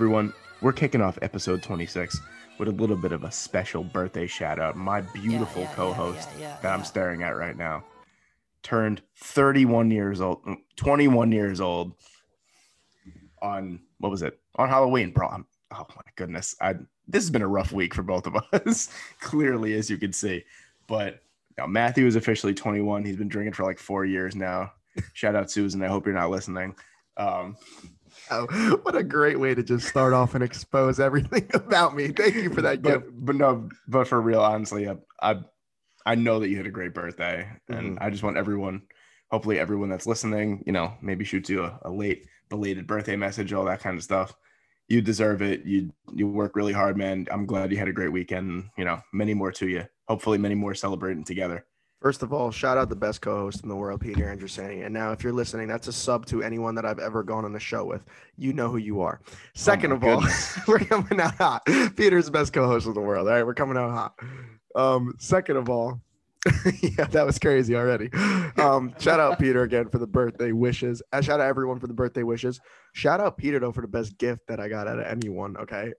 Everyone, we're kicking off episode 26 with a little bit of a special birthday shout out. My beautiful yeah, yeah, co-host yeah, that I'm staring at right now turned 31 years old, 21 years old on what was it? On Halloween, bro. I'm, oh my goodness. I this has been a rough week for both of us, clearly as you can see. But now Matthew is officially 21. He's been drinking for like 4 years now. Shout out Susan. I hope you're not listening. Um Oh, what a great way to just start off and expose everything about me. Thank you for that gift. but, but no, but for real, honestly, I, I I know that you had a great birthday, and Mm-hmm. I just want everyone, hopefully everyone that's listening, you know, maybe shoots you a, a late belated birthday message, all that kind of stuff. You deserve it. You you work really hard, man. I'm glad you had a great weekend. You know, many more to you. Hopefully, many more celebrating together. First of all, shout out the best co-host in the world, Peter Andrusani. And now, if you're listening, that's a sub to anyone that I've ever gone on the show with. You know who you are. Second my of all, we're coming out hot. Peter's the best co-host in the world. All right, we're coming out hot. Um, second of all, yeah, that was crazy already. Um, shout out Peter again for the birthday wishes. And shout out everyone for the birthday wishes. Shout out Peter though for the best gift that I got out of anyone. Okay.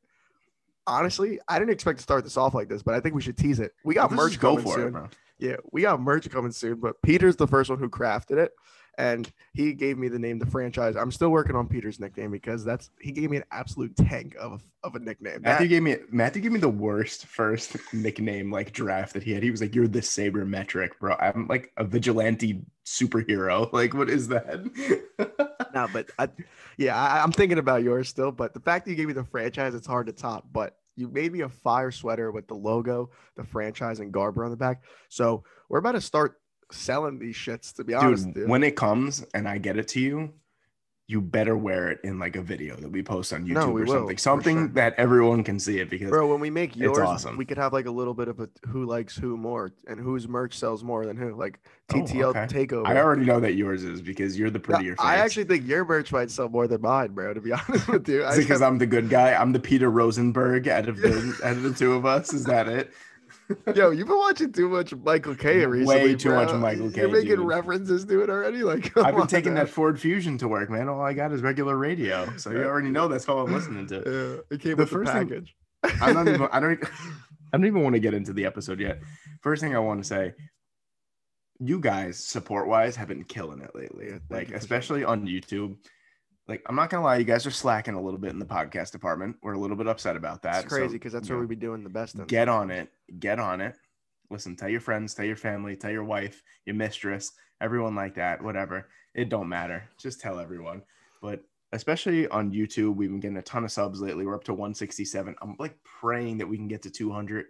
Honestly, I didn't expect to start this off like this, but I think we should tease it. We got Let's merch just go for soon. it, bro. Yeah, we got merch coming soon, but Peter's the first one who crafted it. And he gave me the name, the franchise. I'm still working on Peter's nickname because that's he gave me an absolute tank of a, of a nickname. Matthew That- gave me Matthew gave me the worst first nickname like draft that he had. He was like, "You're the saber metric, bro." I'm like a vigilante superhero. Like, what is that? no, but I, yeah, I, I'm thinking about yours still. But the fact that you gave me the franchise, it's hard to top. But you made me a fire sweater with the logo, the franchise, and Garber on the back. So we're about to start selling these shits. To be honest, dude, dude. when it comes and I get it to you, you better wear it in like a video that we post on YouTube No, or will, something. Something sure. that everyone can see it because Bro, when we make yours, awesome. we could have like a little bit of a who likes who more and whose merch sells more than who, like Oh, TTL okay. takeover. I already know that yours is because you're the prettier face. I actually think your merch might sell more than mine, bro. To be honest with you, I is it just because I'm the good guy? I'm the Peter Rosenberg out of the out of the two of us. Is that it? yo, you've been watching too much Michael Kay recently. Way too bro. much Michael Kay, You're making dude. references to it already. Like I've been taking man. that Ford Fusion to work, man. All I got is regular radio, so you already know that's all I'm listening to. Yeah, it came The with the first thing- package. I'm not even. I don't. even- I don't even want to get into the episode yet. First thing I want to say, you guys support wise have been killing it lately. Like especially on YouTube. Like I'm not gonna lie, you guys are slacking a little bit in the podcast department. We're a little bit upset about that. It's crazy So, because that's you where know, we be doing the best. In. get on it. Get on it. Listen, tell your friends, tell your family, tell your wife, your mistress, everyone like that, whatever. It don't matter. Just tell everyone. But especially on YouTube, we've been getting a ton of subs lately. We're up to 167. I'm like praying that we can get to 200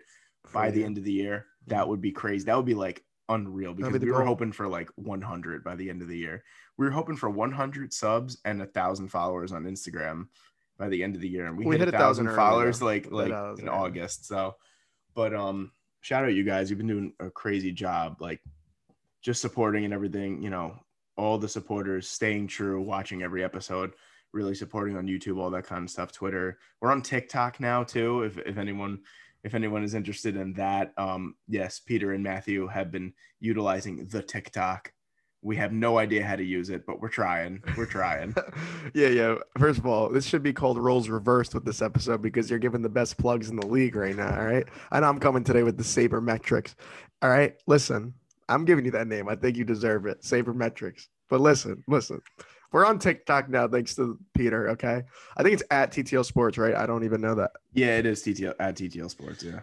by the end of the year. That mm-hmm. would be crazy. That would be like unreal because be we were hoping for like 100 by the end of the year. We were hoping for 100 subs and a thousand followers on Instagram by the end of the year, and we, We hit, hit a thousand thousand followers though. like like in early. August. So, but um, shout out you guys. You've been doing a crazy job, like just supporting and everything. You know, all the supporters staying true, watching every episode, really supporting on YouTube, all that kind of stuff. Twitter. We're on TikTok now too. If if anyone if anyone is interested in that, um, yes, Peter and Matthew have been utilizing the TikTok. We have no idea how to use it, but we're trying. We're trying. yeah, yeah. First of all, this should be called roles reversed with this episode because you're giving the best plugs in the league right now. All right. And I'm coming today with the Saber Metrics. All right. Listen, I'm giving you that name. I think you deserve it. Saber Metrics. But listen, listen. We're on TikTok now, thanks to Peter. Okay. I think it's at TTL Sports, right? I don't even know that. yeah, it is TTL at TTL Sports. Yeah.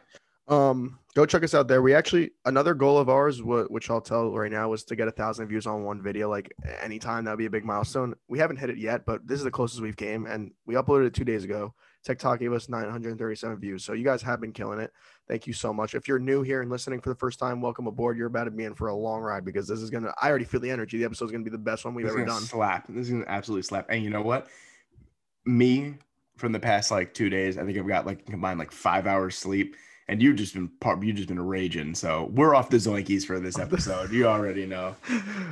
Um, go check us out there. We actually another goal of ours, wh- which I'll tell right now, was to get a thousand views on one video. Like anytime, that'd be a big milestone. We haven't hit it yet, but this is the closest we've came, and we uploaded it two days ago. TikTok gave us 937 views, so you guys have been killing it. Thank you so much. If you're new here and listening for the first time, welcome aboard. You're about to be in for a long ride because this is gonna. I already feel the energy. The episode's gonna be the best one we've This ever done. slap. This is gonna absolutely slap. And you know what? Me from the past like two days, I think I've got like combined like five hours sleep. And you've just been part you've just been raging. So we're off the zoinkies for this episode. You already know.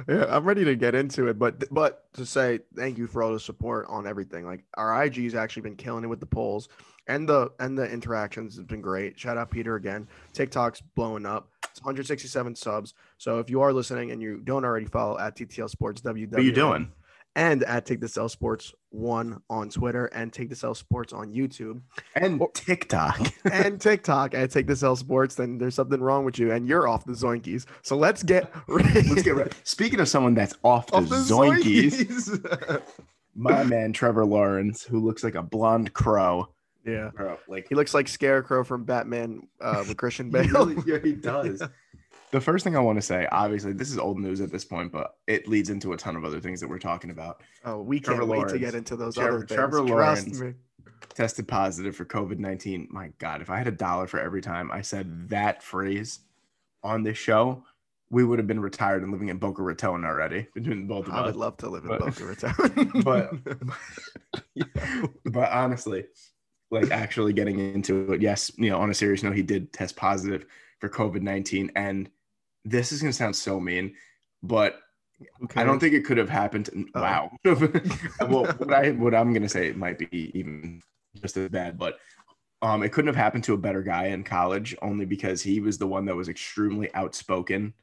yeah, I'm ready to get into it, but but to say thank you for all the support on everything. Like our IG's actually been killing it with the polls and the and the interactions has been great. Shout out Peter again. TikTok's blowing up. It's 167 subs. So if you are listening and you don't already follow at TTL Sports WW, What are you doing? And at Take the Cell Sports One on Twitter and Take the Cell Sports on YouTube and TikTok and TikTok at Take the Cell Sports, then there's something wrong with you and you're off the Zoinkies. So let's get let's get right. Speaking of someone that's off the, off the Zoinkies, Zoinkies. my man Trevor Lawrence, who looks like a blonde crow. Yeah, Bro, like he looks like Scarecrow from Batman uh, with Christian Bale. he really, yeah, he does. The first thing I want to say, obviously, this is old news at this point, but it leads into a ton of other things that we're talking about. Oh, we Trevor can't Lawrence, wait to get into those Trevor, other things. Trevor Lawrence tested positive for COVID 19. My God, if I had a dollar for every time I said that phrase on this show, we would have been retired and living in Boca Raton already between both of us. I would love to live in but, Boca Raton. but, but honestly, like actually getting into it, yes, you know, on a serious note, he did test positive for COVID 19. And this is going to sound so mean, but okay. I don't think it could have happened. Oh. Wow. well, what I what I'm going to say it might be even just as bad, but um, it couldn't have happened to a better guy in college only because he was the one that was extremely outspoken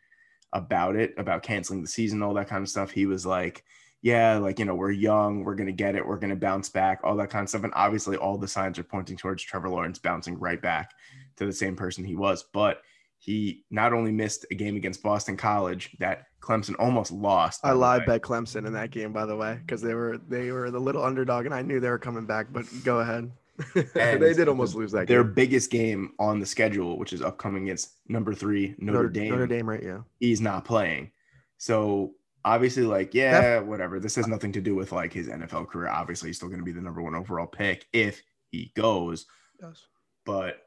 about it, about canceling the season, all that kind of stuff. He was like, yeah, like, you know, we're young, we're going to get it, we're going to bounce back, all that kind of stuff. And obviously, all the signs are pointing towards Trevor Lawrence bouncing right back to the same person he was. But he not only missed a game against Boston College that Clemson almost lost. I lied bet Clemson in that game, by the way, because they were they were the little underdog, and I knew they were coming back. But go ahead. they did almost lose that. Their game. biggest game on the schedule, which is upcoming against number three Notre, Notre Dame. Notre Dame, right? Yeah. He's not playing, so obviously, like, yeah, whatever. This has nothing to do with like his NFL career. Obviously, he's still going to be the number one overall pick if he goes. Yes. But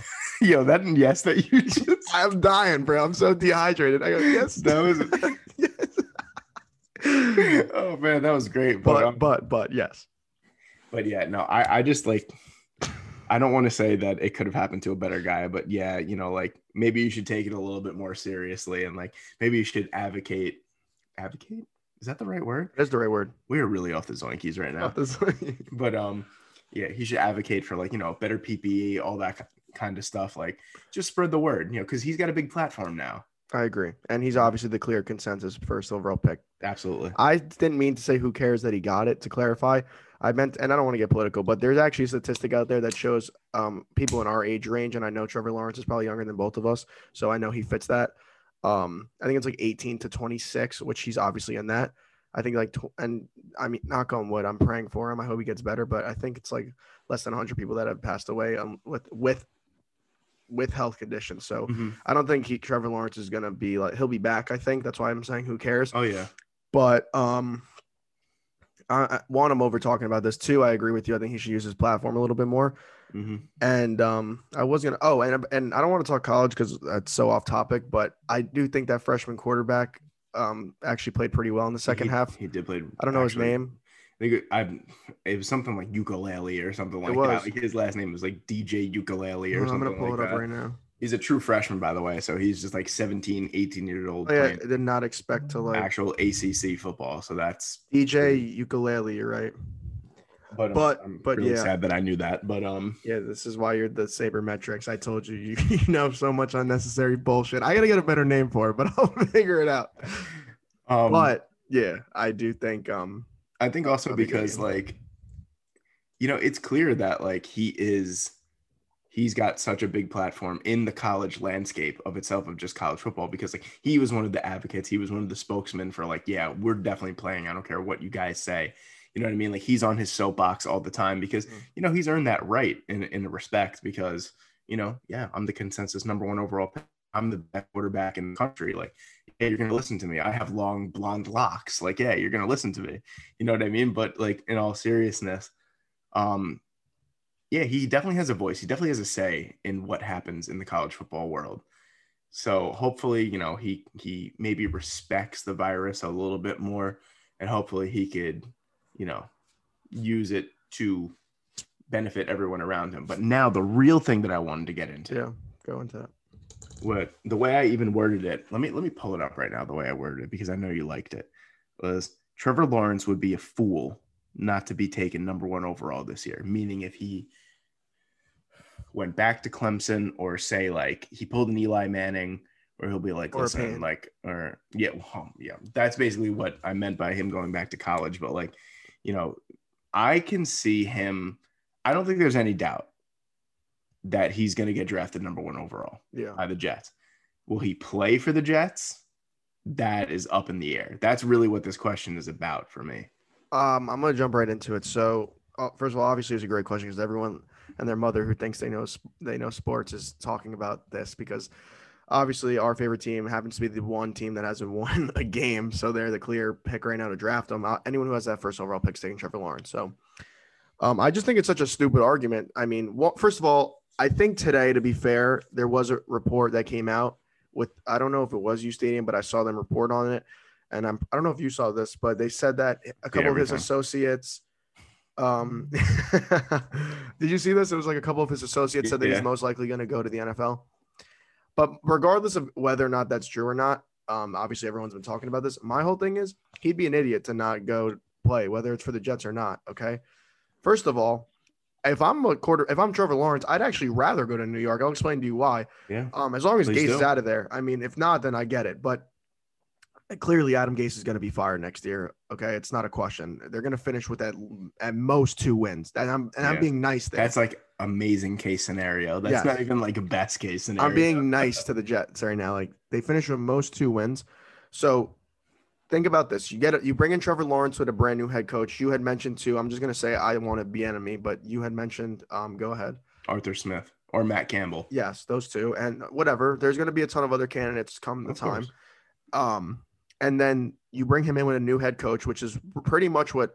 Yo, that yes that you just I'm dying, bro. I'm so dehydrated. I go, yes. That was yes. oh man, that was great. But but, um, but but yes. But yeah, no, I, I just like I don't want to say that it could have happened to a better guy, but yeah, you know, like maybe you should take it a little bit more seriously and like maybe you should advocate advocate. Is that the right word? That's the right word. We are really off the zoinkies right now. but um yeah, he should advocate for like, you know, better PPE, all that kind of stuff. Like just spread the word, you know, because he's got a big platform now. I agree. And he's obviously the clear consensus first overall pick. Absolutely. I didn't mean to say who cares that he got it to clarify. I meant, and I don't want to get political, but there's actually a statistic out there that shows um, people in our age range. And I know Trevor Lawrence is probably younger than both of us. So I know he fits that. Um, I think it's like 18 to 26, which he's obviously in that. I think like, and I mean, knock on wood, I'm praying for him. I hope he gets better, but I think it's like less than 100 people that have passed away um, with with with health conditions. So mm-hmm. I don't think he Trevor Lawrence is gonna be like he'll be back. I think that's why I'm saying who cares. Oh yeah. But um, I, I want him over talking about this too. I agree with you. I think he should use his platform a little bit more. Mm-hmm. And um, I was gonna. Oh, and and I don't want to talk college because that's so off topic. But I do think that freshman quarterback um actually played pretty well in the second he, half. He did play. I don't know actually, his name. Think I it was something like ukulele or something like that. Like his last name was like DJ ukulele or something. I'm gonna pull like it up that. right now. He's a true freshman, by the way. So he's just like 17, 18 year old. Oh, yeah, I did not expect to like actual ACC football. So that's DJ ukulele. You're right. But but I'm but really yeah, sad that I knew that. But um, yeah, this is why you're the sabermetrics. I told you, you you know so much unnecessary bullshit. I gotta get a better name for it, but I'll figure it out. Um, but yeah, I do think um I think also because like you know, it's clear that like he is he's got such a big platform in the college landscape of itself of just college football because like he was one of the advocates, he was one of the spokesmen for like, yeah, we're definitely playing. I don't care what you guys say. You know what I mean? Like he's on his soapbox all the time because mm. you know he's earned that right in in respect because you know, yeah, I'm the consensus number one overall. I'm the best quarterback in the country. Like you're gonna listen to me. I have long blonde locks. Like, yeah, you're gonna listen to me. You know what I mean? But like in all seriousness, um, yeah, he definitely has a voice. He definitely has a say in what happens in the college football world. So hopefully, you know, he he maybe respects the virus a little bit more, and hopefully he could, you know, use it to benefit everyone around him. But now the real thing that I wanted to get into. Yeah, go into that what the way I even worded it. Let me let me pull it up right now. The way I worded it because I know you liked it was Trevor Lawrence would be a fool not to be taken number one overall this year. Meaning if he went back to Clemson or say like he pulled an Eli Manning or he'll be like, Or listen, like, or yeah, well, um, yeah, that's basically what I meant by him going back to college. But like, you know, I can see him. I don't think there's any doubt that he's going to get drafted number one overall Yeah. by the Jets. Will he play for the Jets? That is up in the air. That's really what this question is about for me. Um, I'm gonna jump right into it. So, uh, first of all, obviously, it's a great question because everyone and their mother who thinks they know they know sports is talking about this because obviously our favorite team happens to be the one team that hasn't won a game, so they're the clear pick right now to draft them. Uh, anyone who has that first overall pick is taking Trevor Lawrence. So, um, I just think it's such a stupid argument. I mean, well, first of all, I think today, to be fair, there was a report that came out with I don't know if it was U Stadium, but I saw them report on it and I'm I don't know if you saw this, but they said that a couple of his associates. Um, did you see this? It was like a couple of his associates said that Yeah. he's most likely going to go to the NFL. But regardless of whether or not that's true or not, um, obviously everyone's been talking about this. My whole thing is he'd be an idiot to not go play, whether it's for the Jets or not. Okay. First of all, if I'm a quarter, if I'm Trevor Lawrence, I'd actually rather go to New York. I'll explain to you why. Yeah. Um, as long as Please Gase is out of there. I mean, if not, then I get it. But clearly, Adam Gase is going to be fired next year. Okay, it's not a question. They're going to finish with at at most two wins. And I'm and I'm being nice there. That's like amazing case scenario. That's Yes. not even like a best case scenario. I'm being nice to the Jets right now. Like they finish with most two wins. So think about this. You get it. You bring in Trevor Lawrence with a brand new head coach. You had mentioned too. I'm just going to say I want to be enemy, but you had mentioned. Um, go ahead. Arthur Smith or Matt Campbell. Yes, those two, and whatever. There's going to be a ton of other candidates come the Of time. course. Um, and then you bring him in with a new head coach, which is pretty much what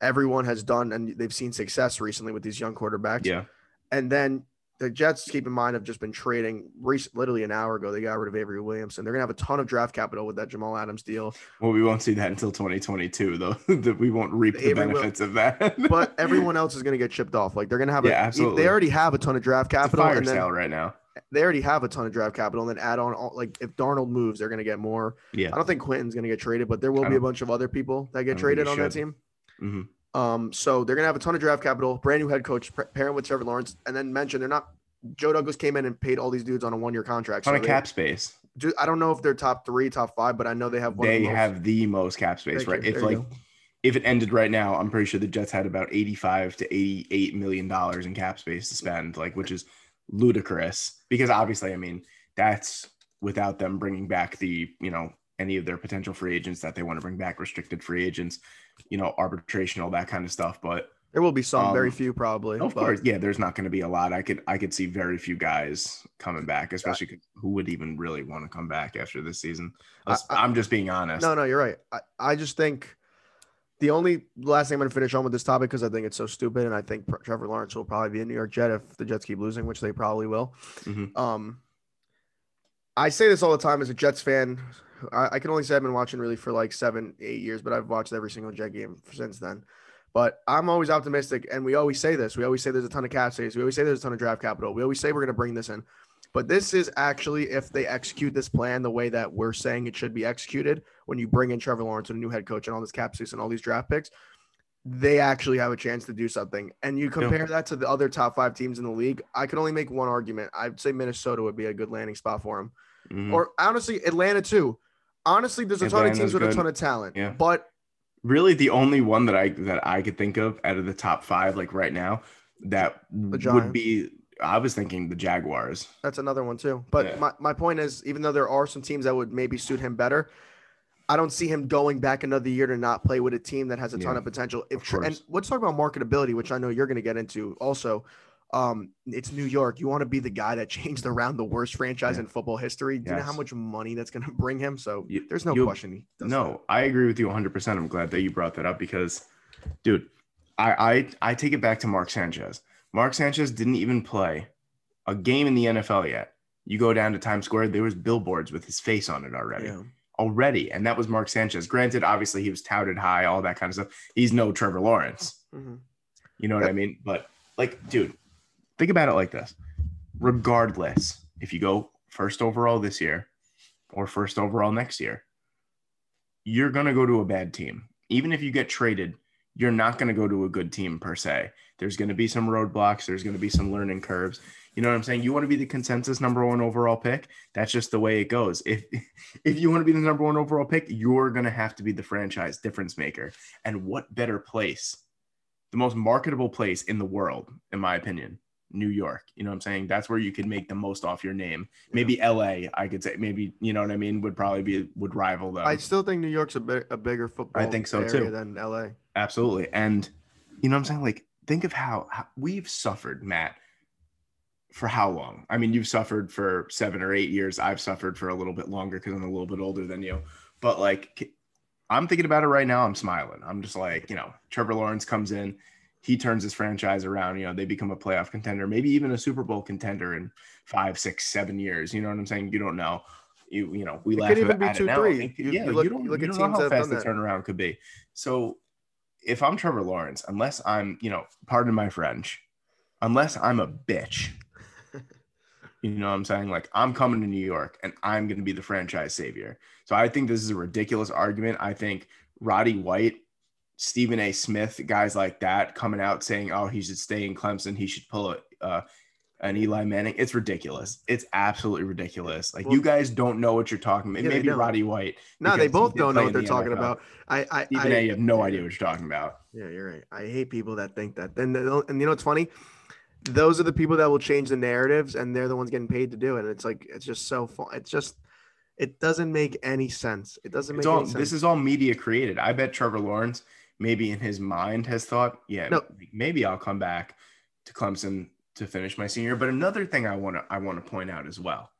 everyone has done, and they've seen success recently with these young quarterbacks. Yeah. And then the Jets, keep in mind, have just been trading. Rec- literally an hour ago, they got rid of Avery Williamson. They're gonna have a ton of draft capital with that Jamal Adams deal. Well, we won't see that until 2022, though. that we won't reap the will- benefits of that. But everyone else is gonna get chipped off. Like they're gonna have. Yeah, a, absolutely. They already have a ton of draft it's a capital, fire and then sale right now. they already have a ton of draft capital, and then add on all, like if Darnold moves, they're gonna get more. Yeah. I don't think Quentin's going to get traded, but there will be a bunch of other people that get traded on that should. team. hmm Um, so they're going to have a ton of draft capital, brand new head coach, pa- pairing with Trevor Lawrence, and then mention they're not. Joe Douglas came in and paid all these dudes on a one-year contract. Ton so they- cap space. do- I don't know if they're top three, top five, but I know they have. One They the have the most cap space, Thank right? you. If There like if it ended right now, I'm pretty sure the Jets had about 85 to 88 million dollars in cap space to spend, like which is ludicrous. Because obviously, I mean, that's without them bringing back the, you know, any of their potential free agents that they want to bring back, restricted free agents, you know, arbitration, all that kind of stuff. But there will be some, very um, few probably. of but course, yeah, there's not going to be a lot. I could I could see very few guys coming back, especially who would even really want to come back after this season. I- I'm just being honest. No, no, you're right. I, I just think the only last thing I'm going to finish on with this topic because I think it's so stupid, and I think Trevor Lawrence will probably be a New York Jet if the Jets keep losing, which they probably will. Mhm. Um, I say this all the time as a Jets fan. I, I can only say I've been watching really for like seven, eight years, but I've watched every single Jet game since then. But I'm always optimistic, and we always say this. We always say there's a ton of cap space. We always say there's a ton of draft capital. We always say we're going to bring this in. But this is actually if they execute this plan the way that we're saying it should be executed, when you bring in Trevor Lawrence and a new head coach and all this cap space and all these draft picks, they actually have a chance to do something. And you compare that to the other top five teams in the league. I can only make one argument. I'd say Minnesota would be a good landing spot for him, Mhm. or honestly, Atlanta too. Honestly, there's a ton of Atlanta's teams with a ton of talent. Yeah. But really the only one that I that I could think of out of the top five, like right now, that would be. I was thinking the Jaguars. That's another one too. But Yeah. my, my point is, even though there are some teams that would maybe suit him better, I don't see him going back another year to not play with a team that has a ton Yeah, of potential. If of and let's talk about marketability, which I know you're going to get into also. Um, it's New York. You want to be the guy that changed around the worst franchise Yeah. in football history. Do you know how much money that's going to bring him? So You- there's no question. No, I agree with you 100. percent I'm glad that you brought that up because, dude, I I I take it back to Mark Sanchez. Mark Sanchez didn't even play a game in the NFL yet. You go down to Times Square, there was billboards with his face on it already. Yeah. Already, and that was Mark Sanchez. Granted, obviously he was touted high, all that kind of stuff. He's no Trevor Lawrence. Mhm. You know what I mean? But like, dude, think about it like this. Regardless, if you go first overall this year or first overall next year, you're gonna go to a bad team. Even if you get traded, you're not going to go to a good team per se. There's going to be some roadblocks. There's going to be some learning curves. You know what I'm saying? You want to be the consensus number one overall pick. That's just the way it goes. If if you want to be the number one overall pick, you're going to have to be the franchise difference maker. And what better place, the most marketable place in the world, in my opinion, New York. You know what I'm saying? That's where you could make the most off your name. Maybe yeah. LA, I could say. Maybe you know what I mean. Would probably be would rival them. I still think New York's a, big, a bigger football. I think so too than LA. Absolutely, and you know what I'm saying. Like, think of how, how we've suffered, Matt, for how long? I mean, you've suffered for seven or eight years. I've suffered for a little bit longer because I'm a little bit older than you. But like, I'm thinking about it right now. I'm smiling. I'm just like, you know, Trevor Lawrence comes in, he turns his franchise around. You know, they become a playoff contender, maybe even a Super Bowl contender in five, six, seven years. You know what I'm saying? You don't know. You you know, we it laugh could even be two, now. three. You, yeah, you, look, you don't, look you don't know how fast the turnaround could be. So if I'm Trevor Lawrence, unless I'm, you know, pardon my French, unless I'm a bitch you know what I'm saying? Like, I'm coming to New York and I'm going to be the franchise savior. So I think this is a ridiculous argument. I think Roddy White, Stephen A. Smith, guys like that coming out saying, oh, he should stay in Clemson. He should pull a, uh, an Eli Manning. It's ridiculous. It's absolutely ridiculous. Like well, you guys don't know what you're talking about. Yeah, Maybe Roddy White. No, they both don't know what they're the talking NFL. about. I, I, Stephen I, A. You have no idea what you're talking about. Yeah, you're right. I hate people that think that. And and you know what's funny? those are the people that will change the narratives and they're the ones getting paid to do it. And it's like it's just so fun. It's just it doesn't make any sense. It doesn't make all, any sense. This is all media created. I bet Trevor Lawrence maybe in his mind has thought, yeah, no. maybe I'll come back to Clemson to finish my senior. But another thing I want to I want to point out as well,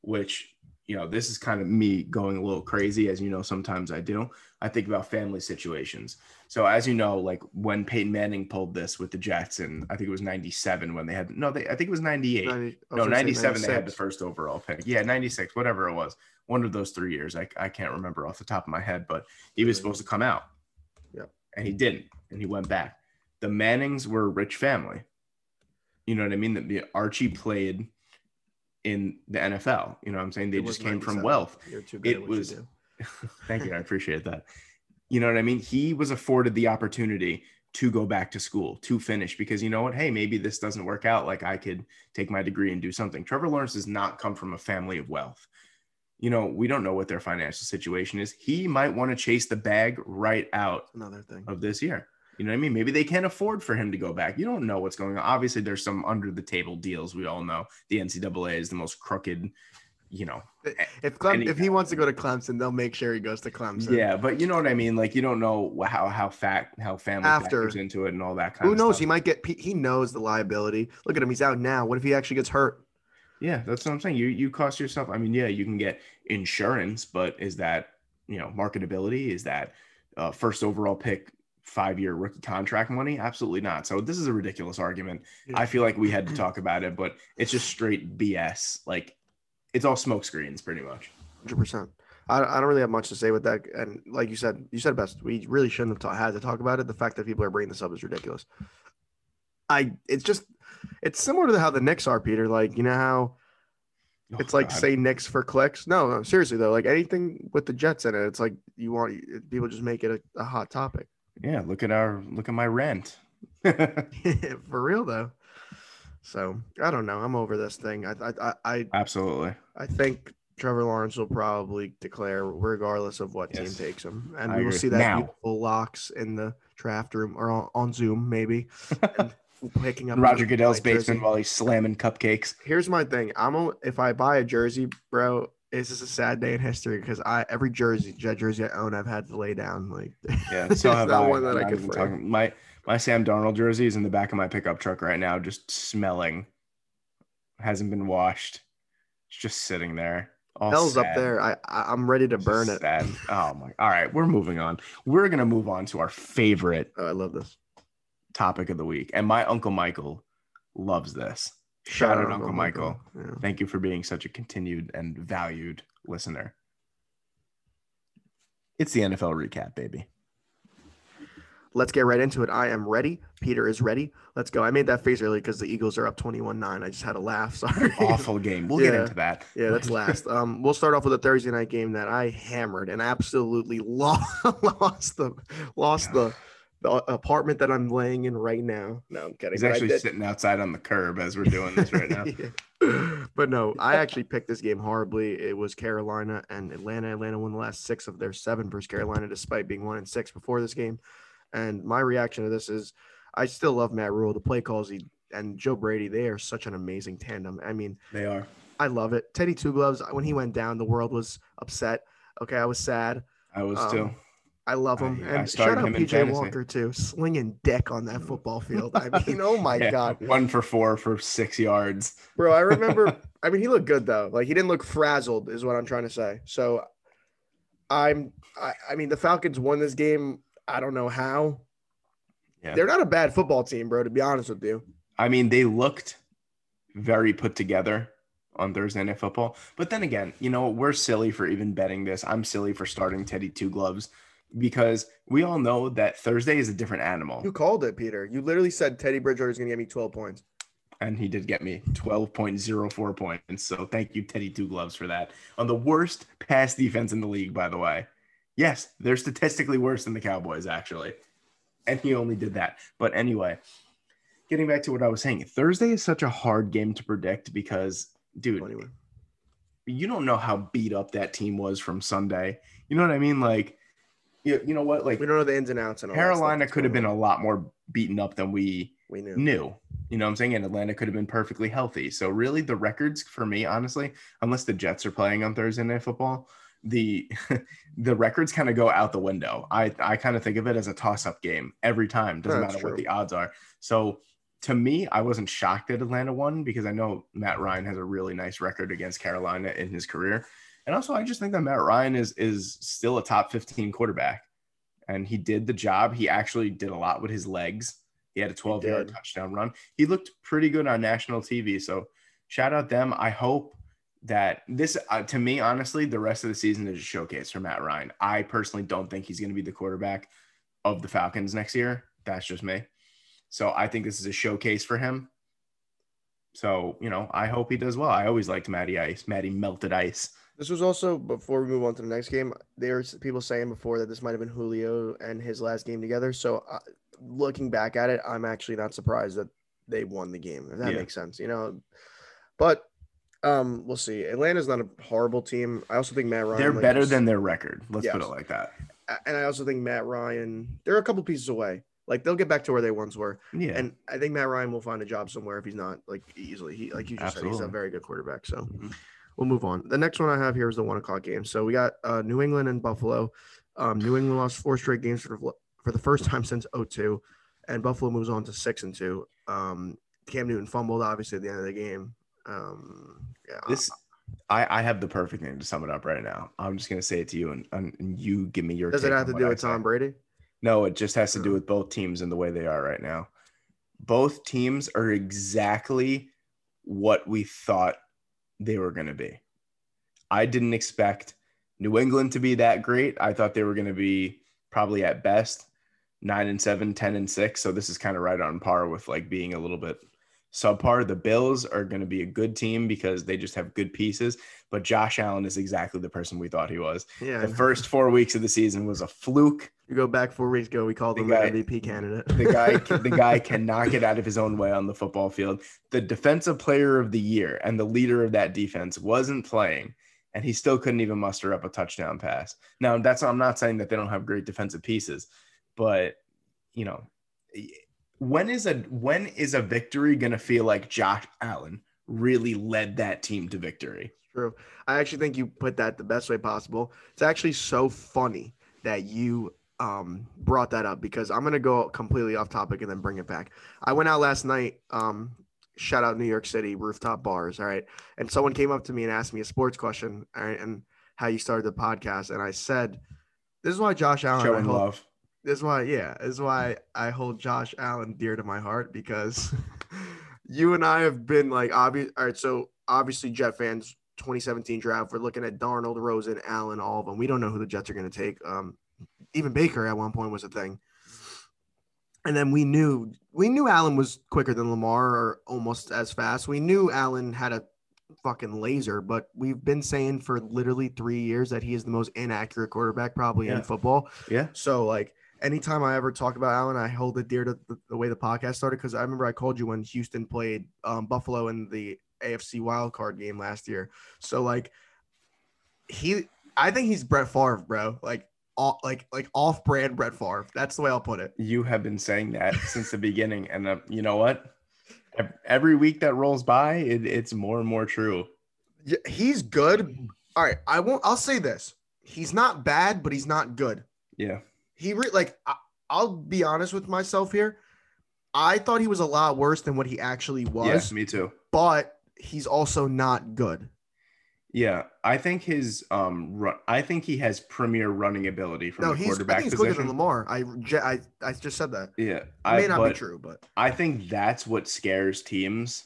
which you know, this is kind of me going a little crazy, as you know, sometimes I do. I think about family situations. So as you know, like when Peyton Manning pulled this with the Jets, and I think it was '97 when they had no, they I think it was '98. 90, no, '97 they had the first overall pick. Yeah, '96, whatever it was, one of those three years. I I can't remember off the top of my head, but he was supposed to come out. And he didn't, and he went back. The Mannings were a rich family. You know what I mean? That Archie played in the NFL. You know what I'm saying? They it just came from wealth. You're too good It was. thank you. I appreciate that. You know what I mean? He was afforded the opportunity to go back to school to finish because you know what? Hey, maybe this doesn't work out. Like I could take my degree and do something. Trevor Lawrence does not come from a family of wealth. You know, we don't know what their financial situation is. He might want to chase the bag right out another thing of this year. You know what I mean? Maybe they can't afford for him to go back. You don't know what's going on. Obviously, there's some under the table deals. We all know the NCAA is the most crooked you know, if Clem, if he wants to go to Clemson, they'll make sure he goes to Clemson. Yeah, but you know what I mean. Like you don't know how how fact how family After, factors into it and all that kind. Of stuff. Who knows? He might get. He knows the liability. Look at him. He's out now. What if he actually gets hurt? Yeah, that's what I'm saying. You you cost yourself. I mean, yeah, you can get insurance, but is that you know marketability? Is that uh, first overall pick? Five year rookie contract money? Absolutely not. So, this is a ridiculous argument. Yeah. I feel like we had to talk about it, but it's just straight BS. Like, it's all smoke screens pretty much. Hundred percent. I, I don't really have much to say with that. And like you said, you said best. We really shouldn't have ta- had to talk about it. The fact that people are bringing this up is ridiculous. I it's just it's similar to how the Knicks are, Peter. Like you know how oh, it's like God. say Knicks for clicks. No, no, seriously though. Like anything with the Jets in it, it's like you want people just make it a, a hot topic. Yeah, look at our look at my rent. for real though. So I don't know. I'm over this thing. I I I, absolutely. I think Trevor Lawrence will probably declare regardless of what yes. team takes him, and I we will see that now. beautiful locks in the draft room or on, on Zoom maybe. picking up Roger Goodell's basement jersey. while he's slamming cupcakes. Here's my thing. I'm a, if I buy a jersey, bro, it's just a sad day in history because I every jersey jersey I own, I've had to lay down. Like, yeah, so have I. one that I'm I could. Talking, my my Sam Darnold jersey is in the back of my pickup truck right now, just smelling. Hasn't been washed. It's just sitting there. Hell's sad. up there. I I'm ready to burn it. Sad. Oh my! All right, we're moving on. We're gonna move on to our favorite. Oh, I love this topic of the week, and my uncle Michael loves this. Shout, Shout out, Uncle Michael. Michael. Yeah. Thank you for being such a continued and valued listener. It's the NFL recap, baby let's get right into it. I am ready. Peter is ready. Let's go. I made that face early because the Eagles are up 21 9. I just had a laugh. Sorry. Awful game. We'll yeah. get into that. Yeah, that's last. Um, we'll start off with a Thursday night game that I hammered and absolutely lost, lost the lost the the apartment that I'm laying in right now. No, I'm kidding. He's actually did- sitting outside on the curb as we're doing this right now. Yeah. but no, I actually picked this game horribly. It was Carolina and Atlanta. Atlanta won the last six of their seven versus Carolina, despite being one and six before this game. And my reaction to this is, I still love Matt Rhule. The play calls he and Joe Brady, they are such an amazing tandem. I mean, They are. I love it. Teddy Two Gloves, when he went down, the world was upset. Okay, I was sad. I was Um, too. I love him. I- I and started shout out him PJ. Walker too, slinging dick on that football field. I mean, oh my Yeah, god, One for four for six yards. bro! I remember. I mean, he looked good though. Like he didn't look frazzled, is what I'm trying to say. So, I'm. I, I mean, the Falcons won this game. I don't know how. Yeah. They're not a bad football team, bro. To be honest with you, I mean, they looked very put together on Thursday Night Football. But then again, you know, we're silly for even betting this. I'm silly for starting Teddy Two Gloves because we all know that Thursday is a different animal. you called it, Peter. You literally said Teddy Bridgewater is going to get me 12 points. And he did get me 12.04 points. So thank you, Teddy Two Gloves, for that. On the worst pass defense in the league, by the way. Yes, they're statistically worse than the Cowboys, actually. And he only did that. But anyway, getting back to what I was saying, Thursday is such a hard game to predict because, dude, Anyway, you don't know how beat up that team was from Sunday. You know what I mean? Like, you, you know what? Like, we don't know the ins and outs. And all Carolina could have been a lot more beaten up than we We knew. knew. You know what I'm saying? And Atlanta could have been perfectly healthy. So really the records for me, honestly, unless the Jets are playing on Thursday night football, the the records kind of go out the window. I I kind of think of it as a toss-up game every time. Doesn't That's matter what the odds are. So to me, I wasn't shocked that Atlanta won because I know Matt Ryan has a really nice record against Carolina in his career. And also I just think that Matt Ryan is is still a top 15 quarterback. And he did the job. He actually did a lot with his legs. He had a 12 yard touchdown run. He looked pretty good on national TV. So shout out them. I hope that this, uh, to me, honestly, the rest of the season is a showcase for Matt Ryan. I personally don't think he's going to be the quarterback of the Falcons next year. That's just me. So I think this is a showcase for him. So, you know, I hope he does well. I always liked Matty Ice, Matty melted ice. This was also before we move on to the next game. There's people saying before that this might have been Julio and his last game together. So uh, looking back at it, I'm actually not surprised that they won the game. If that Yeah. makes sense, you know. But um, we'll see. Atlanta's not a horrible team. I also think Matt Ryan. They're like better than their record. Let's put it like that. and I also think Matt Ryan. They're a couple pieces away. Like they'll get back to where they once were. Yeah. And I think Matt Ryan will find a job somewhere if he's not like easily. He like you just said, he's a very good quarterback. So Mhm. We'll move on. The next one I have here is the one o'clock game. So we got uh, New England and Buffalo. Um, New England lost four straight games for the, for the first time since 02, and Buffalo moves on to six and two. Um, Cam Newton fumbled obviously at the end of the game. Um, yeah, this I, I have the perfect name to sum it up right now. I'm just gonna say it to you and, and, you give me your does it have to do I with say. Tom Brady? No, it just has to do with both teams and the way they are right now. Both teams are exactly what we thought they were going to be. I didn't expect New England to be that great. I thought they were going to be probably at best 9 and 7, 10 and 6. So this is kind of right on par with like being a little bit subpar. The Bills are going to be a good team because they just have good pieces, but Josh Allen is exactly the person we thought he was. Yeah. The first 4 weeks of the season was a fluke. you go back four weeks ago, we called The him guy- an MVP candidate. The guy, the guy cannot get out of his own way on the football field. The defensive player of the year and the leader of that defense wasn't playing, and he still couldn't even muster up a touchdown pass. Now, that's I'm not saying that they don't have great defensive pieces, but you know, when is a when is a victory gonna feel like Josh Allen really led that team to victory? True. I actually think you put that the best way possible. It's actually so funny that you um, brought that up because I'm gonna go completely off topic and then bring it back. I went out last night. Um, shout out New York City rooftop bars. All right, and someone came up to me and asked me a sports question. All right, and how you started the podcast, and I said, "This is why Josh Allen." Showing hold- love. this is why, yeah, this is why I hold Josh Allen dear to my heart because you and I have been like obvious. All right, so obviously Jet fans, 2017 draft, we're looking at Darnold, Rosen, Allen, all of them. We don't know who the Jets are going to take. Um, even Baker at one point was a thing. And then we knew we knew Allen was quicker than Lamar or almost as fast. We knew Allen had a fucking laser, but we've been saying for literally three years that he is the most inaccurate quarterback probably Yeah. in football. Yeah. So like, anytime I ever talk about Allen, I hold it dear to the, the way the podcast started because I remember I called you when Houston played um, Buffalo in the AFC wild card game last year. So like he, I think he's Brett Favre, bro. Like all, like like off brand Brett Favre. That's the way I'll put it. You have been saying that since the beginning, and uh, you know what? Every week that rolls by, it, it's more and more true. Yeah, he's good. All right, I won't. I'll say this: he's not bad, but he's not good. Yeah, he re- like. I, I'll be honest with myself here. I thought he was a lot worse than what he actually was. Yeah, me too. But he's also not good. Yeah, I think his um run, I think he has premier running ability from no, the he's, quarterback I think he's position. quicker than Lamar. I, I I just said that. Yeah, It I may not be true, but I think that's what scares teams.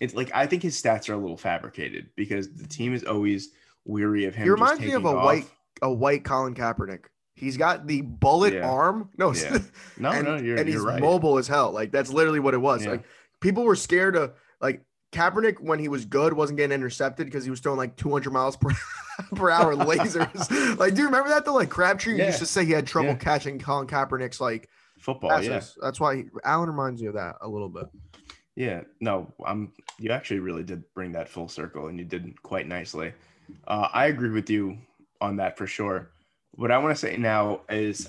It's like I think his stats are a little fabricated because the team is always weary of him. he reminds me of a off. white a white Colin Kaepernick. He's got the bullet Yeah. arm. No, Yeah. No, and, no, you're, and he's you're right. mobile as hell. Like that's literally what it was. Yeah. Like people were scared of like Kaepernick when he was good wasn't getting intercepted because he was throwing like 200 miles per per hour lasers. like, do you remember that though? Like Crabtree Yeah. used to say he had trouble Yeah. catching Colin Kaepernick's like Football, passes. yeah, That's why he, Allen reminds you of that a little bit. yeah. No, I'm. You actually really did bring that full circle, and you did quite nicely. Uh, I agree with you on that for sure. What I want to say now is,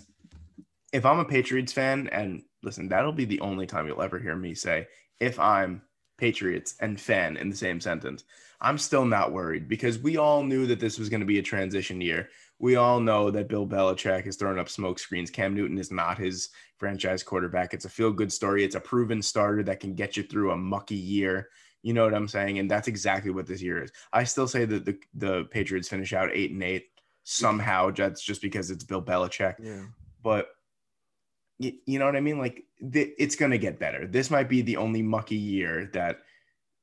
if I'm a Patriots fan, and listen, that'll be the only time you'll ever hear me say if I'm Patriots and fan in the same sentence. I'm still not worried because we all knew that this was going to be a transition year. We all know that Bill Belichick is throwing up smoke screens. Cam Newton is not his franchise quarterback. It's a feel good story. It's a proven starter that can get you through a mucky year. You know what I'm saying? And that's exactly what this year is. I still say that the, the Patriots finish out eight and eight somehow. That's just because it's Bill Belichick Yeah. but you, you know what I mean? Like th- it's going to get better. This might be the only mucky year that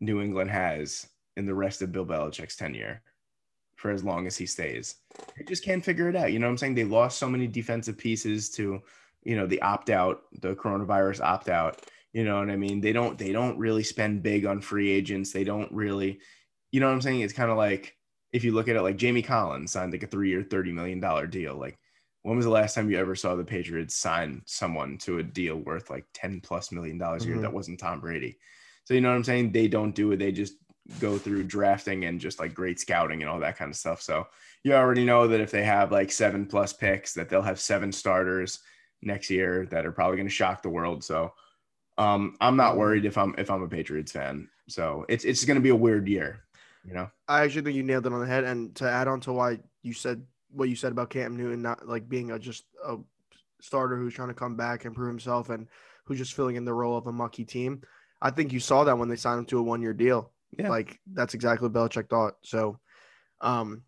New England has in the rest of Bill Belichick's tenure for as long as he stays. They just can't figure it out. You know what I'm saying? They lost so many defensive pieces to, you know, the opt out, the coronavirus opt out. You know what I mean? They don't they don't really spend big on free agents. They don't really, you know what I'm saying? It's kind of like if you look at it like Jamie Collins signed like a three year, $30 million deal. Like when was the last time you ever saw the Patriots sign someone to a deal worth like 10 plus million dollars a year Mhm. that wasn't Tom Brady? So you know what I'm saying? They don't do it. They just go through drafting and just like great scouting and all that kind of stuff. So you already know that if they have like seven plus picks, that they'll have seven starters next year that are probably going to shock the world. So um, I'm not worried if I'm if I'm a Patriots fan. So it's it's going to be a weird year, you know. I actually think you nailed it on the head. And to add on to why you said what you said about Cam Newton not like being a just a starter who's trying to come back and prove himself and who's just filling in the role of a mucky team. I think you saw that when they signed him to a one year deal. Yeah. Like that's exactly what Belichick thought. So um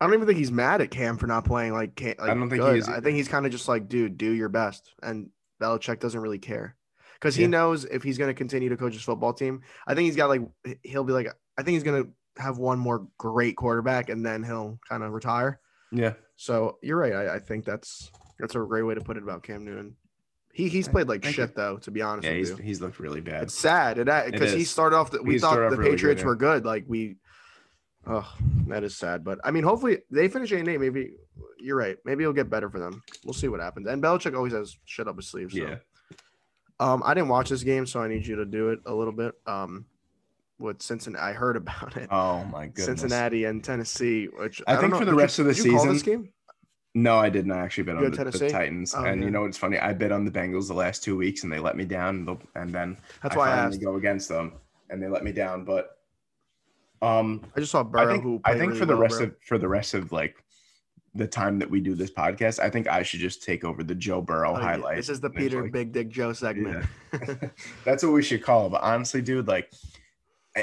I don't even think he's mad at Cam for not playing like, Cam, like I don't think good. he I think he's kind of just like, dude, do your best. And Belichick doesn't really care. Because he Yeah. knows if he's going to continue to coach his football team, I think he's got like he'll be like I think he's going to have one more great quarterback and then he'll kind of retire. Yeah. So you're right. I, I think that's that's a great way to put it about Cam Newton. He he's played like Thank shit you. though, to be honest Yeah, with he's you. he's looked really bad. It's sad because he started off. The, we He thought the really good, Patriots yeah. were good. Like we, oh, that is sad. But I mean, hopefully they finish eight and eight. Maybe you're right. Maybe it'll get better for them. We'll see what happens. And Belichick always has shit up his sleeve. So. Yeah. Um, I didn't watch this game, so I need you to do it a little bit. Um, with Cincinnati, I heard about it. Oh my goodness. Cincinnati and Tennessee, which I don't think know- for the did you- rest of the season- game. No, I did not actually bet You on the, the Tennessee? Titans. Oh, and yeah. you know what's funny? I bet on the Bengals the last two weeks and they let me down. And then That's why I asked. go against them and they let me down. But um, I just saw Burrow, I think who I think really for the well, rest of for the rest of like the time that we do this podcast, I think I should just take over the Joe Burrow Oh, yeah. highlight. This is the Peter eventually. Big Dick Joe segment. That's what we should call it. But honestly, dude, like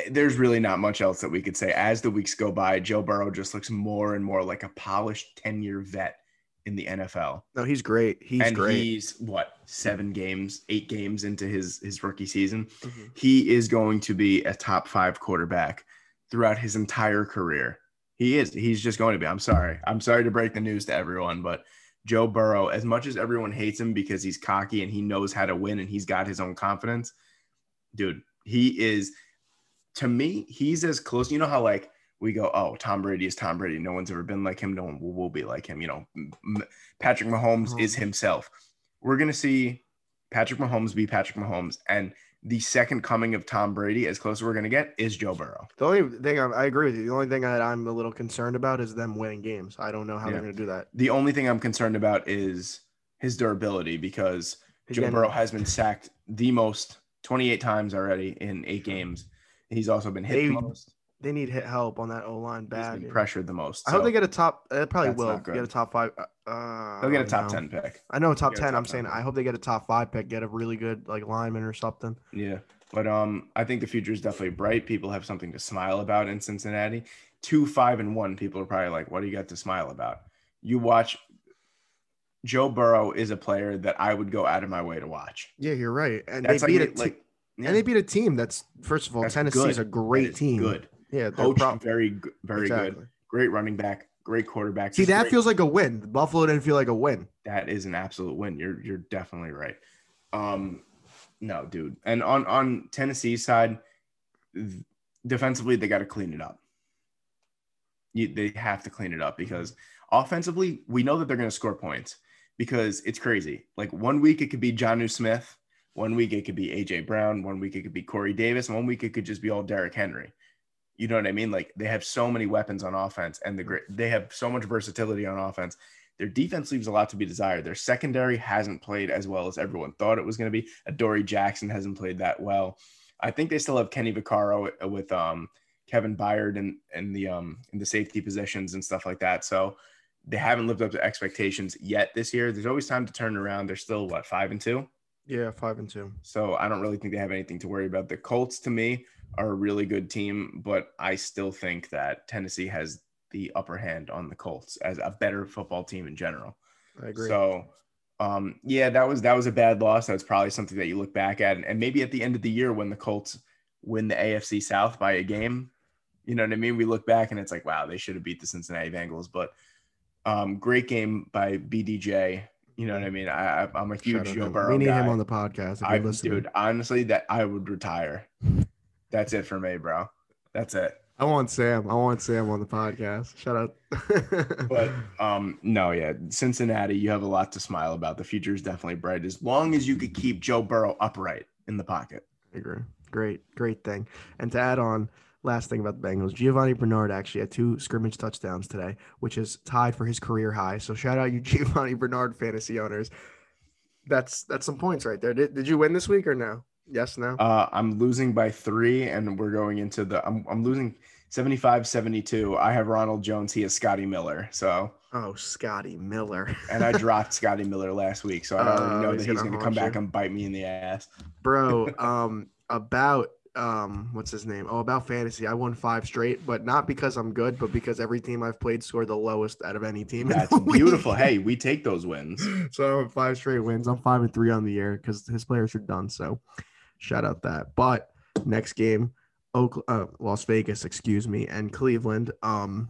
there's really not much else that we could say. As the weeks go by, Joe Burrow just looks more and more like a polished 10-year vet in the NFL. no, he's great. He's and great. he's what, seven games, eight games into his his rookie season. Mhm. He is going to be a top five quarterback throughout his entire career. He is. He's just going to be. I'm sorry. I'm sorry to break the news to everyone, but Joe Burrow, as much as everyone hates him because he's cocky and he knows how to win and he's got his own confidence, dude, he is to me, he's as close. You know how like we go, oh, Tom Brady is Tom Brady. No one's ever been like him. No one will, will be like him. You know, M- Patrick Mahomes mm-hmm. is himself. we're gonna see Patrick Mahomes be Patrick Mahomes, and the second coming of Tom Brady, as close as we're gonna get, is Joe Burrow. The only thing I, I agree with you. The only thing that I'm a little concerned about is them winning games. I don't know how Yeah. they're going to do that. The only thing I'm concerned about is his durability because Joe Burrow has been sacked the most 28 times already in eight games. He's also been hit They- the most. They need hit help on that O line He's bad. been pressured the most. I hope they get a top. They probably That's will get a top five. Uh, Uh, They'll get a top. 10 pick. I know top ten. top I'm 10 saying. I hope they get a top five pick, get a really good like lineman or something. Yeah. But um, I think the future is definitely bright. People have something to smile about in Cincinnati. Two, five, and one. People are probably like, what do you got to smile about? You watch Joe Burrow is a player that I would go out of my way to watch. Yeah, you're right. And That's they beat like, a like yeah, and they beat a team that's first of all that's Tennessee's good. a great team. Good. Yeah, Coach, pro- very, very exactly. good. Great running back. Great quarterback. See, Just that great- feels like a win. Buffalo didn't feel like a win. that is an absolute win. You're you're definitely right. Um, no, dude. And on on Tennessee's side, defensively they got to clean it up. You, they have to clean it up because offensively we know that they're going to score points because it's crazy. Like one week it could be John Jonnu Smith, one week it could be AJ Brown, one week it could be Corey Davis, one week it could just be all Derrick Henry. You know what I mean? Like they have so many weapons on offense, and the they have so much versatility on offense. Their defense leaves a lot to be desired. Their secondary hasn't played as well as everyone thought it was going to be. Adoree Jackson hasn't played that well. I think they still have Kenny Vaccaro with um, Kevin Byard and and the um in the safety positions and stuff like that. So they haven't lived up to expectations yet this year. There's always time to turn around. They're still what five and two. Yeah, five and two. So I don't really think they have anything to worry about. The Colts to me are a really good team, but I still think that Tennessee has the upper hand on the Colts as a better football team in general. I agree. So um yeah, that was that was a bad loss. That's probably something that you look back at and, and maybe at the end of the year when the Colts win the AFC South by a game, you know what I mean? We look back and it's like, wow, they should have beat the Cincinnati Bengals, but um great game by BDJ. You know what I mean? I, I'm a huge Joe. Burrow We need guy. him on the podcast. If I, dude, honestly, that I would retire. That's it for me, bro. That's it. I want Sam. I want Sam on the podcast. Shout out. But um, no, yeah, Cincinnati, you have a lot to smile about. The future is definitely bright as long as you could keep Joe Burrow upright in the pocket. I agree. Great, great thing. And to add on, last thing about the Bengals, Giovani Bernard actually had two scrimmage touchdowns today, which is tied for his career high. So shout out you Giovani Bernard fantasy owners. That's that's some points right there. Did, did you win this week or no? Yes, no. Uh, I'm losing by three, and we're going into the. I'm, I'm losing 75 72. I have Ronald Jones. He has Scotty Miller. So, Oh, Scotty Miller. and I dropped Scotty Miller last week. So I already Oh, know he's that he's gonna going to come haunt back and bite me in the ass. Bro, um about um what's his name? Oh, about fantasy. I won five straight, but not because I'm good, but because every team I've played scored the lowest out of any team. That's beautiful. Hey, we take those wins. so five straight wins. I'm five and three on the year because his players are done. So shout out that. But next game, Oak, uh, Las Vegas, excuse me, and Cleveland. Um,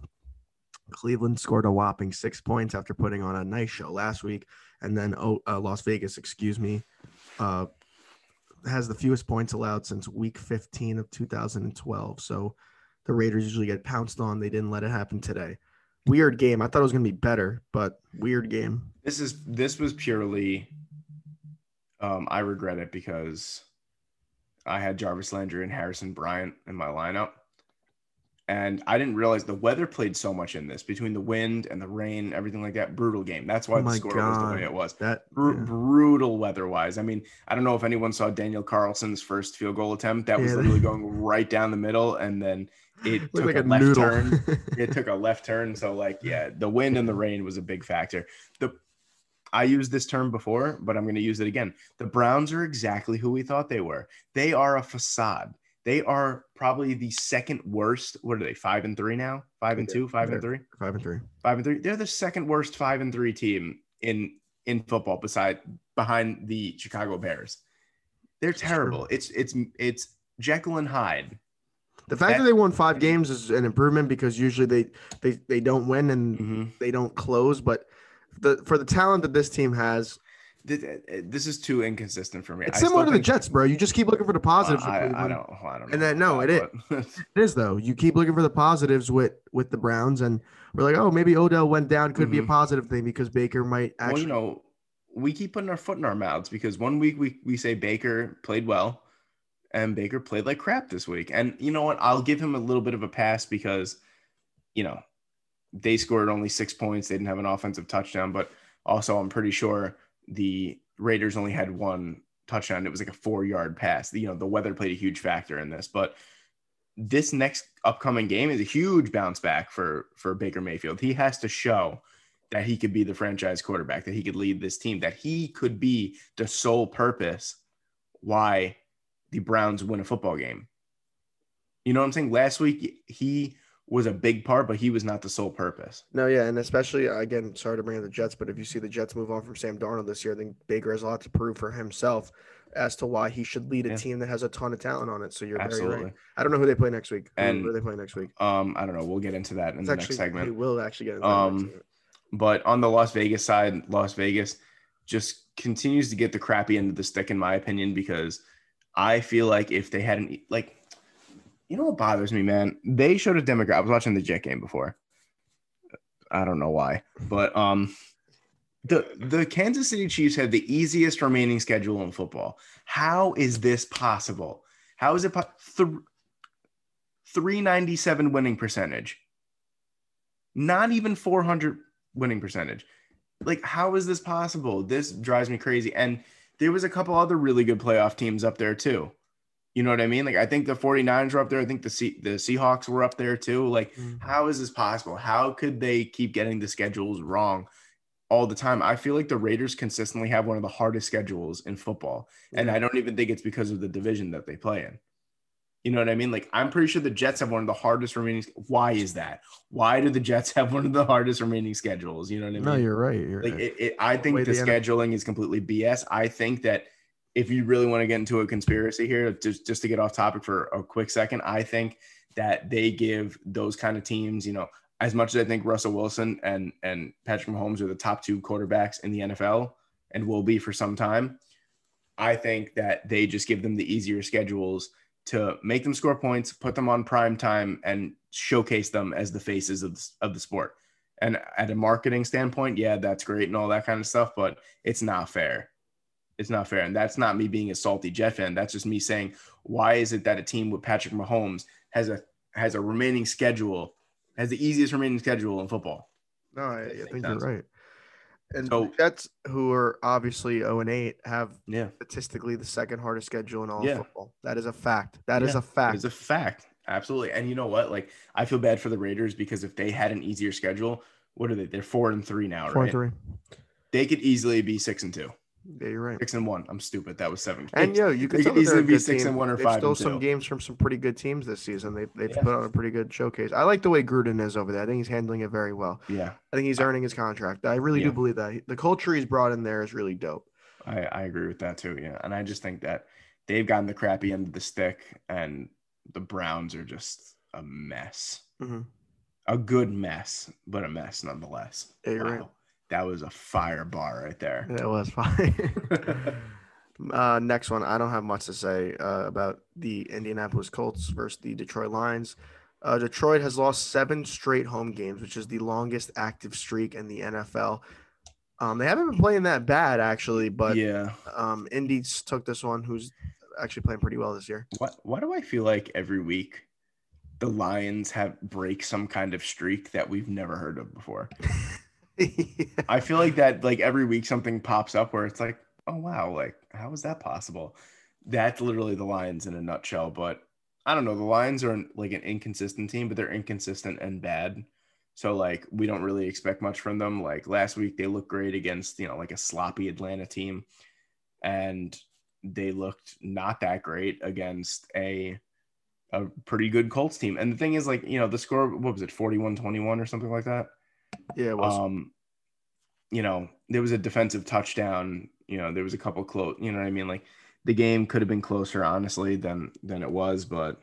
Cleveland scored a whopping six points after putting on a nice show last week, and then oh, uh, Las Vegas, excuse me, uh, has the fewest points allowed since Week 15 of 2012. So the Raiders usually get pounced on. They didn't let it happen today. Weird game. I thought it was gonna be better, but weird game. This is this was purely. Um, I regret it because I had Jarvis Landry and Harrison Bryant in my lineup, and I didn't realize the weather played so much in this between the wind and the rain, everything like that. Brutal game. That's why Oh the score was the way it was. That Bru- yeah. Brutal weather-wise. I mean, I don't know if anyone saw Daniel Carlson's first field goal attempt. That was Yeah. literally going right down the middle, and then it took like a, a left noodle. turn it took a left turn. So like, yeah, the wind and the rain was a big factor. The I used this term before, but I'm going to use it again. The Browns are exactly who we thought they were. They are a facade. They are probably the second worst. What are they? Five and three now? Five and two? Five and three? Five and three. Five and three. They're the second worst five and three team in in football, beside behind the Chicago Bears. They're terrible. It's it's it's Jekyll and Hyde. The fact That- that they won five games is an improvement because usually they they they don't win and Mm-hmm. they don't close. But the for the talent that this team has, This is too inconsistent for me. it's similar to the Jets, bro. You just keep looking for the positives. I, I don't. I don't know. And then- no, about it that, It is though. You keep looking for the positives with with the Browns, and we're like, oh, maybe Odell went down could be a Mhm. positive thing because Baker might but- well, actually. you know, we keep putting our foot in our mouths because one week we, we say Baker played well and Baker played like crap this week. And you know what? I'll give him a little bit of a pass because, you know, they scored only six points. They didn't have an offensive touchdown, but also I'm pretty sure the Raiders only had one touchdown. It was like a four yard pass. You know, the weather played a huge factor in this, but this next upcoming game is a huge bounce back for for Baker Mayfield. He has to show that he could be the franchise quarterback, that he could lead this team, that he could be the sole purpose why the Browns win a football game. You know what I'm saying? Last week he was a big part, but he was not the sole purpose. No, yeah, and especially again, sorry to bring up the Jets, but if you see the Jets move on from Sam Darnold this year, I think Baker has a lot to prove for himself as to why he should lead a yeah. team that has a ton of talent on it. So you're Absolutely. very right. I don't know who they play next week. And who, who they play next week? Um, I don't know. We'll get into that in it's the actually, next segment. We will actually get into um, but on the Las Vegas side, Las Vegas just continues to get the crappy end of the stick, in my opinion, because I feel like if they hadn't like you know what bothers me, man? They showed a demographic. I was watching the Jet game before. I don't know why, but um, the the Kansas City Chiefs have the easiest remaining schedule in football. How is this possible? How is it po- th- 397 winning percentage? Not even 400 winning percentage. Like, how is this possible? This drives me crazy. And there was a couple other really good playoff teams up there too. You know what I mean? Like I think the 49ers were up there. I think the C- the Seahawks were up there too. Like mm-hmm. how is this possible? How could they keep getting the schedules wrong all the time? I feel like the Raiders consistently have one of the hardest schedules in football. Mm-hmm. And I don't even think it's because of the division that they play in. You know what I mean? Like I'm pretty sure the Jets have one of the hardest remaining. Why is that? Why do the Jets have one of the hardest remaining schedules? You know what I mean? No, you're right. You're like right. It, it, I think the, the scheduling is completely BS. I think that if you really want to get into a conspiracy here, just just to get off topic for a quick second, I think that they give those kind of teams, you know, as much as I think Russell Wilson and and Patrick Mahomes are the top two quarterbacks in the NFL and will be for some time, I think that they just give them the easier schedules to make them score points, put them on prime time, and showcase them as the faces of the, of the sport. And at a marketing standpoint, yeah, that's great and all that kind of stuff, but it's not fair it's not fair. And that's not me being a salty Jet fan. That's just me saying, why is it that a team with Patrick Mahomes has a has a remaining schedule, has the easiest remaining schedule in football? No, I, I think you're right. And so, the Jets, who are obviously 0 and 8, have yeah. statistically the second hardest schedule in all yeah. football. That is a fact. That yeah, is a fact. It's a fact. Absolutely. And you know what? Like, I feel bad for the Raiders because if they had an easier schedule, what are they? They're four and three now, four right? Four and three. They could easily be six and two. Yeah, you're right. Six and one. I'm stupid. That was seven. And yo, you could easily be six team. and one or They've five. Stole some games from some pretty good teams this season. They they've yeah. put on a pretty good showcase. I like the way Gruden is over there. I think he's handling it very well. Yeah, I think he's earning his contract. I really yeah. do believe that the culture he's brought in there is really dope. I I agree with that too. Yeah, and I just think that they've gotten the crappy end of the stick, and the Browns are just a mess. Mm-hmm. A good mess, but a mess nonetheless. Yeah, you're wow. right. That was a fire bar right there. That was fire. uh, next one, I don't have much to say uh, about the Indianapolis Colts versus the Detroit Lions. Uh, Detroit has lost seven straight home games, which is the longest active streak in the NFL. Um, they haven't been playing that bad actually, but yeah, um, Indy's took this one, who's actually playing pretty well this year. What? Why do I feel like every week the Lions have break some kind of streak that we've never heard of before? I feel like that like every week something pops up where it's like, oh wow, like how is that possible? That's literally the Lions in a nutshell. But I don't know. The Lions are like an inconsistent team, but they're inconsistent and bad. So like we don't really expect much from them. Like last week they looked great against, you know, like a sloppy Atlanta team. And they looked not that great against a a pretty good Colts team. And the thing is like, you know, the score what was it, 41-21 or something like that? Yeah, it was. Um, you know, there was a defensive touchdown. You know, there was a couple close. You know what I mean? Like the game could have been closer, honestly, than than it was. But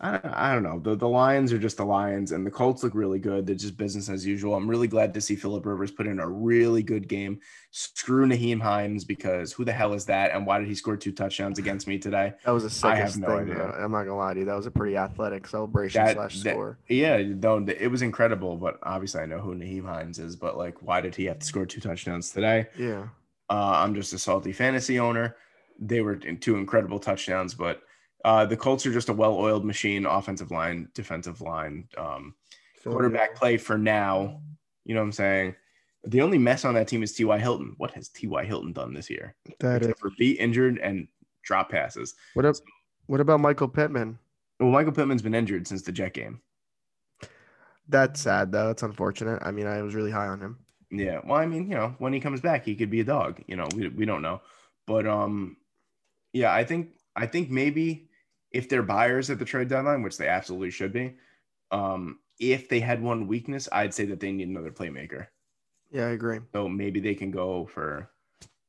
I don't, I don't know. The, the Lions are just the Lions, and the Colts look really good. They're just business as usual. I'm really glad to see Philip Rivers put in a really good game. Screw Nyheim Hines because who the hell is that? And why did he score two touchdowns against me today? That was a sickest no thing. idea. I'm not gonna lie to you. That was a pretty athletic celebration That- slash that- score. Yeah, no, it was incredible. But obviously, I know who Nyheim Hines is. But like, why did he have to score two touchdowns today? Yeah. Uh, I'm just a salty fantasy owner. They were in two incredible touchdowns, but uh, the Colts are just a well-oiled machine, offensive line, defensive line, um, quarterback play for now. You know what I'm saying? The only mess on that team is T.Y. Hilton. What has T.Y. Hilton done this year? That is. Except for be injured and drop passes. What up? What about Michael Pittman? Well, Michael Pittman's been injured since the Jet game. That's sad though. It's unfortunate. I mean, I was really high on him. Yeah. Well, I mean, you know, when he comes back, he could be a dog. You know, we, we don't know. But um, yeah, I think I think maybe if they're buyers at the trade deadline, which they absolutely should be, um, if they had one weakness, I'd say that they need another playmaker. Yeah, I agree. So maybe they can go for,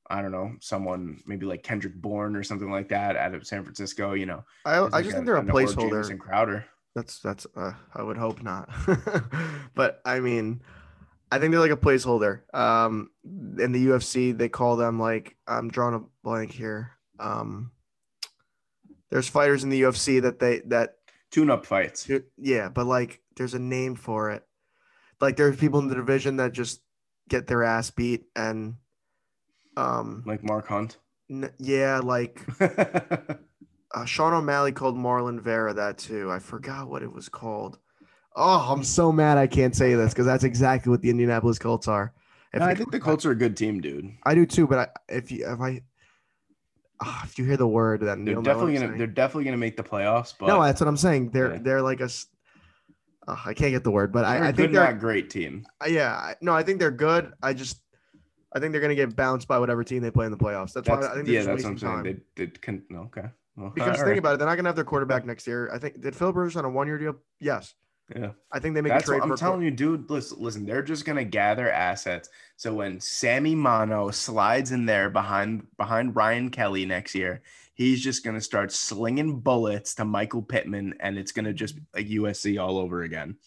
I don't know, someone maybe like Kendrick Bourne or something like that out of San Francisco. You know, I, I like just think they're a placeholder. Jamison Crowder. That's that's uh, I would hope not. but I mean, I think they're like a placeholder. Um in the UFC they call them like I'm drawing a blank here. Um there's fighters in the UFC that they that Tune-up fights. yeah, but like there's a name for it. Like there's people in the division that just get their ass beat and um Like Mark Hunt. n- yeah, like uh, Sean O'Malley called Marlon Vera that too. I forgot what it was called. Oh, I'm so mad I can't say this because that's exactly what the Indianapolis Colts are. No, I think the Colts are a good team, dude. I do too, but I, if you if I ah, if you hear the word, then They're definitely gonna saying. they're definitely gonna make the playoffs. But no, that's what I'm saying. They're Yeah. they're like a. ah, I can't get the word, but they're I, I think they're a great team. uh, yeah. No, I think they're good. I just I think they're gonna get bounced by whatever team they play in the playoffs. That's, why I think they're yeah, just that's what I'm saying. time. They did can okay. Well, Because think right. about it, they're not gonna have their quarterback next year. I think did Philip Rivers on a one year deal? Yes. Yeah, I think they make that's a trade what I'm telling you, dude. Listen, listen, they're just gonna gather assets. So when Sammy Mano slides in there behind behind Ryan Kelly next year, he's just gonna start slinging bullets to Michael Pittman, and it's gonna just be like USC all over again.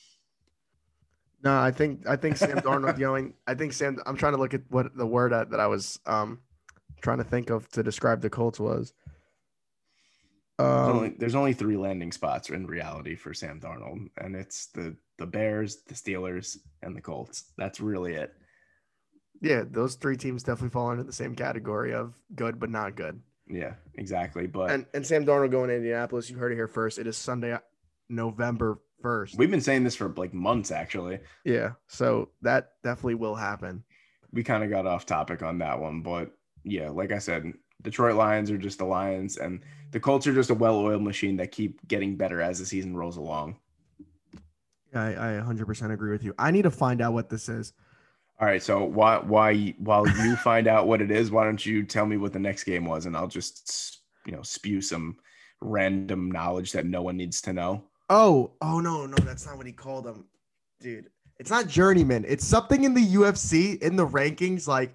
No, I think I think Sam Darnold. Only I think Sam. I'm trying to look at what the word that, that I was um trying to think of to describe the Colts was. There's, Um, only, there's only three landing spots in reality for Sam Darnold, and it's the the Bears, the Steelers, and the Colts. That's really it. yeah, those three teams definitely fall into the same category of good but not good. Yeah, exactly. But And and Sam Darnold going to Indianapolis. You heard it here first. It is Sunday, November first. we've been saying this for like months, actually. Yeah, so that definitely will happen. we kind of got off topic on that one, but yeah, like I said, Detroit Lions are just the Lions, and the Colts are just a well-oiled machine that keep getting better as the season rolls along. I I 100% agree with you. I need to find out what this is. All right, so why why while you find out what it is, why don't you tell me what the next game was, and I'll just you know spew some random knowledge that no one needs to know. Oh, oh no, no, that's not what he called them, dude. It's not journeyman. It's something in the UFC in the rankings, like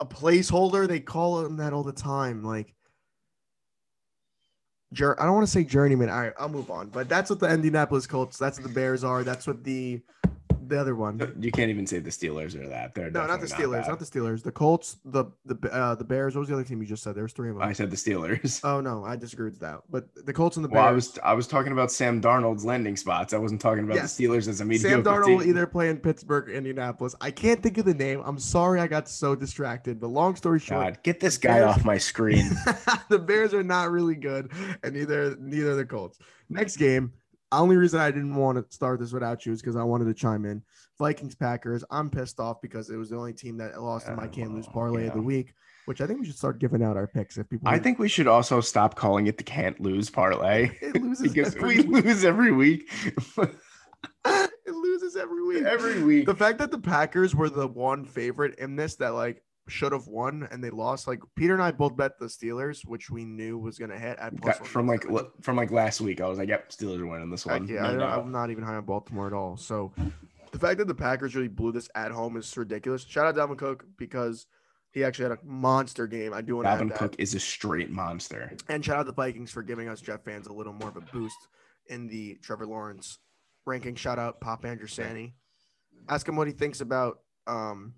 a placeholder. They call him that all the time. Like, I don't want to say journeyman. All right, I'll move on. But that's what the Indianapolis Colts. That's what the Bears are. That's what the the other one. You can't even say the Steelers are that. They're No, not the Steelers. bad. Not, the Steelers. The Colts. The the uh, the Bears. What was the other team you just said? There was three of them. I said the Steelers. oh no, I disagree with that. But the Colts and the Bears. I was I was talking about Sam Darnold's landing spots. I wasn't talking about Yes. the Steelers as a mediocre Sam Darnold team. will either play in Pittsburgh or Indianapolis. I can't think of the name. I'm sorry I got so distracted. But long story short, God, get this guy Bears- off my screen. the Bears are not really good, and neither neither the Colts. Next game. Only reason I didn't want to start this without you is because I wanted to chime in. Vikings Packers. I'm pissed off because it was the only team that lost in my Uh, can't lose parlay of the week. Which I think we should start giving out our picks if people. I think we should also stop calling it the can't lose parlay it loses because every we week. lose every week. it loses every week. every week. the fact that the Packers were the one favorite in this that like should have won and they lost. Like Peter and I both bet the Steelers, which we knew was gonna hit at plus from like from like last week, I was like, "Yep, Steelers are winning this Heck one." yeah, no I. I'm not even high on Baltimore at all. So the fact that the Packers really blew this at home is ridiculous. Shout out Dalvin Cook because he actually had a monster game. I do want to add Dalvin. Cook is a straight monster. And shout out the Vikings for giving us Jeff fans a little more of a boost in the Trevor Lawrence ranking. Shout out Pop Andrew Sani. Ask him what he thinks about. Um,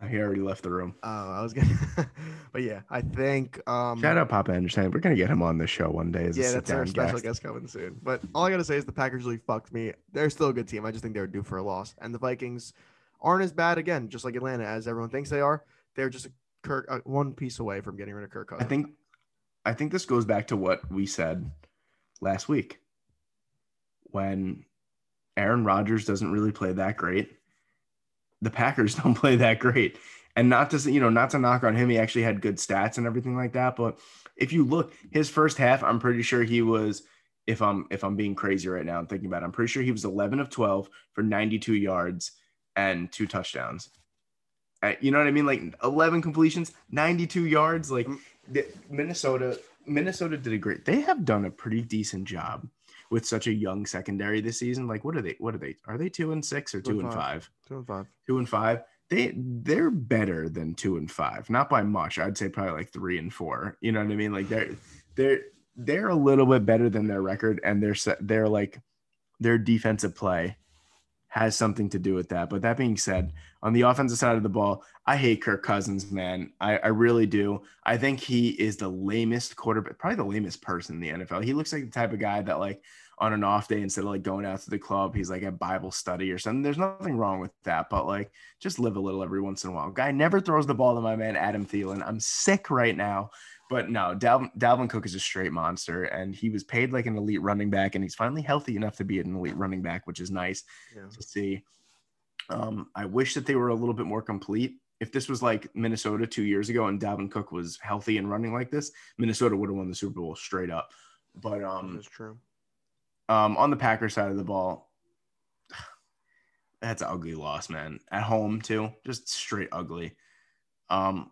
He already left the room. uh, I was gonna, but yeah, I think. Um, Shout out Papa Anderson. We're gonna get him on the show one day as a yeah, that's our special guest. guest coming soon. But all I gotta say is the Packers really fucked me. They're still a good team. I just think they're due for a loss, and the Vikings aren't as bad again, just like Atlanta, as everyone thinks they are. They're just a Kirk uh, one piece away from getting rid of Kirk Cousins. I think, I think this goes back to what we said last week when Aaron Rodgers doesn't really play that great. The Packers don't play that great, and not to you know not to knock on him. He actually had good stats and everything like that. But if you look, his first half, I'm pretty sure he was. If I'm if I'm being crazy right now, I'm thinking about. It, I'm pretty sure he was 11 of 12 for 92 yards and two touchdowns. Uh, you know what I mean? Like 11 completions, 92 yards. Like the, Minnesota, Minnesota did a great. They have done a pretty decent job with such a young secondary this season. Like, what are they? What are they? Are they two and six or Two two and and five? Two and five. Two and five. They they're better than two and five, not by much. I'd say probably like three and four. You know what I mean? Like they're they're they're a little bit better than their record, and they're they're like their defensive play has something to do with that. But that being said, on the offensive side of the ball, I hate Kirk Cousins, man. I, I really do. I think he is the lamest quarterback, probably the lamest person in the NFL. He looks like the type of guy that, like, on an off day, instead of like going out to the club, he's like at Bible study or something. There's nothing wrong with that, but like, just live a little every once in a while. Guy never throws the ball to my man Adam Thielen. I'm sick right now. But no, Dalvin, Dalvin Cook is a straight monster, and he was paid like an elite running back, and he's finally healthy enough to be an elite running back, which is nice Yeah. to see. Um, I wish that they were a little bit more complete. If this was like Minnesota two years ago and Dalvin Cook was healthy and running like this, Minnesota would have won the Super Bowl straight up. But um, That's true. um, on the Packers side of the ball, that's an ugly loss, man. At home too, just straight ugly. Um,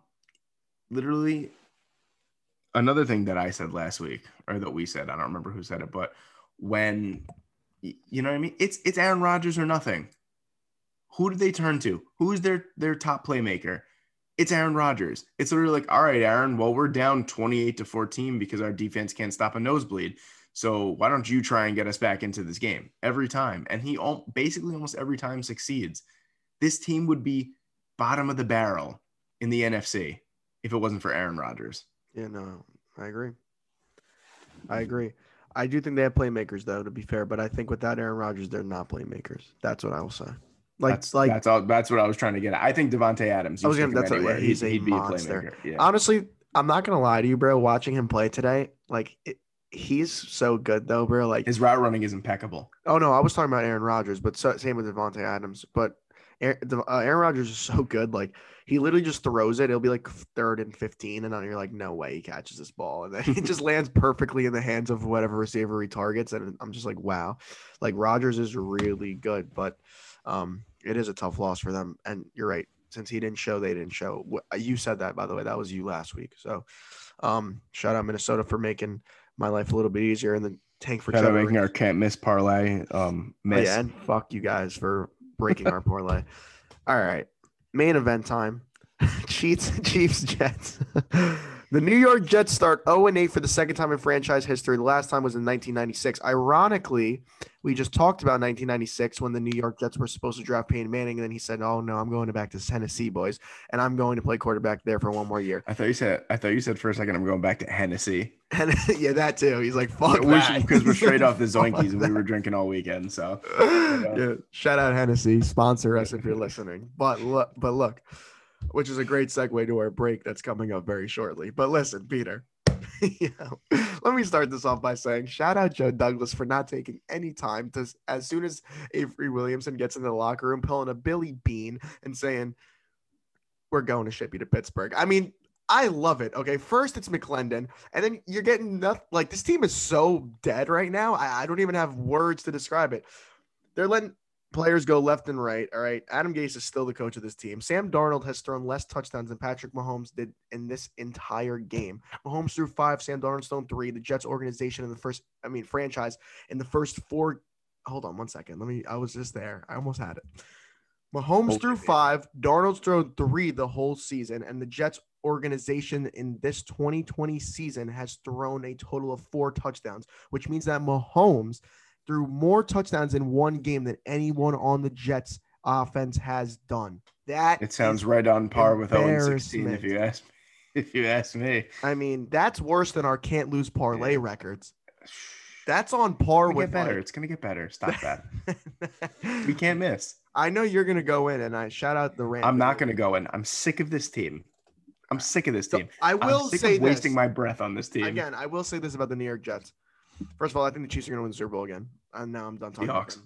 literally, another thing that I said last week, or that we said, I don't remember who said it, but when you know what I mean, it's it's Aaron Rodgers or nothing. Who did they turn to? Who's their their top playmaker? It's Aaron Rodgers. It's literally like, all right, Aaron. Well, we're down twenty eight to fourteen because our defense can't stop a nosebleed. So why don't you try and get us back into this game every time? And he al- basically almost every time succeeds. This team would be bottom of the barrel in the NFC if it wasn't for Aaron Rodgers. Yeah, no, um, I agree. I agree. I do think they have playmakers though, to be fair, but I think without Aaron Rodgers, they're not playmakers. That's what I will say. Like, that's like that's all. That's what I was trying to get at. I think Davante Adams. I was gonna- that's anywhere, yeah, he's he'd- a he'd be monster. playmaker. Yeah. honestly, I'm not gonna lie to you, bro. Watching him play today, like it, he's so good though, bro. Like, His route running is impeccable. oh no, I was talking about Aaron Rodgers, but so, same with Davante Adams. But Aaron, uh, Aaron Rodgers is so good. Like, he literally just throws it. It'll be like third and 15, and then you're like, no way he catches this ball, and then it just lands perfectly in the hands of whatever receiver he targets. And I'm just like, wow, like Rodgers is really good, but um, it is a tough loss for them. And you're right. Since he didn't show, they didn't show. You said that, by the way. That was you last week. So, um, shout out Minnesota for making my life a little bit easier, and then Tank for Shout out Trevor. making our can't miss parlay. Um, Oh, yeah, and fuck you guys for breaking our parlay. All right, main event time. Chiefs, Chiefs, Jets. the New York Jets start 0 8 for the second time in franchise history. The last time was in 1996. Ironically, we just talked about 1996 when the New York Jets were supposed to draft Peyton Manning, and then he said, "Oh no, I'm going back to Tennessee, boys, and I'm going to play quarterback there for one more year." I thought you said. I thought you said for a second. I'm going back to Hennessy. And yeah, that too. He's like, "Fuck that," because we're straight off the Zoinkies and we were drinking all weekend. So yeah, shout out Hennessy, sponsor us if you're listening. But look, but look, which is a great segue to our break that's coming up very shortly. But listen, Peter, let me start this off by saying shout out Joe Douglas for not taking any time to, as soon as Avery Williamson gets into the locker room, pulling a Billy Beane and saying, "We're going to ship you to Pittsburgh." I mean. I love it. Okay, first it's McLendon, and then you're getting nothing. Like this team is so dead right now. I, I don't even have words to describe it. They're letting players go left and right. All right. Adam Gase is still the coach of this team. Sam Darnold has thrown less touchdowns than Patrick Mahomes did in this entire game. Mahomes threw five, Sam Darnold thrown three. The Jets organization in the first, I mean, franchise in the first four. Hold on one second. Let me, I was just there. I almost had it. Mahomes threw five, Darnold's thrown three the whole season, and the Jets organization in this 2020 season has thrown a total of four touchdowns, which means that Mahomes threw more touchdowns in one game than anyone on the Jets offense has done. That It sounds right on par with 0 16 if you ask me. if you ask me. I mean, that's worse than our can't lose parlay Yeah. records. That's on par with better. like- It's gonna get better. Stop that. we can't miss. I know you're gonna go in, and I shout out the Rams. I'm not gonna go in. I'm sick of this team. I'm sick of this So, team. I will say wasting my breath on this team. Again, I will say this about the New York Jets. First of all, I think the Chiefs are going to win the Super Bowl again. And now I'm done talking. Seahawks.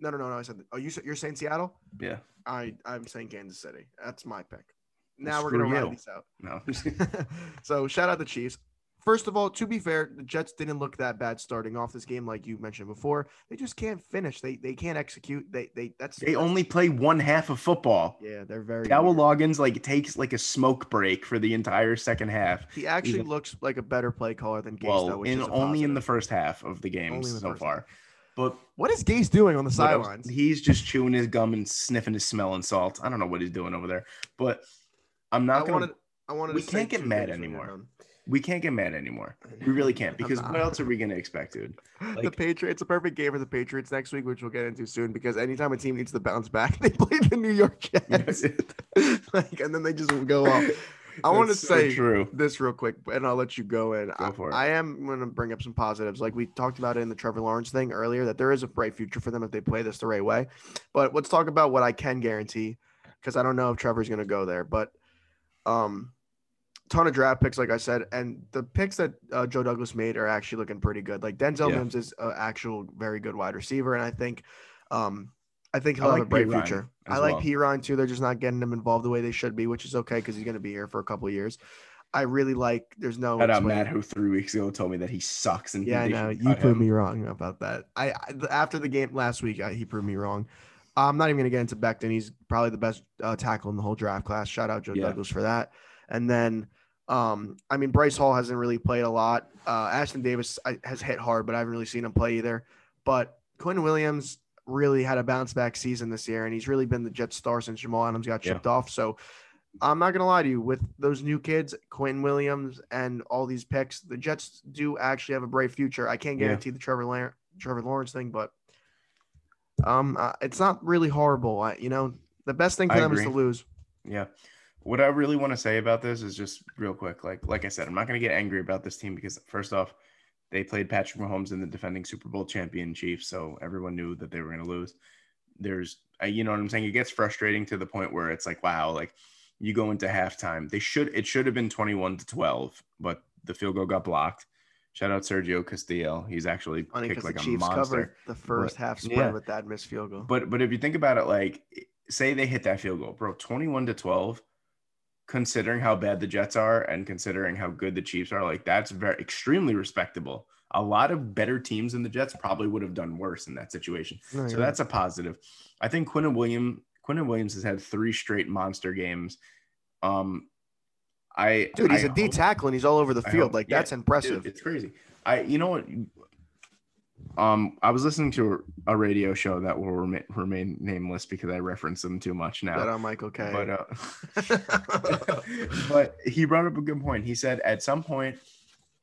No, no, no, no. I said, oh, you said you're saying Seattle? Yeah. I I'm saying Kansas City. That's my pick. Now we're gonna ride you. these out. No. so shout out the Chiefs. First of all, to be fair, the Jets didn't look that bad starting off this game, like you mentioned before. They just can't finish. They they can't execute. They they that's they that's- only play one half of football. yeah they're very. Dowell. Loggains like takes like a smoke break for the entire second half. He actually even- looks like a better play caller than Gase, though, Well, which in only in the first half of the game Only in the so far. But What is Gase doing on the sidelines? he's just chewing his gum and sniffing his smelling salt. I don't know what he's doing over there, but I'm I not gonna. wanted. I wanted. we can't get mad anymore. Done. we can't get mad anymore. We really can't because what else are we gonna expect, dude? the Patriots, a perfect game for the Patriots next week, which we'll get into soon. Because anytime a team needs to bounce back, they play the New York Jets, like, and then they just go off. I want to so say true. this real quick, and I'll let you go in. Go I, it. I am going to bring up some positives, like we talked about it in the Trevor Lawrence thing earlier, that there is a bright future for them if they play this the right way. But let's talk about what I can guarantee, because I don't know if Trevor's going to go there. But um, ton of draft picks, like I said, and the picks that uh, Joe Douglas made are actually looking pretty good. Like Denzel Yeah. Mims is an actual very good wide receiver, and I think, um, I think he'll have like a bright P. Future. I like well. P. Ryan too. They're just not getting him involved the way they should be, which is okay because he's going to be here for a couple of years. I really like. There's no. Shout out Matt, who three weeks ago told me that he sucks and Yeah, I know you proved him. me wrong about that. I, I after the game last week, I, he proved me wrong. I'm not even gonna get into Becton. He's probably the best uh, tackle in the whole draft class. Shout out Joe Yeah. Douglas for that. And then, um, I mean Bryce Hall hasn't really played a lot. Uh, Ashtyn Davis has hit hard, but I haven't really seen him play either. But Quinnen Williams really had a bounce back season this year, and he's really been the Jet star since Jamal Adams got Yeah. off. So. I'm not gonna lie to you. With those new kids, Quinnen Williams and all these picks, the Jets do actually have a bright future. I can't Yeah. guarantee the Trevor Lar- Trevor Lawrence thing, but um, uh, it's not really horrible. I, you know, the best thing for I them is to lose. Yeah. What I really want to say about this is just real quick. Like, like I said, I'm not going to get angry about this team because first off, they played Patrick Mahomes in the defending Super Bowl champion Chiefs, so everyone knew that they were going to lose. There's, you know what I'm saying? It gets frustrating to the point where it's like, wow, like you go into halftime. They should, it should have been 21 to 12, but the field goal got blocked. Shout out Sergio Castillo. He's actually Funny kicked like the a Chiefs covered monster. the first half spread yeah. with that missed field goal. But but if you think about it, like say they hit that field goal, bro, 21 to 12, considering how bad the Jets are and considering how good the Chiefs are, like that's very extremely respectable. A lot of better teams than the Jets probably would have done worse in that situation. So you're that's a positive. I think Quinn and William Quinnen Williams has had three straight monster games. Um I dude, he's a a D tackle and he's all over the I field. like yeah, that's impressive. Dude, it's crazy. I, you know what? Um, I was listening to a, radio show that will remain, remain nameless because I reference them too much now. Shout out Michael Kay But uh, but he brought up a good point. He said at some point,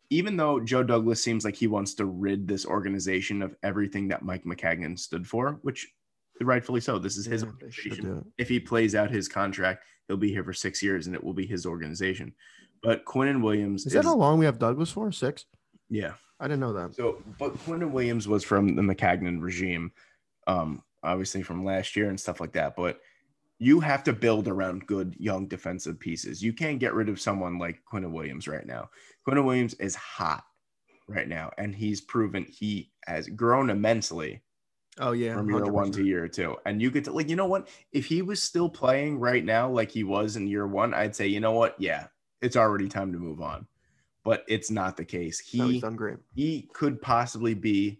even though Joe Douglas seems like he wants to rid this organization of everything that Mike Maccagnan stood for, which rightfully so. This is his Yeah, they organization if he plays out his contract, he'll be here for six years and it will be his organization. But Quinnen Williams Is that how long we have Douglas for? Six? yeah. I didn't know that. So, but Quinnen Williams was from the Maccagnan regime, um, obviously from last year and stuff like that. But you have to build around good young defensive pieces. You can't get rid of someone like Quinnen Williams right now. Quinnen Williams is hot right now, and he's proven he has grown immensely Oh yeah, from year one 100%. to year two. And you could like, you know what? If he was still playing right now like he was in year one, I'd say, you know what? Yeah, it's already time to move on. But it's not the case. He No, he's done great. he could possibly be,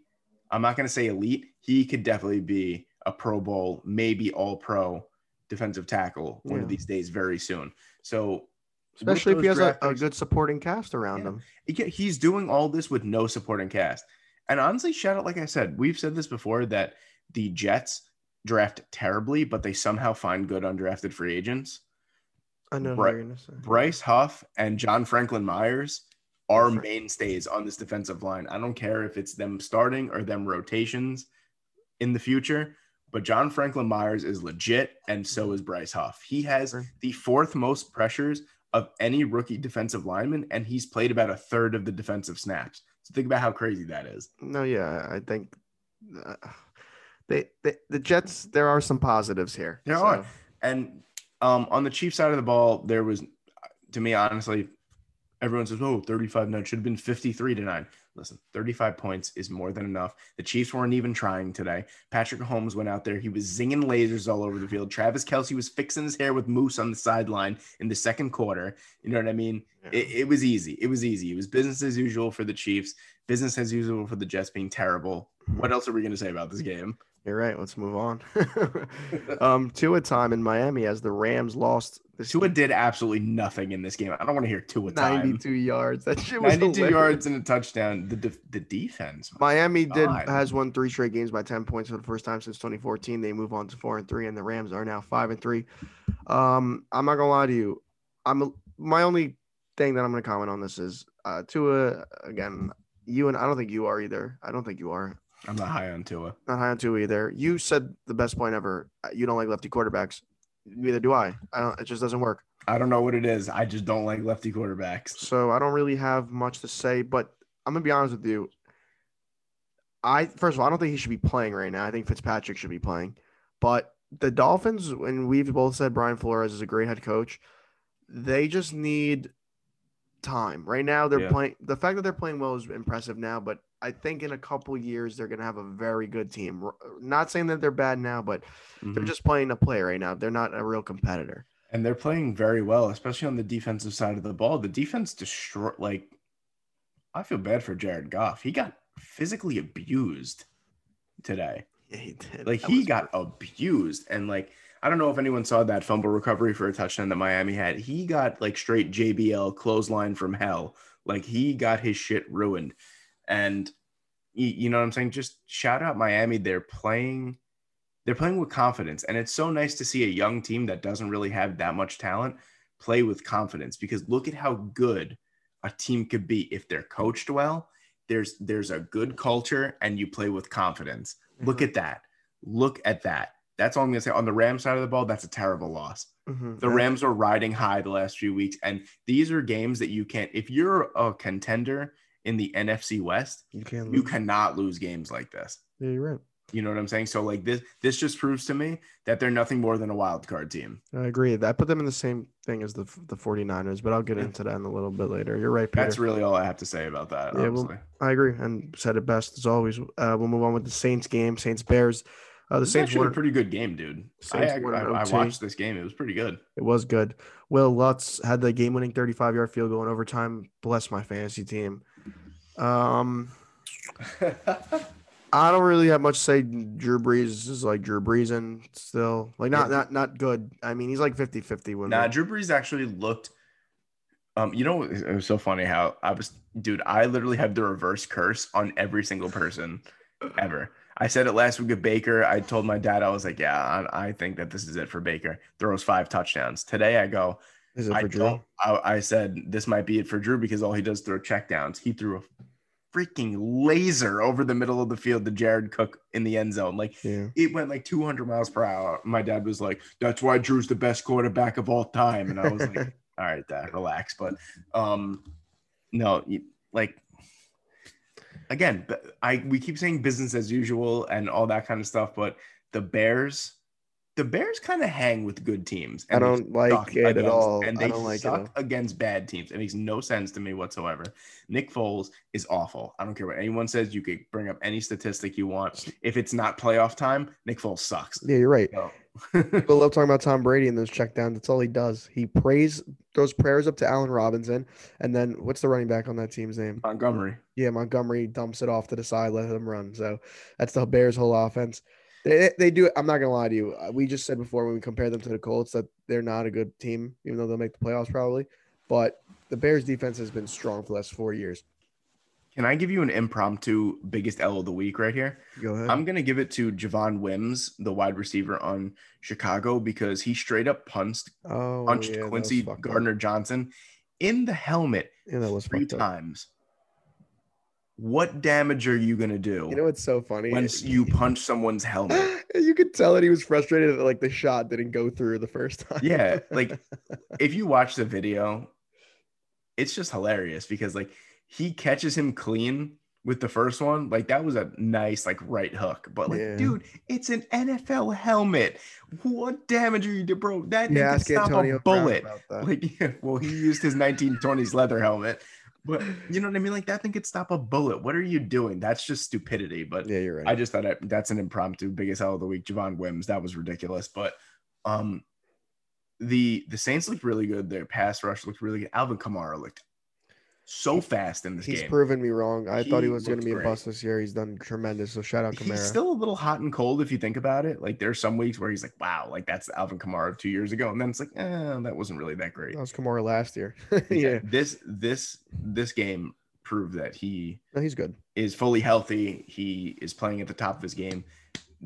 I'm not going to say elite. He could definitely be a Pro Bowl, maybe all pro defensive tackle one of these days very soon. So, Especially if he has a, a good supporting cast around Yeah. him. he- he's doing all this with no supporting cast. And honestly, shout out, like I said, we've said this before that the Jets draft terribly, but they somehow find good undrafted free agents. I know Bri- who you're gonna say. Bryce Huff and John Franklin Myers are mainstays on this defensive line. I don't care if it's them starting or them rotations in the future, but John Franklin Myers is legit, and so is Bryce Huff. He has the fourth most pressures of any rookie defensive lineman, and he's played about a third of the defensive snaps. So think about how crazy that is. No, yeah, I think uh, they, they the Jets. There are some positives here. There so- are. And um, on the Chiefs side of the ball, there was, to me, honestly, everyone says, oh, 35 9 should have been 53 to 9. Listen, 35 points is more than enough. The Chiefs weren't even trying today. Patrick Mahomes went out there. He was zinging lasers all over the field. Travis Kelce was fixing his hair with Moose on the sideline in the second quarter. You know what I mean? Yeah. It, it was easy. It was easy. It was business as usual for the Chiefs, business as usual for the Jets being terrible. What else are we going to say about this game? You're right. Let's move on. um, Tua time in Miami as the Rams lost this Tua did absolutely nothing in this game. I don't want to hear Tua time. 92 yards. That shit was 92 hilarious. yards and a touchdown. The def- the defense. Miami did has won three straight games by 10 points for the first time since 2014. They move on to four and three, and the Rams are now five and three. Um, I'm not gonna lie to you. I'm my only thing that I'm gonna comment on this is uh Tua again. You and I don't think you are either. I don't think you are. I'm not high on Tua. Not high on Tua either. You said the best point ever. Uh, You don't like lefty quarterbacks. Neither do I. I don't. It just doesn't work. I don't know what it is. I just don't like lefty quarterbacks. So I don't really have much to say, but I'm gonna be honest with you. I first of all, I don't think he should be playing right now. I think Fitzpatrick should be playing. But the Dolphins, and we've both said Brian Flores is a great head coach, they just need time. Right now, they're Yeah. playing the fact that they're playing well is impressive now, but I think in a couple years they're gonna have a very good team. Not saying that they're bad now, but they're Mhm. just playing to play right now. They're not a real competitor. And they're playing very well, especially on the defensive side of the ball. The defense destroyed. Like, I feel bad for Jared Goff. He got physically abused today. Yeah, he did. Like That he got abused, and like I don't know if anyone saw that fumble recovery for a touchdown that Miami had. He got like straight JBL clothesline from hell. Like he got his shit ruined, and you, you know what I'm saying. Just shout out Miami. They're playing, they're playing with confidence, and it's so nice to see a young team that doesn't really have that much talent play with confidence. Because look at how good a team could be if they're coached well. There's there's a good culture, and you play with confidence. Look Mhm. at that. Look at that. That's all I'm gonna say. On the Rams side of the ball, that's a terrible loss. Mhm. The. Rams are riding high the last few weeks, and these are games that you can't. If you're a contender in the NFC West, You can't. you cannot lose games like this. Yeah, you're right. You know what I'm saying? So like this, this just proves to me that they're nothing more than a wild card team. I agree. I put them in the same thing as the the 49ers, but I'll get into that in a little bit later. You're right, Peter. That's really all I have to say about that. Yeah, well. I agree and said it best as always. Uh, we'll move on with the Saints game, Saints Bears. Uh, the Saints were a pretty good game, dude. I, Saints I, in I watched this game. It was pretty good. It was good. Wil Lutz had the game-winning 35-yard field goal in overtime. Bless my fantasy team. Um, I don't really have much to say. Drew Brees is like Drew Brees and still like not Yeah. not not good. I mean, he's like 50-50 when Nah, Drew Brees actually looked. Um, you know, it was so funny how I was, dude. I literally have the reverse curse on every single person ever. I said it last week of Baker. I told my dad, I was like, yeah, I, I think that this is it for Baker. Throws five touchdowns today. I go, is it I for Drew? I, I said this might be it for Drew because all he does throw checkdowns. He threw a freaking laser over the middle of the field to Jared Cook in the end zone. Like Yeah. it went like 200 miles per hour. My dad was like, "That's why Drew's the best quarterback of all time," and I was like, "All right, Dad, relax." But um, no, like again, I we keep saying business as usual and all that kind of stuff, but the Bears, the Bears kind of hang with good teams. I don't like it at all. And I they don't like suck against bad teams. It makes no sense to me whatsoever. Nick Foles is awful. I don't care what anyone says. You could bring up any statistic you want. If it's not playoff time, Nick Foles sucks. Yeah, you're right. So- People love talking about Tom Brady and those checkdowns. That's all he does. He prays those prayers up to Allen Robinson, and then what's the running back on that team's name? Montgomery. Yeah, Montgomery dumps it off to the side, let him run. So that's the Bears' whole offense. They, they do. I'm not gonna lie to you. Uh, We just said before when we compare them to the Colts that they're not a good team, even though they'll make the playoffs probably. But the Bears' defense has been strong for the last four years. Can I give you an impromptu biggest L of the week right here? Go ahead. I'm gonna give it to Javon Wims, the wide receiver on Chicago, because he straight up punched oh, punched yeah, Chauncey. Gardner Johnson in the helmet Yeah, that was three times. What damage are you gonna do You know what's so funny? when you punch someone's helmet? you could tell that he was frustrated that like the shot didn't go through the first time. Yeah, like if you watch the video, it's just hilarious because like he catches him clean with the first one. Like that was a nice like right hook. But like, Yeah. dude, it's an NFL helmet. What damage are you doing, bro? That yeah, stop Antonio a bullet. Like, yeah, well, he used his 1920s leather helmet. But you know what I mean? Like that thing could stop a bullet. What are you doing? That's just stupidity. But yeah, you're right. I just thought that, that's an impromptu biggest hell of the week. Javon Wims, that was ridiculous. But um, the the Saints looked really good. Their pass rush looked really good. Alvin Kamara looked so fast in this He's game. He's proven me wrong. I thought he He was going to be a great. bust this year. He's done tremendous. So shout out Kamara. He's still a little hot and cold if you think about it. Like there's some weeks where he's like, "Wow, like that's Alvin Kamara of two years ago," and then it's like, "Eh, that wasn't really that great." that was Kamara last year. Yeah, yeah, This this this game proved that he no, he's good. is fully healthy. He is playing at the top of his game.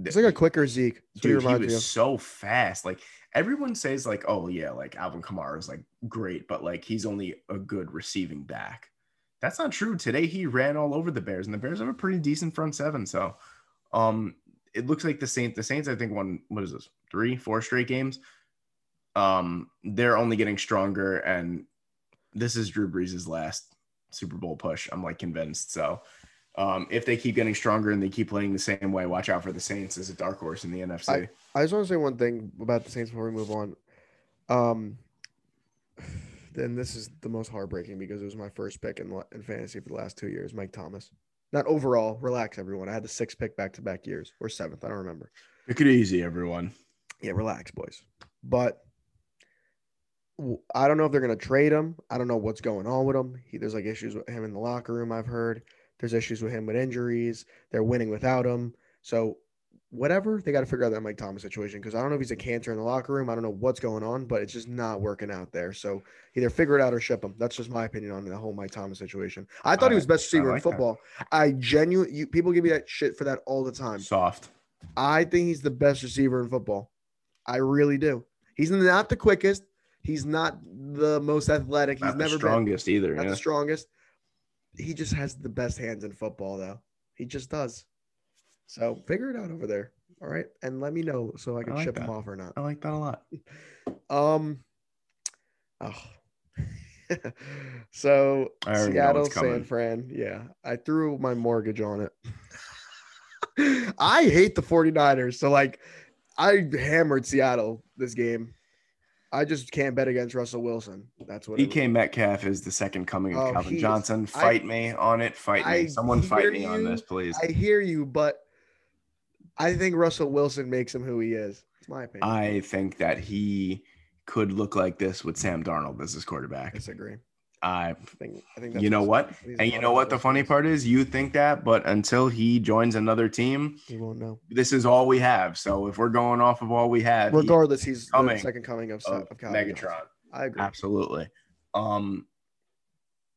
It's like a quicker Zeke. That's he dude, he was so fast. Like everyone says, like, oh yeah, like Alvin Kamara is like great, but like he's only a good receiving back. That's not true. Today he ran all over the Bears, and the Bears have a pretty decent front seven. So, um, it looks like the Saints. The Saints, I think, won what is this? Three, four straight games. Um, they're only getting stronger, and this is Drew Brees' last Super Bowl push. I'm like convinced. So, um, if they keep getting stronger and they keep playing the same way, watch out for the Saints as a dark horse in the NFC. I just want to say one thing about the Saints before we move on. Um, then this is the most heartbreaking because it was my first pick in, in fantasy for the last two years, Mike Thomas. Not overall. Relax, everyone. I had the sixth pick back to back years or seventh. I don't remember. Take it easy, everyone. Yeah, relax, boys. But I don't know if they're going to trade him. I don't know what's going on with him. He, there's like issues with him in the locker room, I've heard. There's issues with him with injuries. They're winning without him. So, whatever, they got to figure out that Mike Thomas situation because I don't know if he's a cancer in the locker room. I don't know what's going on, but it's just not working out there. So, either figure it out or ship him. That's just my opinion on the whole Mike Thomas situation. I thought he was best receiver like in that. football. I genuinely, you, people give me that shit for that all the time. Soft. I think he's the best receiver in football. I really do. He's not the quickest. He's not the most athletic. He's Not never been strongest either. not Yeah. the strongest. He just has the best hands in football, though. He just does. So figure it out over there. All right, and let me know so I can like ship him that. off or not. I like that a lot. Um. Oh. so I already know Seattle. San Fran. Yeah, I threw my mortgage on it. I hate the 49ers. So like I hammered Seattle this game. I just can't bet against Russell Wilson. That's what. DK Metcalf is the second coming of Oh, Calvin is- Johnson. I- Fight me on it. Fight me. I Someone fight me on this, please. I hear you, but I think Russell Wilson makes him who he is. It's my opinion. I think that he could look like this with Sam Darnold as his quarterback. disagree. I think I think that's you know what? And you know what the funny part is? You think that, but until he joins another team, He won't know. this is all we have. So if we're going off of all we have, he- Regardless, he's coming the second coming of, of of Megatron. I agree. Absolutely. Um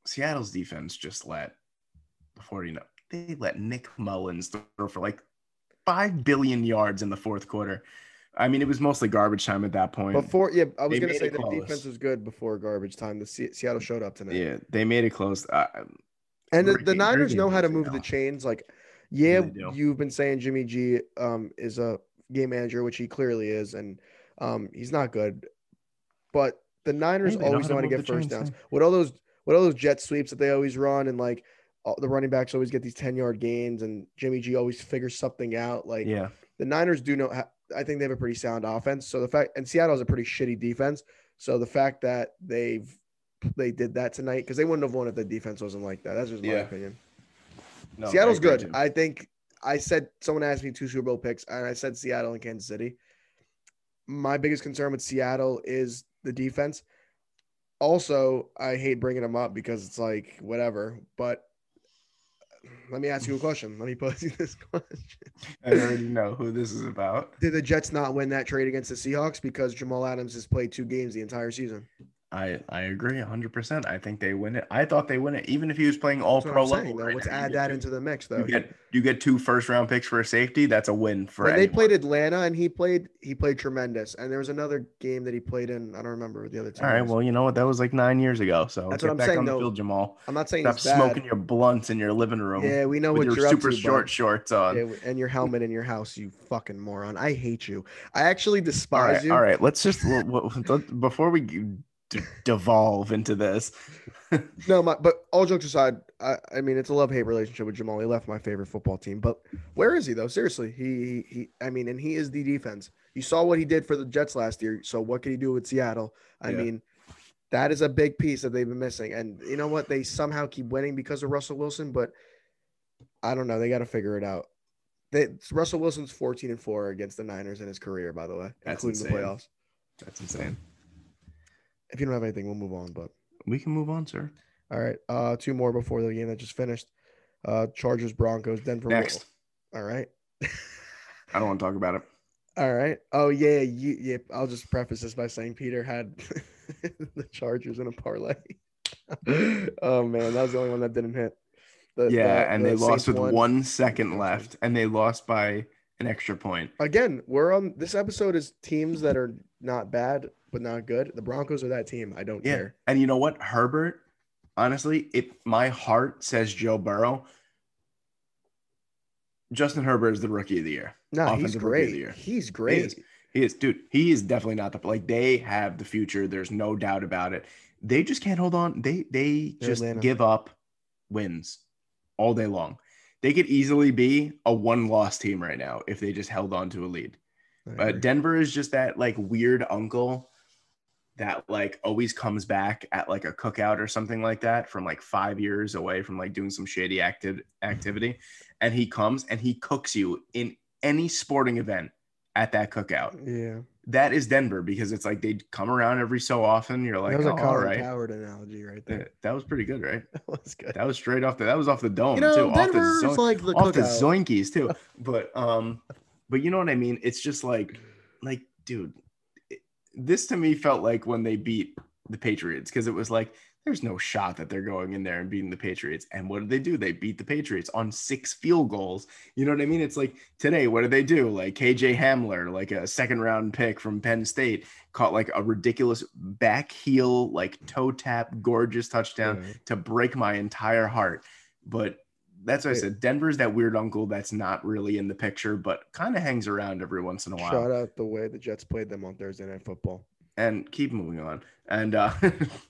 Seattle's defense just let the 49 they let Nick Mullens throw for like five billion yards in the fourth quarter. I mean, it was mostly garbage time at that point. Before, yeah, I was gonna say the defense was good before garbage time. The Se- Seattle showed up tonight, yeah, they made it close. Uh, and the, the Niners know how to move the chains. Like, yeah, do. you've been saying Jimmy G um, is a game manager, which he clearly is, and um, he's not good. But the Niners Hey, always how know how to get first downs. hey. With all those, what all those jet sweeps that they always run, and like all, the running backs always get these ten yard gains, and Jimmy G always figures something out. Like, yeah, the Niners do know. ha- I think they have a pretty sound offense. So the fact and Seattle has a pretty shitty defense. So the fact that they've they did that tonight because they wouldn't have won if the defense wasn't like that. That's just my Yeah. opinion. No, Seattle's agree, good. too. I think I said someone asked me two Super Bowl picks, and I said Seattle and Kansas City. My biggest concern with Seattle is the defense. Also, I hate bringing them up because it's like whatever. But let me ask you a question. Let me pose you this question. I already know who this is about. Did the Jets not win that trade against the Seahawks because Jamal Adams has played two games the entire season? I I agree 100%. I think they win it. I thought they win it even if he was playing all pro level. though. right Let's now. Add that into the mix, though. You get you get two first round picks for a safety. That's a win for when they played Atlanta and he played he played tremendous. And there was another game that he played in. I don't remember the other team. All right, was. well, you know what? That was like nine years ago. So That's get what I'm back saying, on the though. field, Jamal. I'm not saying Stop smoking your blunts in your living room Yeah, we know what your you're up super to, short bud. shorts on. Yeah, and your helmet in your house, you fucking moron. I hate you. I actually despise right, you. all right. Let's just w- w- let- before we d- devolve into this. No, my but all jokes aside, I, I mean it's a love hate relationship with Jamal. He left my favorite football team, but where is he though? Seriously, he, he he. I mean, and he is the defense. You saw what he did for the Jets last year. So what can he do with Seattle? I Yeah. mean, that is a big piece that they've been missing. And you know what? They somehow keep winning because of Russell Wilson, but I don't know. They got to figure it out. They, Russell Wilson's 14 and four against the Niners in his career, by the way, That's including insane. the playoffs. That's insane. If you don't have anything, we'll move on. But We can move on, sir. All right. Uh, two more before the game that just finished. Uh, Chargers, Broncos, Denver. Next, All right. I don't want to talk about it. All right. Oh yeah, you, yeah. I'll just preface this by saying Peter had the Chargers in a parlay. oh man, that was the only one that didn't hit. The- Yeah, the- and the they lost with won. one second left, and they lost by an extra point. Again, we're on this episode is teams that are not bad but not good. The Broncos are that team. I don't Yeah, care. and you know what, Herbert. Honestly, it my heart says Joe Burrow. Justin Herbert is the rookie of the year. No, he's Offensive rookie of the great. He's He great. is, he is, dude. He is definitely not the like they have the future. There's no doubt about it. They just can't hold on. They they They're just Atlanta. give up wins all day long. They could easily be a one loss team right now if they just held on to a lead. But. Denver is just that like weird uncle that like always comes back at like a cookout or something like that from like five years away from like doing some shady active activity. And he comes and he cooks you in any sporting event at that cookout. yeah, That is Denver because it's like they'd come around every so often. You're like, that was oh, a all Colin right. Cowherd analogy right there. That was pretty good, right? That was good. That was straight off the that was off the dome You know, too. Off the Denver's zone like the off the zoinkies too. But um, but you know what I mean? It's just like, like, dude, it- this to me felt like when they beat the Patriots because it was like there's no shot that they're going in there and beating the Patriots. And what did they do? They beat the Patriots on six field goals. You know what I mean? It's like today, what did they do? Like KJ Hamler, like a second round pick from Penn State, caught like a ridiculous back heel, like toe tap, gorgeous touchdown Yeah. to break my entire heart. But that's what I said. Denver's that weird uncle that's not really in the picture, but kind of hangs around every once in a while. Shout out the way the Jets played them on Thursday Night Football. And keep moving on. And uh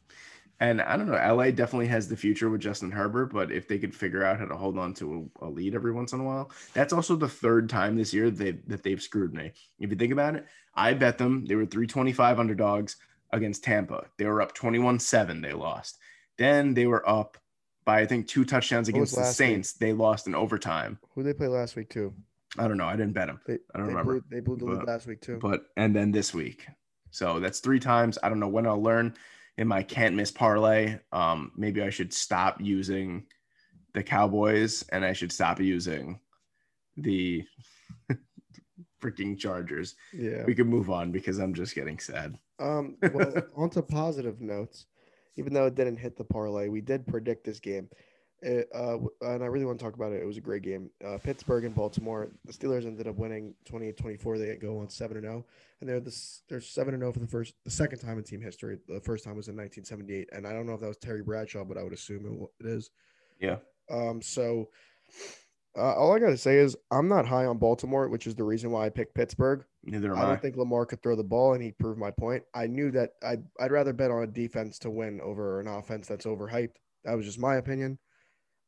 and I don't know, LA definitely has the future with Justin Herbert, but if they could figure out how to hold on to a, a lead every once in a while, that's also the third time this year they that they've screwed me. If you think about it, I bet them they were 325 underdogs against Tampa. They were up 21-7, they lost. Then they were up by I think two touchdowns What against the last week? Saints. They lost in overtime. Who they play last week too? I don't know. I didn't bet them. They, I don't they remember, Blew, they blew the lead last week too. But and then this week. So that's three times. I don't know when I'll learn in my can't miss parlay. Um, maybe I should stop using the Cowboys and I should stop using the freaking Chargers. yeah. We can move on because I'm just getting sad. Um. Well, on to positive notes. Even though it didn't hit the parlay, we did predict this game. It, uh, and I really want to talk about it. It was a great game. Uh, Pittsburgh and Baltimore. The Steelers ended up winning 28-24. They go on 7 and 0. And they're this they're 7 and 0 for the first the second time in team history. The first time was in 1978. And I don't know if that was Terry Bradshaw, but I would assume it, it is. Yeah. Um, so uh, all I got to say is I'm not high on Baltimore, which is the reason why I picked Pittsburgh. Neither am I I. don't think Lamar could throw the ball, and he proved my point. I knew that I'd, I'd rather bet on a defense to win over an offense that's overhyped. That was just my opinion.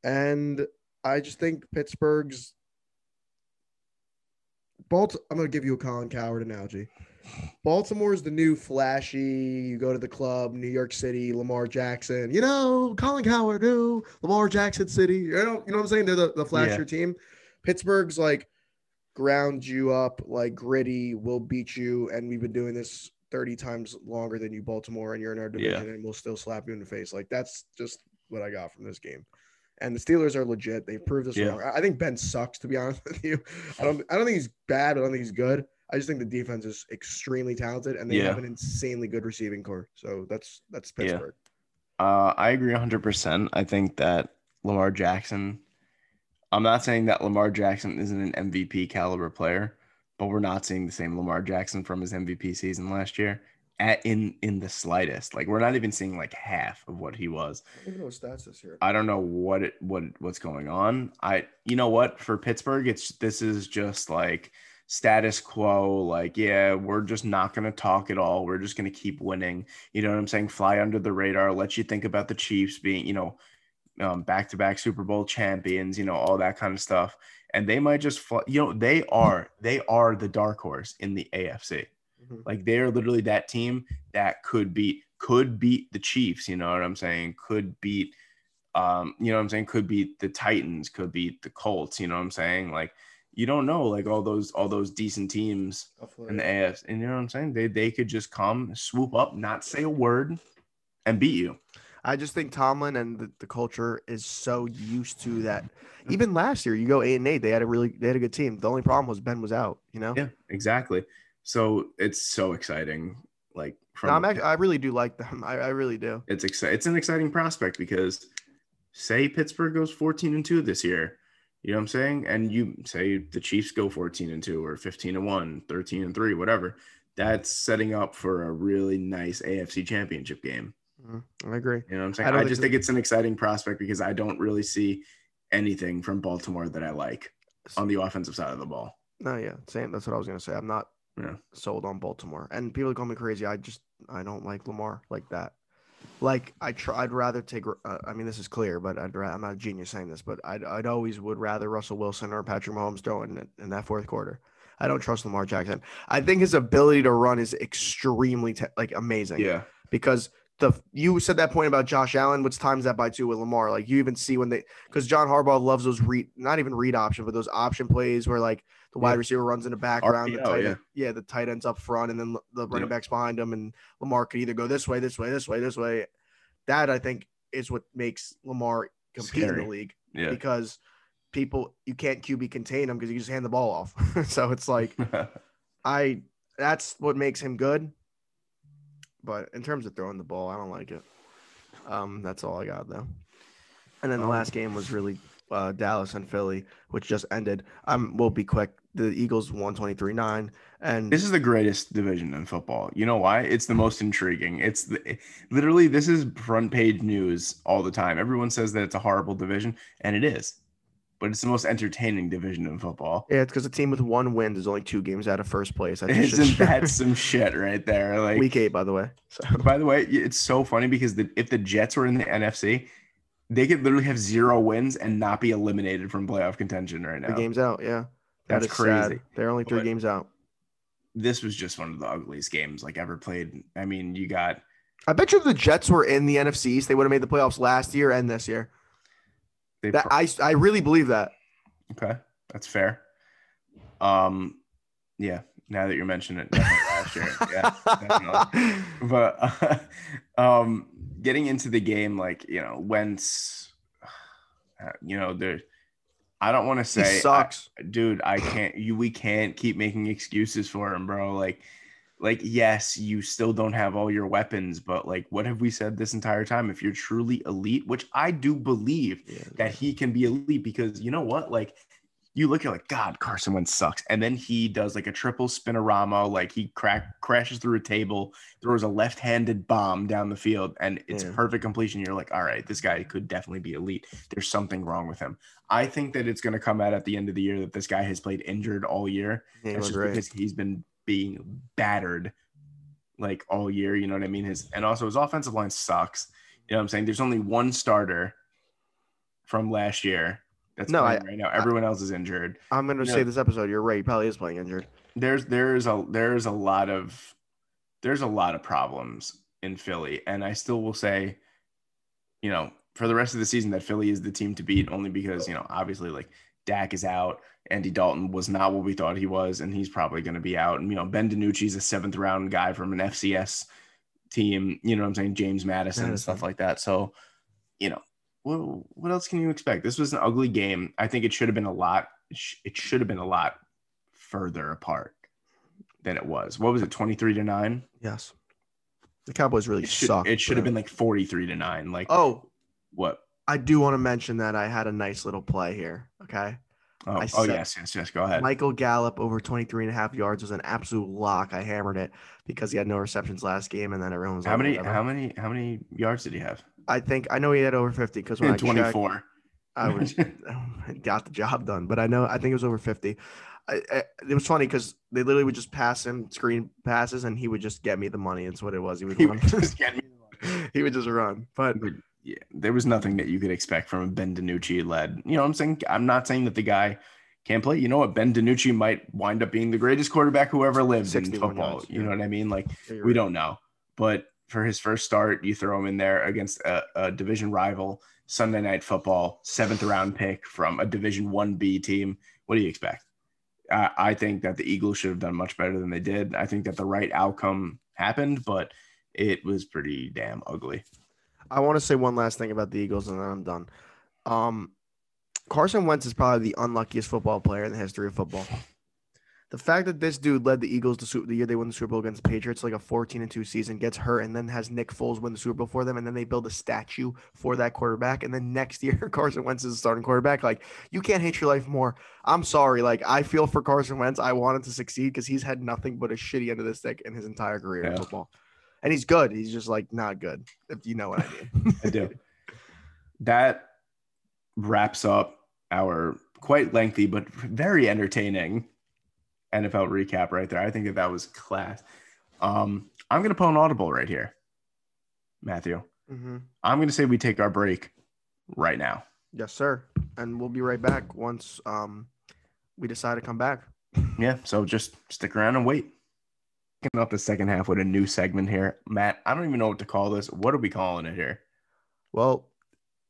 And I just think Pittsburgh's. Balt- I'm going to give you a Colin Cowherd analogy. Baltimore's the new flashy, you go to the club, New York City, Lamar Jackson, you know, Colin Cowherd, who, Lamar Jackson City, you know, you know what I'm saying? They're the, the flashier Yeah. team. Pittsburgh's like ground you up, like gritty, we'll beat you. And we've been doing this 30 times longer than you, Baltimore, and you're in our Yeah. division, and we'll still slap you in the face. Like, that's just what I got from this game. And the Steelers are legit. They proved this Yeah. wrong. I think Ben sucks, to be honest with you. I don't I don't think he's bad, I don't think he's good. I just think the defense is extremely talented and they Yeah. have an insanely good receiving corps. So that's that's Yeah. Pittsburgh. Uh, I agree 100%. I think that Lamar Jackson, I'm not saying that Lamar Jackson isn't an MVP caliber player, but we're not seeing the same Lamar Jackson from his MVP season last year at in in the slightest. Like we're not even seeing like half of what he was. I don't even know what stats this. I don't know what it what what's going on. I you know what for Pittsburgh it's this is just like status quo like yeah, we're just not going to talk at all. We're just going to keep winning. You know what I'm saying? Fly under the radar, let you think about the Chiefs being, you know, um, back-to-back Super Bowl champions, you know, all that kind of stuff. And they might just fly, you know, they are they are the dark horse in the AFC. Mhm. Like they are literally that team that could beat could beat the Chiefs, you know what I'm saying? Could beat um, you know what I'm saying? Could beat the Titans, could beat the Colts, you know what I'm saying? Like you don't know like all those all those decent teams in the AFC. And you know what I'm saying? They they could just come, swoop up, not say a word and beat you. I just think Tomlin and the, the culture is so used to that. Even last year, you go eight and eight, they had a really they had a good team. The only problem was Ben was out. You know. Yeah, exactly. So it's so exciting. Like from No, I really do like them. I, I really do. it's exci- it's an exciting prospect because say Pittsburgh goes 14 and 2 this year. You know what I'm saying? And you say the Chiefs go 14 and 2 or 15 and 1, 13 and 3, whatever. That's setting up for a really nice AFC championship game. Mhm. I agree. You know what I'm saying? I I, think just the- think it's an exciting prospect because I don't really see anything from Baltimore that I like on the offensive side of the ball. No, yeah, same. That's what I was gonna say. I'm not Yeah. sold on Baltimore, and people call me crazy. I just I don't like Lamar like that. Like I try, I'd rather take. Uh, I mean, this is clear, but I'd ra- I'm not a genius saying this, but I'd I'd always would rather Russell Wilson or Patrick Mahomes throw in in that fourth quarter. I don't trust Lamar Jackson. I think his ability to run is extremely te- like amazing. Yeah. because the you said that point about Josh Allen, which times that by two with Lamar. Like you even see when they because John Harbaugh loves those read not even read option, but those option plays where like the wide Yeah. receiver runs in the background, the tight yeah. yeah, the tight ends up front, and then the running Yep. backs behind them, and Lamar could either go this way, this way, this way, this way. That I think is what makes Lamar compete in the league Yeah. because people you can't QB contain him because you just hand the ball off. so it's like I that's what makes him good. But in terms of throwing the ball, I don't like it. Um, that's all I got though. And then the Um, last game was really uh, Dallas and Philly, which just ended. Um, we'll be quick. The Eagles won 23-9. And This is the greatest division in football. You know why? It's the most intriguing. It's the, literally this is front page news all the time. Everyone says that it's a horrible division, and it is, but it's the most entertaining division in football. yeah, it's because a team with one win is only two games out of first place. Isn't that some shit right there? Like, week eight, by the way. So by the way, it's so funny because the, if the Jets were in the NFC, they could literally have zero wins and not be eliminated from playoff contention right now. the game's out. Yeah, That That's is sad. crazy. They're only three But- games out. This was just one of the ugliest games like ever played. I mean, you got I bet you if the Jets were in the NFC East, they would have made the playoffs last year and this year. That I I really believe that. Okay, that's fair. Um, yeah. Now that you're mentioning it, definitely last year, yeah. definitely. But um, getting into the game, like you know, Wentz, uh, you know, there. I don't want to he say, sucks. I- dude. I can't. You, we can't keep making excuses for him, bro. Like, like yes, you still don't have all your weapons, but like, what have we said this entire time? If you're truly elite, which I do believe, Yeah. that he can be elite because you know what? Like you look at like God, Carson Wentz sucks, and then he does like a triple spinorama, like he crack crashes through a table, throws a left-handed bomb down the field, and it's Yeah. perfect completion. You're like, all right, this guy could definitely be elite. There's something wrong with him. I think that it's going to come out at the end of the year that this guy has played injured all year. Yeah, That's just because he's been being battered like all year. You know what I mean? His and also his offensive line sucks. You know what I'm saying? There's only one starter from last year that's No, I- right now. Everyone else is injured. I'm gonna No. say this episode. You're right. He probably is playing injured. There's there's a there's a lot of there's a lot of problems in Philly, and I still will say, you know, for the rest of the season that Philly is the team to beat, only because you know obviously like Dak is out. Andy Dalton was not what we thought he was, and he's probably going to be out. And you know, Ben DiNucci's a seventh round guy from an FCS team. You know what I'm saying? James Madison and stuff like that. So, you know, what what else can you expect? This was an ugly game. I think it should have been a lot. It should have been a lot further apart. than it was. What was it, 23 to 9? Yes. The Cowboys really It should, suck. it should have been like 43 to 9. Like, Oh, what? I do want to mention that I had a nice little play here. Okay. Oh, I oh yes, yes, yes. Go ahead. Michael Gallup over 23 and a half yards was an absolute lock. I hammered it because he had no receptions last game and then everyone was how like, many, whatever. how many, how many yards did he have? I think I know he had over 50 because when I checked, 24. I was got the job done, but I know I think it was over 50. I, I, it was funny because they literally would just pass him screen passes and he would just get me the money. That's what it was. He would He would just get me he would just run. But But, yeah, there was nothing that you could expect from a Ben DiNucci led. You know, what I'm saying I'm not saying that the guy can't play. You know what? Ben DiNucci might wind up being the greatest quarterback who ever lived in football. yards, You know what I mean? Like Yeah, we right. don't know. But for his first start, you throw him in there against a, a division rival, Sunday night football, seventh round pick from a Division One B team. What do you expect? I I think that the Eagles should have done much better than they did. I think that the right outcome happened, but it was pretty damn ugly. I want to say one last thing about the Eagles and then I'm done. Um, Carson Wentz is probably the unluckiest football player in the history of football. The fact that this dude led the Eagles to the year they won the Super Bowl against the Patriots, like a 14 and 2 season, gets hurt, and then has Nick Foles win the Super Bowl for them, and then they build a statue for that quarterback, and then next year Carson Wentz is the starting quarterback. Like you can't hate your life more. I'm sorry, like I feel for Carson Wentz. I wanted to succeed because he's had nothing but a shitty end of the stick in his entire career in football, and he's good. He's just like not good, if you know what I mean. I do. that wraps up our quite lengthy but very entertaining NFL recap right there. I think that that was class. Um, I'm going to pull an audible right here, Matthew. hmm I'm going to say we take our break right now. Yes, sir. And we'll be right back once um we decide to come back. Yeah, so just stick around and wait. Kicking off the second half with a new segment here. Matt, I don't even know what to call this. What are we calling it here? Well,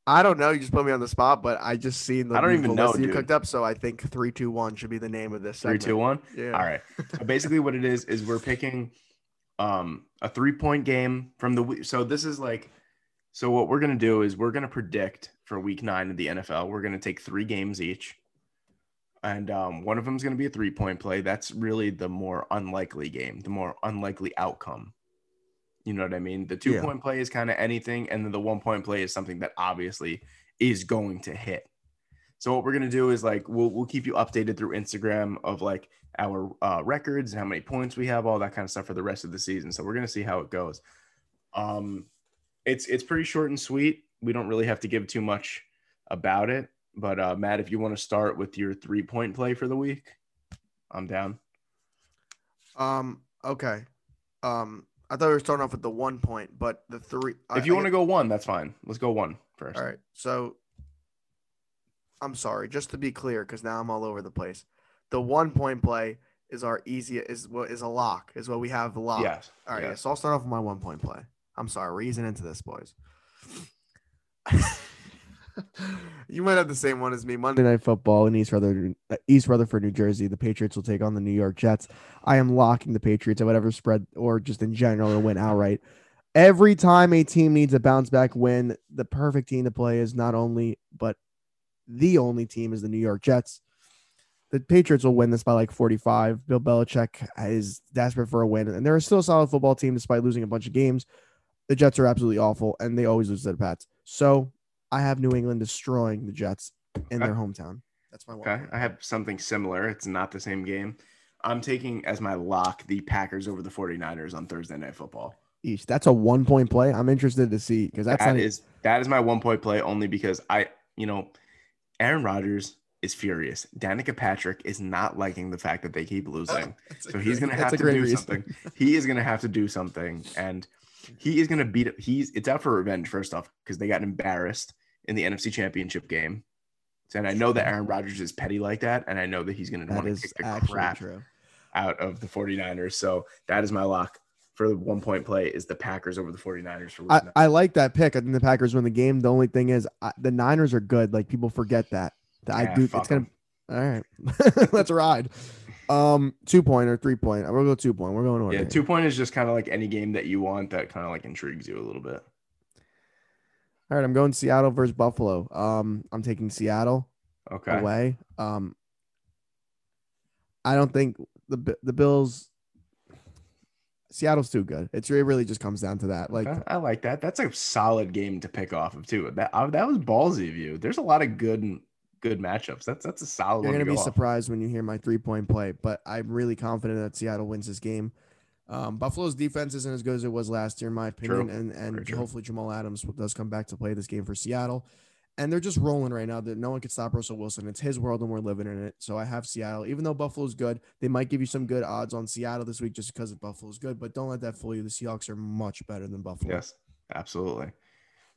I don't know. You just put me on the spot, but I just seen the I don't even know, you dude. could up. So I think three, two, one should be the name of this. Three, Segment. two, one. Yeah. All right. So basically, what it is is we're picking um, a three point game from the. So this is like, so what we're gonna do is we're gonna predict for week nine of the NFL. We're gonna take three games each, and um, one of them is gonna be a three point play. That's really the more unlikely game, the more unlikely outcome. You know what I mean? The two Yeah. point play is kind of anything, and then the one point play is something that obviously is going to hit. So what we're gonna do is like we'll we'll keep you updated through Instagram of like our uh, records and how many points we have, all that kind of stuff for the rest of the season. So we're gonna see how it goes. Um, it's it's pretty short and sweet. We don't really have to give too much about it. But uh, Matt, if you want to start with your three point play for the week, I'm down. Um. Okay. Um. I thought we were starting off with the one point, but the three. If you want to go one, that's fine. Let's go one first. All right. So I'm sorry, just to be clear, because now I'm all over the place. The one point play is our easy is what is a lock, is what we have locked. Yes. All right, yes. so I'll start off with my one point play. I'm sorry, we're easing into this, boys. You might have the same one as me. Monday Night Football in East Rutherford, uh, East Rutherford, New Jersey. The Patriots will take on the New York Jets. I am locking the Patriots at whatever spread or just in general to win outright. Every time a team needs a bounce back win, the perfect team to play is not only, but the only team is the New York Jets. The Patriots will win this by like 45. Bill Belichick is desperate for a win, and they're still a solid football team despite losing a bunch of games. The Jets are absolutely awful, and they always lose to the Pats. So I have New England destroying the Jets in their hometown. That's my one. Okay. I have something similar. It's not the same game. I'm taking as my lock the Packers over the 49ers on Thursday night football. East. That's a one point play. I'm interested to see because that's That is that is my one point play only because I, you know, Aaron Rodgers is furious. Danica Patrick is not liking the fact that they keep losing. So he's gonna have to do something. He is gonna have to do something, and he is gonna beat. He's it's out for revenge first off because they got embarrassed in the NFC Championship game. And I know that Aaron Rodgers is petty like that, and I know that he's gonna want to kick the crap true. out of the 49ers. So that is my lock for the one point play is the Packers over the 49ers for I. I like that pick. I think the Packers win the game. The only thing is I, the Niners are good. Like people forget that. I Yeah, do. It's gonna. 'em. All right, let's ride. Um, two point or three point. We'll go two point. We're going order. Yeah, here. two point is just kind of like any game that you want that kind of like intrigues you a little bit. All right, I'm going Seattle versus Buffalo. Um, I'm taking Seattle Okay. away. Um, I don't think the the Bills Seattle's too good. It's it really just comes down to that. Like Okay, I like that. That's a solid game to pick off of too. That uh, that was ballsy of you. There's a lot of good good matchups. That's that's a solid. you're gonna to be go off. surprised when you hear my three point play, but I'm really confident that Seattle wins this game. Um, Buffalo's defense isn't as good as it was last year, in my opinion, True. and and Very true. hopefully Jamal Adams does come back to play this game for Seattle. And they're just rolling right now. That no one can stop Russell Wilson. It's his world, and we're living in it. So I have Seattle. Even though Buffalo's good, they might give you some good odds on Seattle this week just because Buffalo's good. But don't let that fool you. The Seahawks are much better than Buffalo. Yes, absolutely.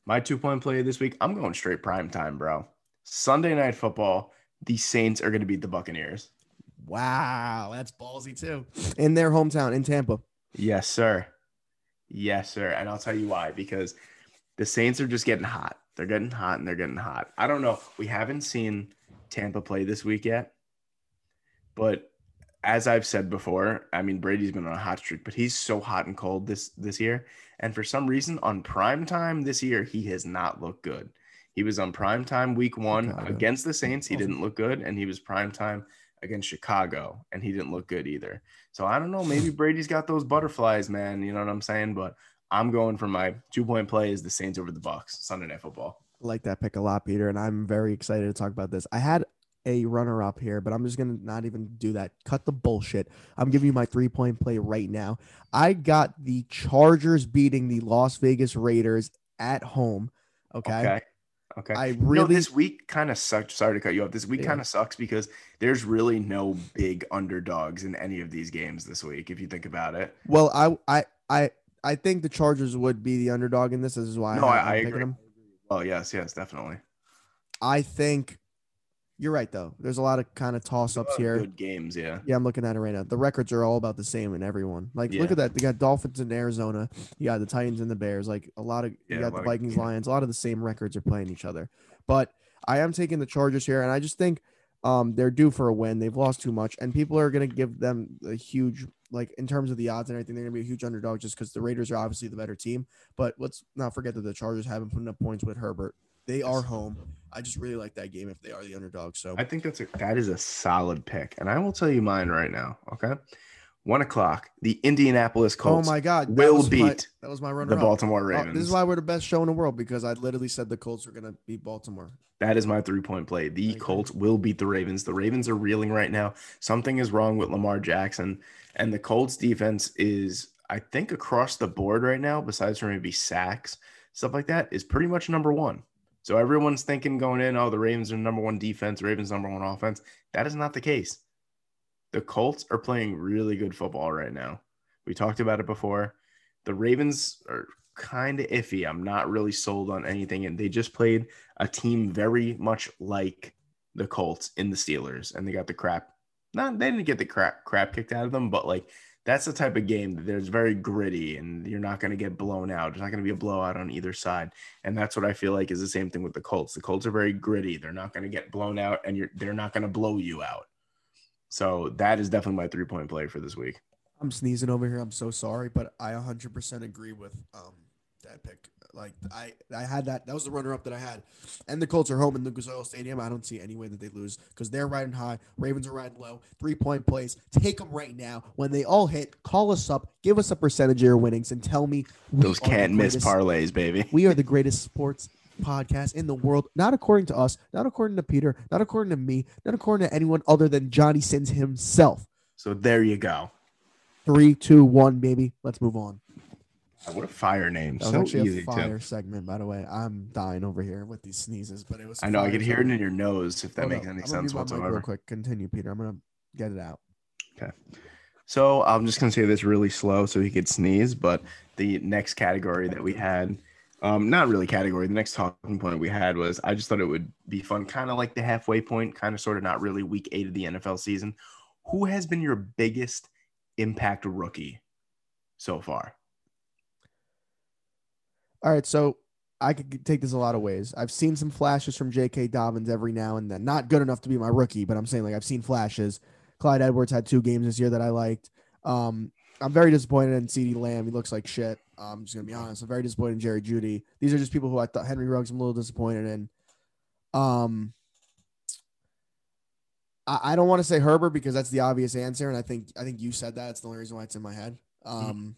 My two point play this week. I'm going straight prime time, bro. Sunday night football. The Saints are going to beat the Buccaneers. Wow, that's ballsy too. In their hometown, in Tampa. Yes, sir. Yes, sir. And I'll tell you why. Because the Saints are just getting hot. They're getting hot and they're getting hot. I don't know. We haven't seen Tampa play this week yet. But as I've said before, I mean Brady's been on a hot streak, but he's so hot and cold this this year. And for some reason, on prime time this year, he has not looked good. He was on prime time week one against the Saints. He didn't look good, and he was prime time against Chicago, and he didn't look good either. So I don't know. Maybe Brady's got those butterflies, man. You know what I'm saying? But I'm going for my two point play is the Saints over the Bucks Sunday Night Football. I like that pick a lot, Peter, and I'm very excited to talk about this. I had a runner up here, but I'm just gonna not even do that. Cut the bullshit. I'm giving you my three point play right now. I got the Chargers beating the Las Vegas Raiders at home. Okay. Okay. Okay. I You know, this week kind of sucks. Sorry to cut you off. This week Yeah. kind of sucks because there's really no big underdogs in any of these games this week. If you think about it, well, I I I I think the Chargers would be the underdog in this. This is why No, I- I'm I picking agree. them. oh yes, yes, definitely. I think you're right though. There's a lot of kind of toss ups of here. Good games, yeah. Yeah, I'm looking at it right now. The records are all about the same in everyone. Like, look at that. They got Dolphins in Arizona. You got the Titans and the Bears. Like a lot of Yeah, you got the of- Vikings, yeah. Lions. A lot of the same records are playing each other. But I am taking the Chargers here, and I just think um they're due for a win. They've lost too much, and people are gonna give them a huge like in terms of the odds and everything. They're gonna be a huge underdog just because the Raiders are obviously the better team. But let's not forget that the Chargers haven't put enough points with Herbert. They are home. I just really like that game if they are the underdog. So I think that's a that is a solid pick, and I will tell you mine right now. Okay, one o'clock. The Indianapolis oh Colts. oh my god, will was my- beat that was my runner. the Baltimore Oh, Ravens. this is why we're the best show in the world because I literally said the Colts were gonna beat Baltimore. That is my three point play. The Thank you. Colts will beat the Ravens. The Ravens are reeling right now. Something is wrong with Lamar Jackson. And the Colts defense is, I think, across the board right now, besides for maybe sacks, stuff like that, is pretty much number one. So everyone's thinking going in, oh, the Ravens are number one defense, Ravens number one offense. That is not the case. The Colts are playing really good football right now. We talked about it before. The Ravens are kind of iffy. I'm not really sold on anything. And they just played a team very much like the Colts in the Steelers, and they got the crap. Not they didn't get the crap crap kicked out of them, but like that's the type of game that there's very gritty, and you're not going to get blown out. There's not going to be a blowout on either side, and that's what I feel like is the same thing with the Colts. The Colts are very gritty. They're not going to get blown out, and you're they're not going to blow you out. So that is definitely my three point play for this week. I'm sneezing over here. I'm so sorry, but I 100% agree with um that pick. Like I I had that. That was the runner up that I had. And the Colts are home in Lucas Oil Stadium. I don't see any way that they lose because they're riding high. Ravens are riding low. Three point plays. Take them right now. When they all hit, call us up. Give us a percentage of your winnings and tell me Those can't miss parlays, baby. We are the greatest sports podcast in the world, not according to us, not according to Peter, not according to me, not according to anyone other than Johnny Sins himself. So there you go. Three, two, one, baby. Let's move on. What a fire name. That was So actually easy a too. fire segment, by the way. I'm dying over here with these sneezes, but it was. I know. I could hear it in your nose if that Hold makes up. any I'm sense mute my mic whatsoever. Real quick, continue, Peter. I'm gonna get it out. Okay. So I'm just gonna say this really slow so he could sneeze. But the next category that we had, um, not really category. The next talking point we had was I just thought it would be fun, kind of like the halfway point, kind of sort of not really week eight of the NFL season. Who has been your biggest impact rookie so far? All right, so I could take this a lot of ways. I've seen some flashes from J.K. Dobbins every now and then. Not good enough to be my rookie, but I'm saying like I've seen flashes. Clyde Edwards had two games this year that I liked. Um, I'm very disappointed in CeeDee Lamb. He looks like shit. I'm just gonna be honest. I'm very disappointed in Jerry Jeudy. These are just people who I thought Henry Ruggs. I'm a little disappointed in. Um, I, I don't want to say Herbert because that's the obvious answer, and I think I think you said that. It's the only reason why it's in my head. Um,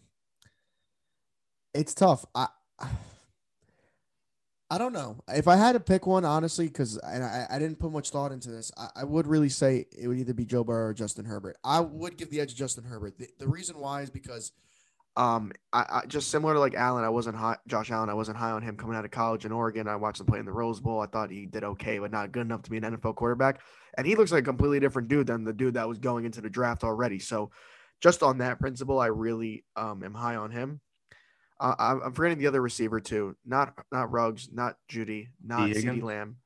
it's tough. I I don't know if I had to pick one honestly, because I, I didn't put much thought into this. I, I would really say it would either be Joe Burrow or Justin Herbert. I would give the edge to Justin Herbert. The, the reason why is because Um, I, I just similar to like Allen, I wasn't high. Josh Allen, I wasn't high on him coming out of college in Oregon. I watched him play in the Rose Bowl. I thought he did okay, but not good enough to be an NFL quarterback. And he looks like a completely different dude than the dude that was going into the draft already. So, just on that principle, I really um am high on him. Uh, I'm forgetting the other receiver too. Not not Ruggs, not Jeudy, not? CeeDee Lamb.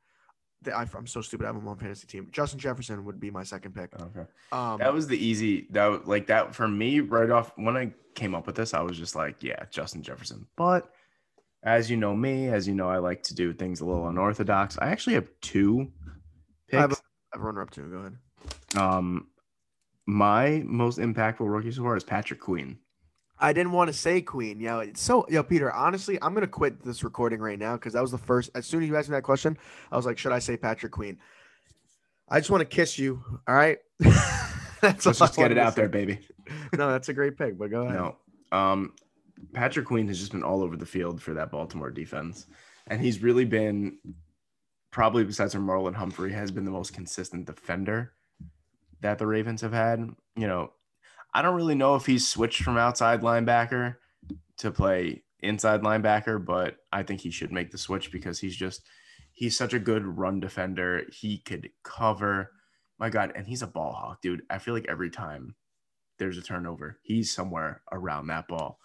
I, I'm so stupid. I have him on fantasy team. Justin Jefferson would be my second pick. Okay. Um, That was the easy that like that for me right off when I came up with this, I was just like, yeah, Justin Jefferson. But as you know me, as you know, I like to do things a little unorthodox. I actually have two I have picks. a runner up too. Go ahead. Um my most impactful rookie so far is Patrick Queen. I didn't want to say Queen. Yo, it's so yo, Peter. Honestly, I'm gonna quit this recording right now because that was the first. As soon as you asked me that question, I was like, should I say Patrick Queen? I just want to kiss you. All right. that's Let's just get it out there, baby. No, that's a great pick. But go ahead. No. Um, Patrick Queen has just been all over the field for that Baltimore defense. And he's really been, probably besides from Marlon Humphrey, has been the most consistent defender that the Ravens have had. You know, I don't really know if he's switched from outside linebacker to play inside linebacker, but I think he should make the switch because he's just, he's such a good run defender. He could cover. My God. And he's a ball hawk, dude. I feel like every time there's a turnover. He's somewhere around that ball.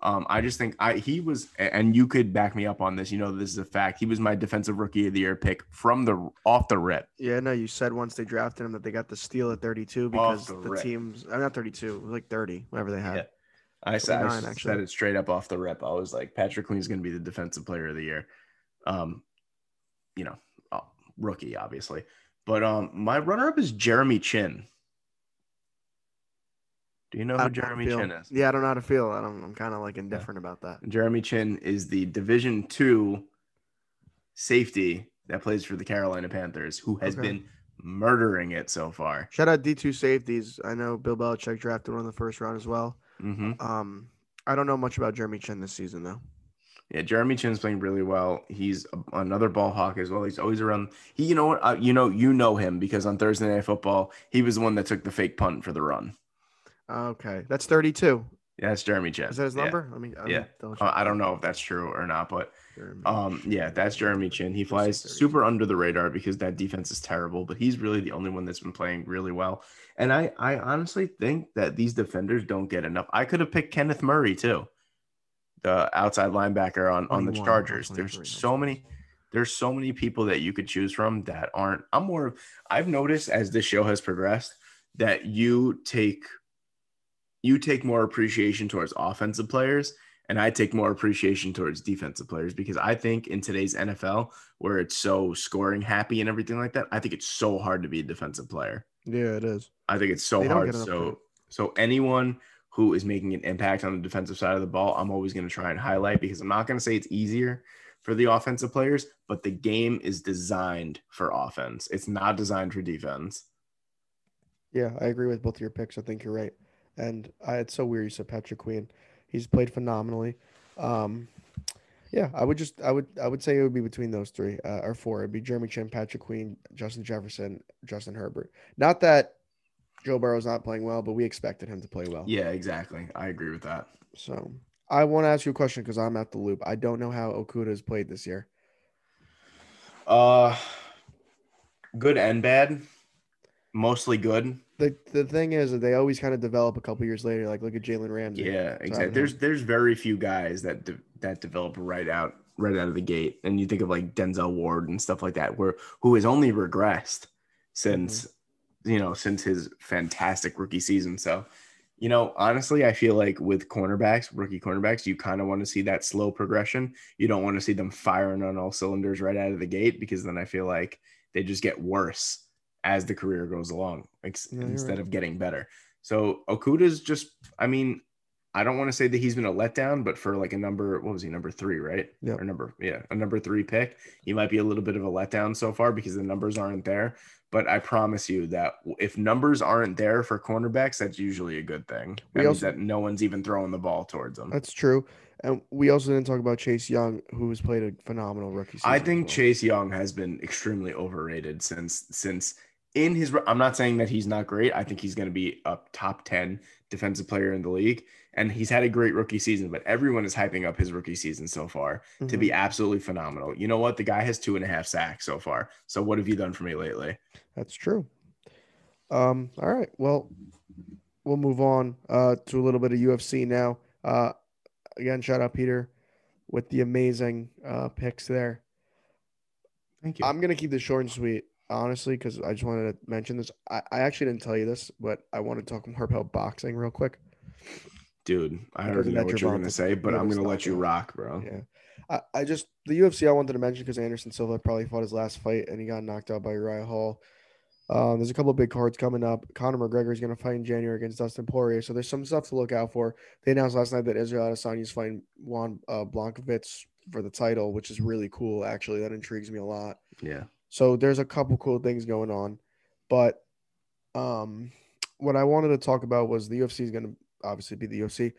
Um, I just think I he was, and you could back me up on this. You know, this is a fact. He was my defensive rookie of the year pick from the off the rip. Yeah, no, you said once they drafted him that they got the steal at 32 because the the, teams, I'm not 32, like 30, whatever they had. Yeah. I said, I 29, said it straight up off the rip. I was like, Patrick Queen's going to be the defensive player of the year. Um, you know, uh, rookie obviously, but um, my runner up is Jeremy Chinn. Do you know who know Jeremy feel. Chinn is? Yeah, I don't know how to feel. I don't, I'm kind of like indifferent about that. Jeremy Chinn is the Division Two safety that plays for the Carolina Panthers, who has Okay. been murdering it so far. Shout out D2 safeties. I know Bill Belichick drafted one in the first round as well. hmm Um, I don't know much about Jeremy Chinn this season though. Yeah, Jeremy Chinn's playing really well. He's a- another ball hawk as well. He's always around. He, you know what? Uh, you know, you know him because on Thursday Night Football, he was the one that took the fake punt for the run. Okay, that's 32. Yeah, that's Jeremy Chinn. Is that his Yeah. number? I mean, I Yeah. Uh, I don't know if that's true or not, but Um, yeah, that's Jeremy Chinn. He flies super under the radar because that defense is terrible, but he's really the only one that's been playing really well. And I, I honestly think that these defenders don't get enough. I could have picked Kenneth Murray too, the outside linebacker on, on the Chargers. There's so many, there's so many people that you could choose from that aren't. I'm more of. I've noticed as this show has progressed that you take, you take more appreciation towards offensive players and I take more appreciation towards defensive players because I think in today's NFL, where it's so scoring happy and everything like that, I think it's so hard to be a defensive player. Yeah, it is. I think it's so hard. So, so anyone who is making an impact on the defensive side of the ball, I'm always going to try and highlight because I'm not going to say it's easier for the offensive players, but the game is designed for offense. It's not designed for defense. Yeah, I agree with both of your picks. I think you're right. And I, it's so weird you said Patrick Queen. He's played phenomenally. Um, yeah, I would just, I would, I would say it would be between those three uh, or four. It'd be Jeremy Chinn, Patrick Queen, Justin Jefferson, Justin Herbert. Not that Joe Burrow's not playing well, but we expected him to play well. Yeah, exactly. I agree with that. So I want to ask you a question because I'm at the loop. I don't know how Okudah has played this year. Uh, good and bad. Mostly good. The the thing is that they always kind of develop a couple years later. Like look at Jalen Ramsey. Yeah, exactly. There's there's very few guys that de- that develop right out right out of the gate, and you think of like Denzel Ward and stuff like that, where who has only regressed since mm-hmm. you know since his fantastic rookie season. So, you know, honestly, I feel like with cornerbacks, rookie cornerbacks, you kind of want to see that slow progression. You don't want to see them firing on all cylinders right out of the gate because then I feel like they just get worse as the career goes along ex- Yeah, instead right. of getting better. So Okudah's just, I mean, I don't want to say that he's been a letdown, but for like a number, what was he, number three, right? Yeah. Or number, yeah, a number three pick, he might be a little bit of a letdown so far because the numbers aren't there. But I promise you that if numbers aren't there for cornerbacks, that's usually a good thing. We That means also- that no one's even throwing the ball towards them. That's true. And we also didn't talk about Chase Young, who has played a phenomenal rookie season. I think well. Chase Young has been extremely overrated since since in his. I'm not saying that he's not great. I think he's going to be a top ten defensive player in the league, and he's had a great rookie season. But everyone is hyping up his rookie season so far to Mhm. be absolutely phenomenal. You know what? The guy has two and a half sacks so far. So what have you done for me lately? That's true. Um, all right. Well, we'll move on uh, to a little bit of UFC now. Uh, again, shout out Peter with the amazing uh, picks there. Thank you. I'm gonna keep this short and sweet, honestly, because I just wanted to mention this. I, I actually didn't tell you this, but I want to talk more about boxing real quick. Dude, I already know what you're Gervonta gonna say, but I'm gonna let you rock, bro. Yeah. I, I just the UFC I wanted to mention because Anderson Silva probably fought his last fight and he got knocked out by Uriah Hall. Um, there's a couple of big cards coming up. Conor McGregor is going to fight in January against Dustin Poirier, so there's some stuff to look out for. They announced last night that Israel Adesanya is fighting Juan uh, Blachowicz for the title, which is really cool. Actually, that intrigues me a lot. Yeah. So there's a couple cool things going on, but um, what I wanted to talk about was the UFC is going to obviously be the UFC.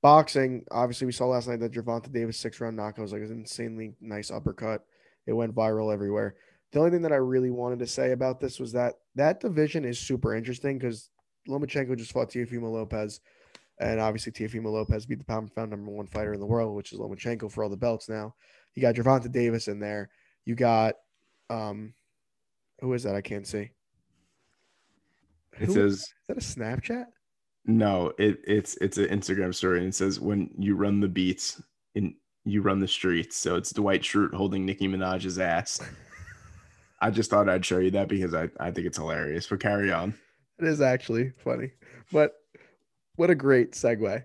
Boxing, obviously, we saw last night that Gervonta Davis six round knockout was like an insanely nice uppercut. It went viral everywhere. The only thing that I really wanted to say about this was that that division is super interesting because Lomachenko just fought Teofimo Lopez, and obviously Teofimo Lopez beat the pound for pound number one fighter in the world, which is Lomachenko for all the belts now. You got Gervonta Davis in there. You got um, who is that? I can't see. It Who- says is that a Snapchat? No, it it's it's an Instagram story and it says when you run the beats and you run the streets. So it's Dwight Schrute holding Nicki Minaj's ass. I just thought I'd show you that because I, I think it's hilarious. But carry on. It is actually funny, but what a great segue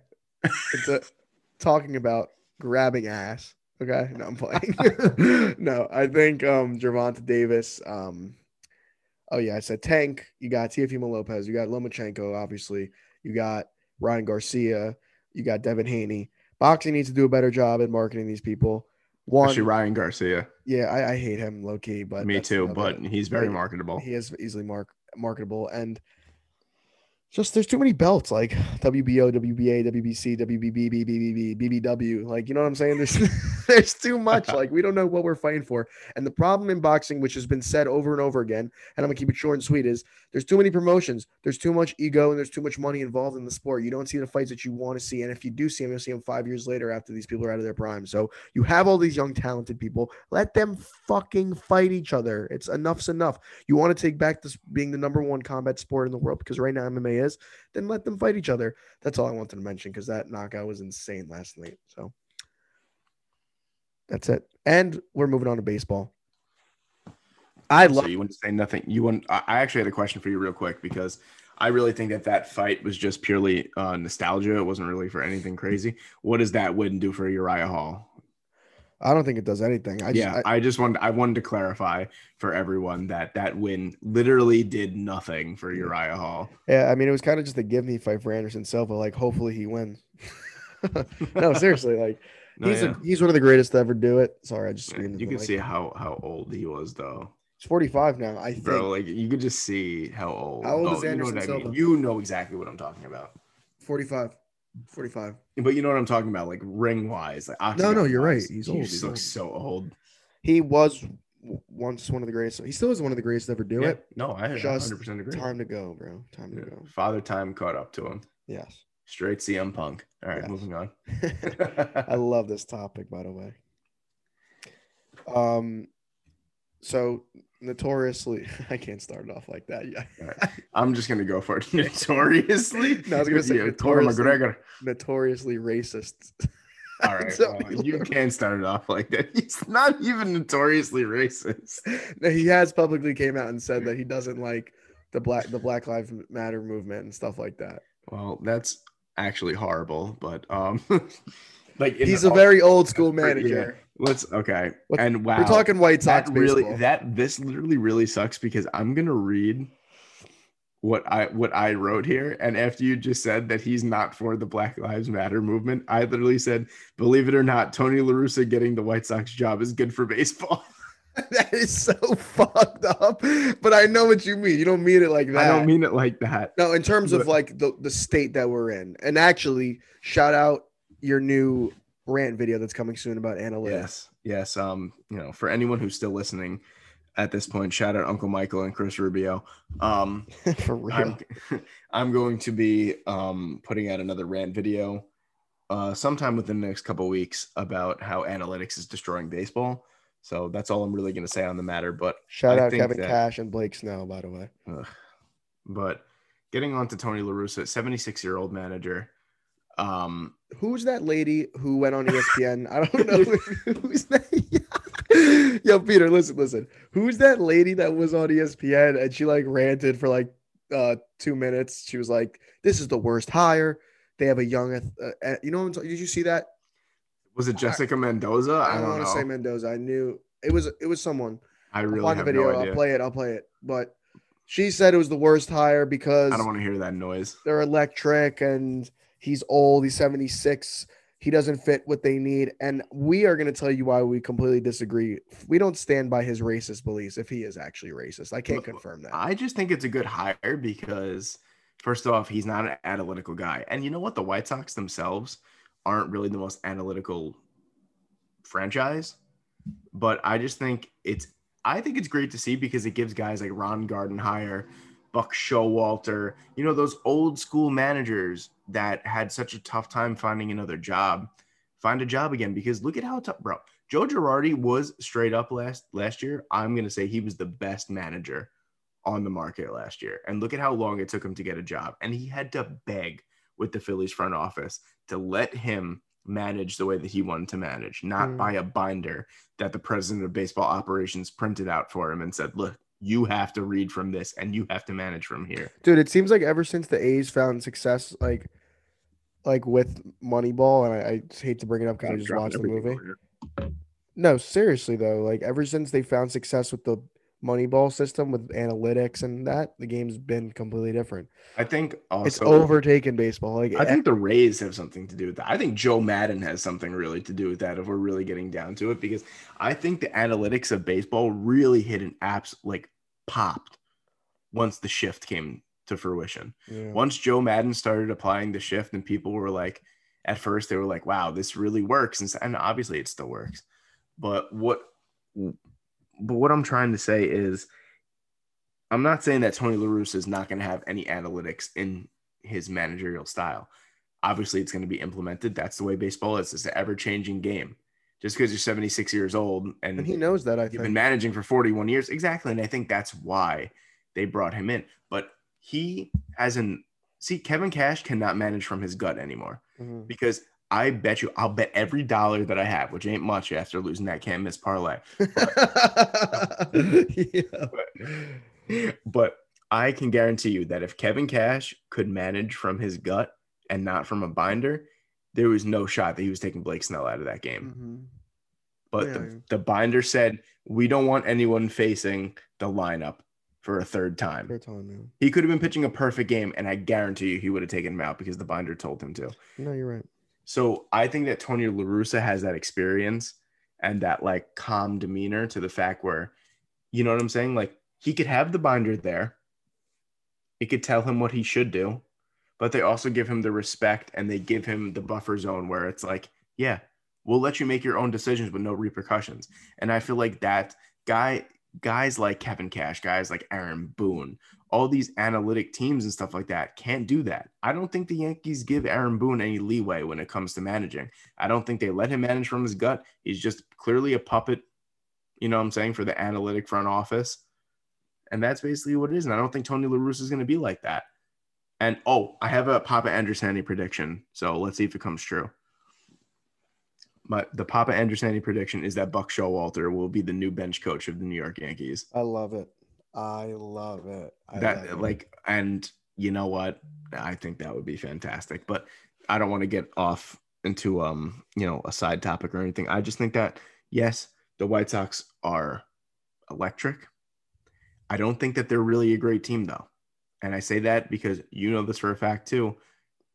into talking about grabbing ass. Okay, no, I'm playing. no, I think um Gervonta Davis. Um, oh yeah, I said Tank. You got Teofimo Lopez. You got Lomachenko. Obviously, you got Ryan Garcia. You got Devin Haney. Boxing needs to do a better job at marketing these people. One, Especially Ryan Garcia. yeah, I, I hate him low key, but Me too, but he's very marketable. he is easily mark marketable and just there's too many belts like WBO, WBA, WBC, WBB, BBB, BBW. Like, you know what I'm saying? There's there's too much. Like, we don't know what we're fighting for. And the problem in boxing, which has been said over and over again, and I'm gonna keep it short and sweet, is there's too many promotions, there's too much ego, and there's too much money involved in the sport. You don't see the fights that you want to see. And if you do see them, you'll see them five years later after these people are out of their prime. So you have all these young, talented people. Let them fucking fight each other. It's enough's enough you want to take back this being the number one combat sport in the world because right now MMA is, then let them fight each other. That's all I wanted to mention because that knockout was insane last night. So that's it. And we're moving on to baseball. I So love you wouldn't say nothing. You wouldn't. I actually had a question for you real quick because I really think that that fight was just purely uh, nostalgia. It wasn't really for anything crazy. What does that win do for Uriah Hall? I don't think it does anything. I just, yeah, I, I, just wanted I wanted to clarify for everyone that that win literally did nothing for Uriah Hall. yeah, I mean, it was kind of just a give me fight for Anderson Silva. Like, hopefully he wins. no, seriously, like No, he's yeah. a, he's one of the greatest to ever do it. Sorry, I just screamed. you can see how how old he was though, he's 45 now. I think bro. Like you could just see how old. How old oh, is you know Anderson I mean. Silva? You know exactly what I'm talking about. 45. 45. But you know what I'm talking about, like ring wise. Like No, no, you're right. He's he old, he's looks so old. He was once one of the greatest. He still is one of the greatest to ever do Yeah, it. No, I Just 100 percent agree. Time to go, bro. Time to Yeah. go. Father time caught up to him. Yes. Straight CM Punk. All right, Yes. moving on. I love this topic, by the way. Um, so notoriously, I can't start it off like that. Yeah, I'm just gonna go for it. Notoriously. No, I was gonna say yeah, notoriously. McGregor. notoriously racist. All right, So- well, you can't start it off like that. He's not even notoriously racist. No, he has publicly came out and said that he doesn't like the black the Black Lives Matter movement and stuff like that. Well, that's actually horrible, but um, like He's the- a very old school Yeah. manager. Let's okay. What- and wow, We're talking White Sox that really baseball. that this literally really sucks because I'm gonna read what I what I wrote here, and after you just said that he's not for the Black Lives Matter movement, I literally said, "Believe it or not, Tony La Russa getting the White Sox job is good for baseball." that is so fucked up. But I know what you mean. You don't mean it like that. I don't mean it like that. No, in terms of like the, the state that we're in. And actually, shout out your new rant video that's coming soon about analytics. Yes, yes. Um, you know, for anyone who's still listening at this point, shout out Uncle Michael and Chris Rubio. Um, For real. I'm I'm going to be um putting out another rant video uh sometime within the next couple weeks about how analytics is destroying baseball. So that's all I'm really going to say on the matter. But shout I out Kevin that- Cash and Blake Snell, by the way. Ugh. But getting on to Tony La Russa, 76 year old manager. Um, Who's that lady who went on ESPN? I don't know who's that. Yo, Peter, listen, listen. Who's that lady that was on ESPN and she like ranted for like uh two minutes? She was like, "This is the worst hire. They have a young, uh, uh, you know, what I'm talking- did you see that? Was it Jessica Mendoza? I I don't, don't, want to say Mendoza. I knew it was it was someone. I really have the video. no I'll play it. I'll play it. But she said it was the worst hire because I don't want to hear that noise. they're electric and he's old. He's 76. He doesn't fit what they need. And we are going to tell you why we completely disagree. We don't stand by his racist beliefs if he is actually racist. I can't Look, confirm that. I just think it's a good hire because, first off, he's not an analytical guy. And you know what? The White Sox themselves aren't really the most analytical franchise. But I just think it's I think it's great to see because it gives guys like Ron Gardenhire, Buck Showalter, you know, those old school managers that had such a tough time finding another job, find a job again. Because look at how tough, bro. Joe Girardi was straight up last last year. I'm gonna say he was the best manager on the market last year. And look at how long it took him to get a job. And he had to beg with the Phillies front office to let him manage the way that he wanted to manage, not Mm. by a binder that the president of baseball operations printed out for him and said, look, you have to read from this and you have to manage from here. Dude, it seems like ever since the A's found success, like, like with Moneyball, and I, I hate to bring it up because I just watched the movie. No, seriously though, like ever since they found success with the Moneyball system with analytics and that, the game's been completely different. I think also it's overtaken baseball. Like I think eh the Rays have something to do with that. I think Joe Maddon has something really to do with that if we're really getting down to it, because I think the analytics of baseball really hit an apps like popped once the shift came to fruition. Yeah. Once Joe Maddon started applying the shift, and people were like, at first they were like, "Wow, this really works," and, and obviously it still works. But what, but what I'm trying to say is, I'm not saying that Tony La Russa is not going to have any analytics in his managerial style. Obviously, it's going to be implemented. That's the way baseball is. It's an ever-changing game. Just because you're 76 years old and, and he knows that. I think you've been managing for 41 years, exactly, and I think that's why they brought him in. But he has an see Kevin Cash cannot manage from his gut anymore Mhm. because I bet you I'll bet every dollar that I have, which ain't much after losing that can't miss parlay. yeah. but I can guarantee you that if Kevin Cash could manage from his gut and not from a binder, there was no shot that he was taking Blake Snell out of that game. Mhm. But Yeah. the, the binder said, we don't want anyone facing the lineup for a third time. Fair time, man. He could have been pitching a perfect game, and I guarantee you he would have taken him out because the binder told him to. No, you're right. So I think that Tony La Russa has that experience and that like calm demeanor to the fact where, you know what I'm saying? Like he could have the binder there. It could tell him what he should do, but they also give him the respect and they give him the buffer zone where it's like, yeah, we'll let you make your own decisions with no repercussions. And I feel like that guy, guys like Kevin Cash, guys like Aaron Boone, all these analytic teams and stuff like that can't do that. I don't think the Yankees give Aaron Boone any leeway when it comes to managing. I don't think they let him manage from his gut. He's just clearly a puppet, you know what I'm saying, for the analytic front office. And that's basically what it is. And I don't think Tony La Russa is going to be like that. And oh, I have a Papa Andersani prediction. So let's see if it comes true. But the Papa Andersani prediction is that Buck Showalter will be the new bench coach of the New York Yankees I love it. I love it. I love that it. like and you know what i think that would be fantastic but i don't want to get off into um you know a side topic or anything i just think that yes the white sox are electric i don't think that they're really a great team though and I say that because you know this for a fact too,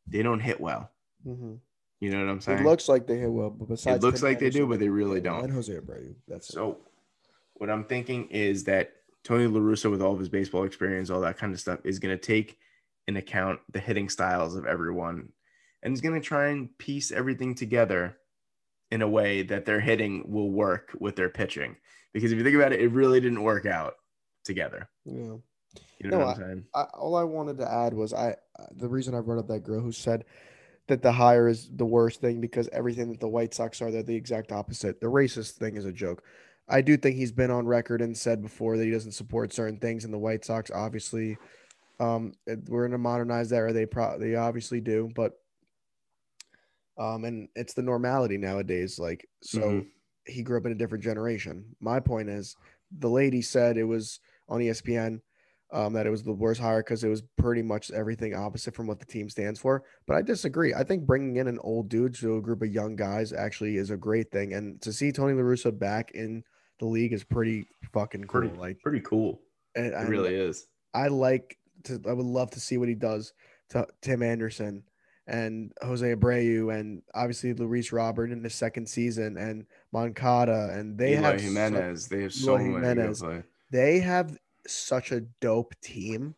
they don't hit well. Mm-hmm. You know what I'm saying? It looks like they hit well, but besides, It looks like they do, but they really don't. And Jose Abreu, that's it. So, what I'm thinking is that Tony La Russa, with all of his baseball experience, all that kind of stuff, is going to take in account the hitting styles of everyone, and he's going to try and piece everything together in a way that their hitting will work with their pitching. Because if you think about it, it really didn't work out together. Yeah. You know No, what I'm saying? I, all I wanted to add was I uh, the reason I brought up that girl who said that the hire is the worst thing because everything that the White Sox are, they're the exact opposite. The racist thing is a joke. I do think he's been on record and said before that he doesn't support certain things, and the White Sox obviously, um, we're in a modernized era. They pro they obviously do, but um, and it's the normality nowadays. Like so, Mhm. he grew up in a different generation. My point is, the lady said it was on ESPN um, that it was the worst hire because it was pretty much everything opposite from what the team stands for. But I disagree. I think bringing in an old dude to a group of young guys actually is a great thing. And to see Tony La Russa back in the league is pretty fucking cool. Pretty, like, pretty cool. and, It really is. I like to. I would love to see what he does to Tim Anderson and Jose Abreu and obviously Luis Robert in the second season and Moncada and they Eloy have Jimenez. they have so Eloy many. good Jimenez. they have such a dope team.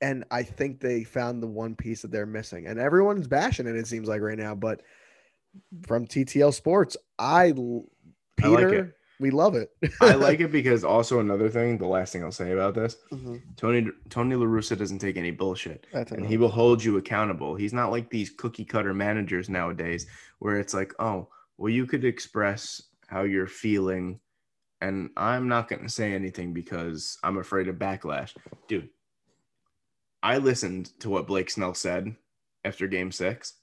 And I think they found the one piece that they're missing. And everyone's bashing it, it seems like right now. But from TTL Sports, I like Peter, it. We love it. I like it because also another thing, the last thing I'll say about this, Mhm. Tony Tony La Russa doesn't take any bullshit. That's and he will hold you accountable. He's not like these cookie cutter managers nowadays where it's like, oh, well, you could express how you're feeling, and I'm not going to say anything because I'm afraid of backlash. Dude, I listened to what Blake Snell said after game six.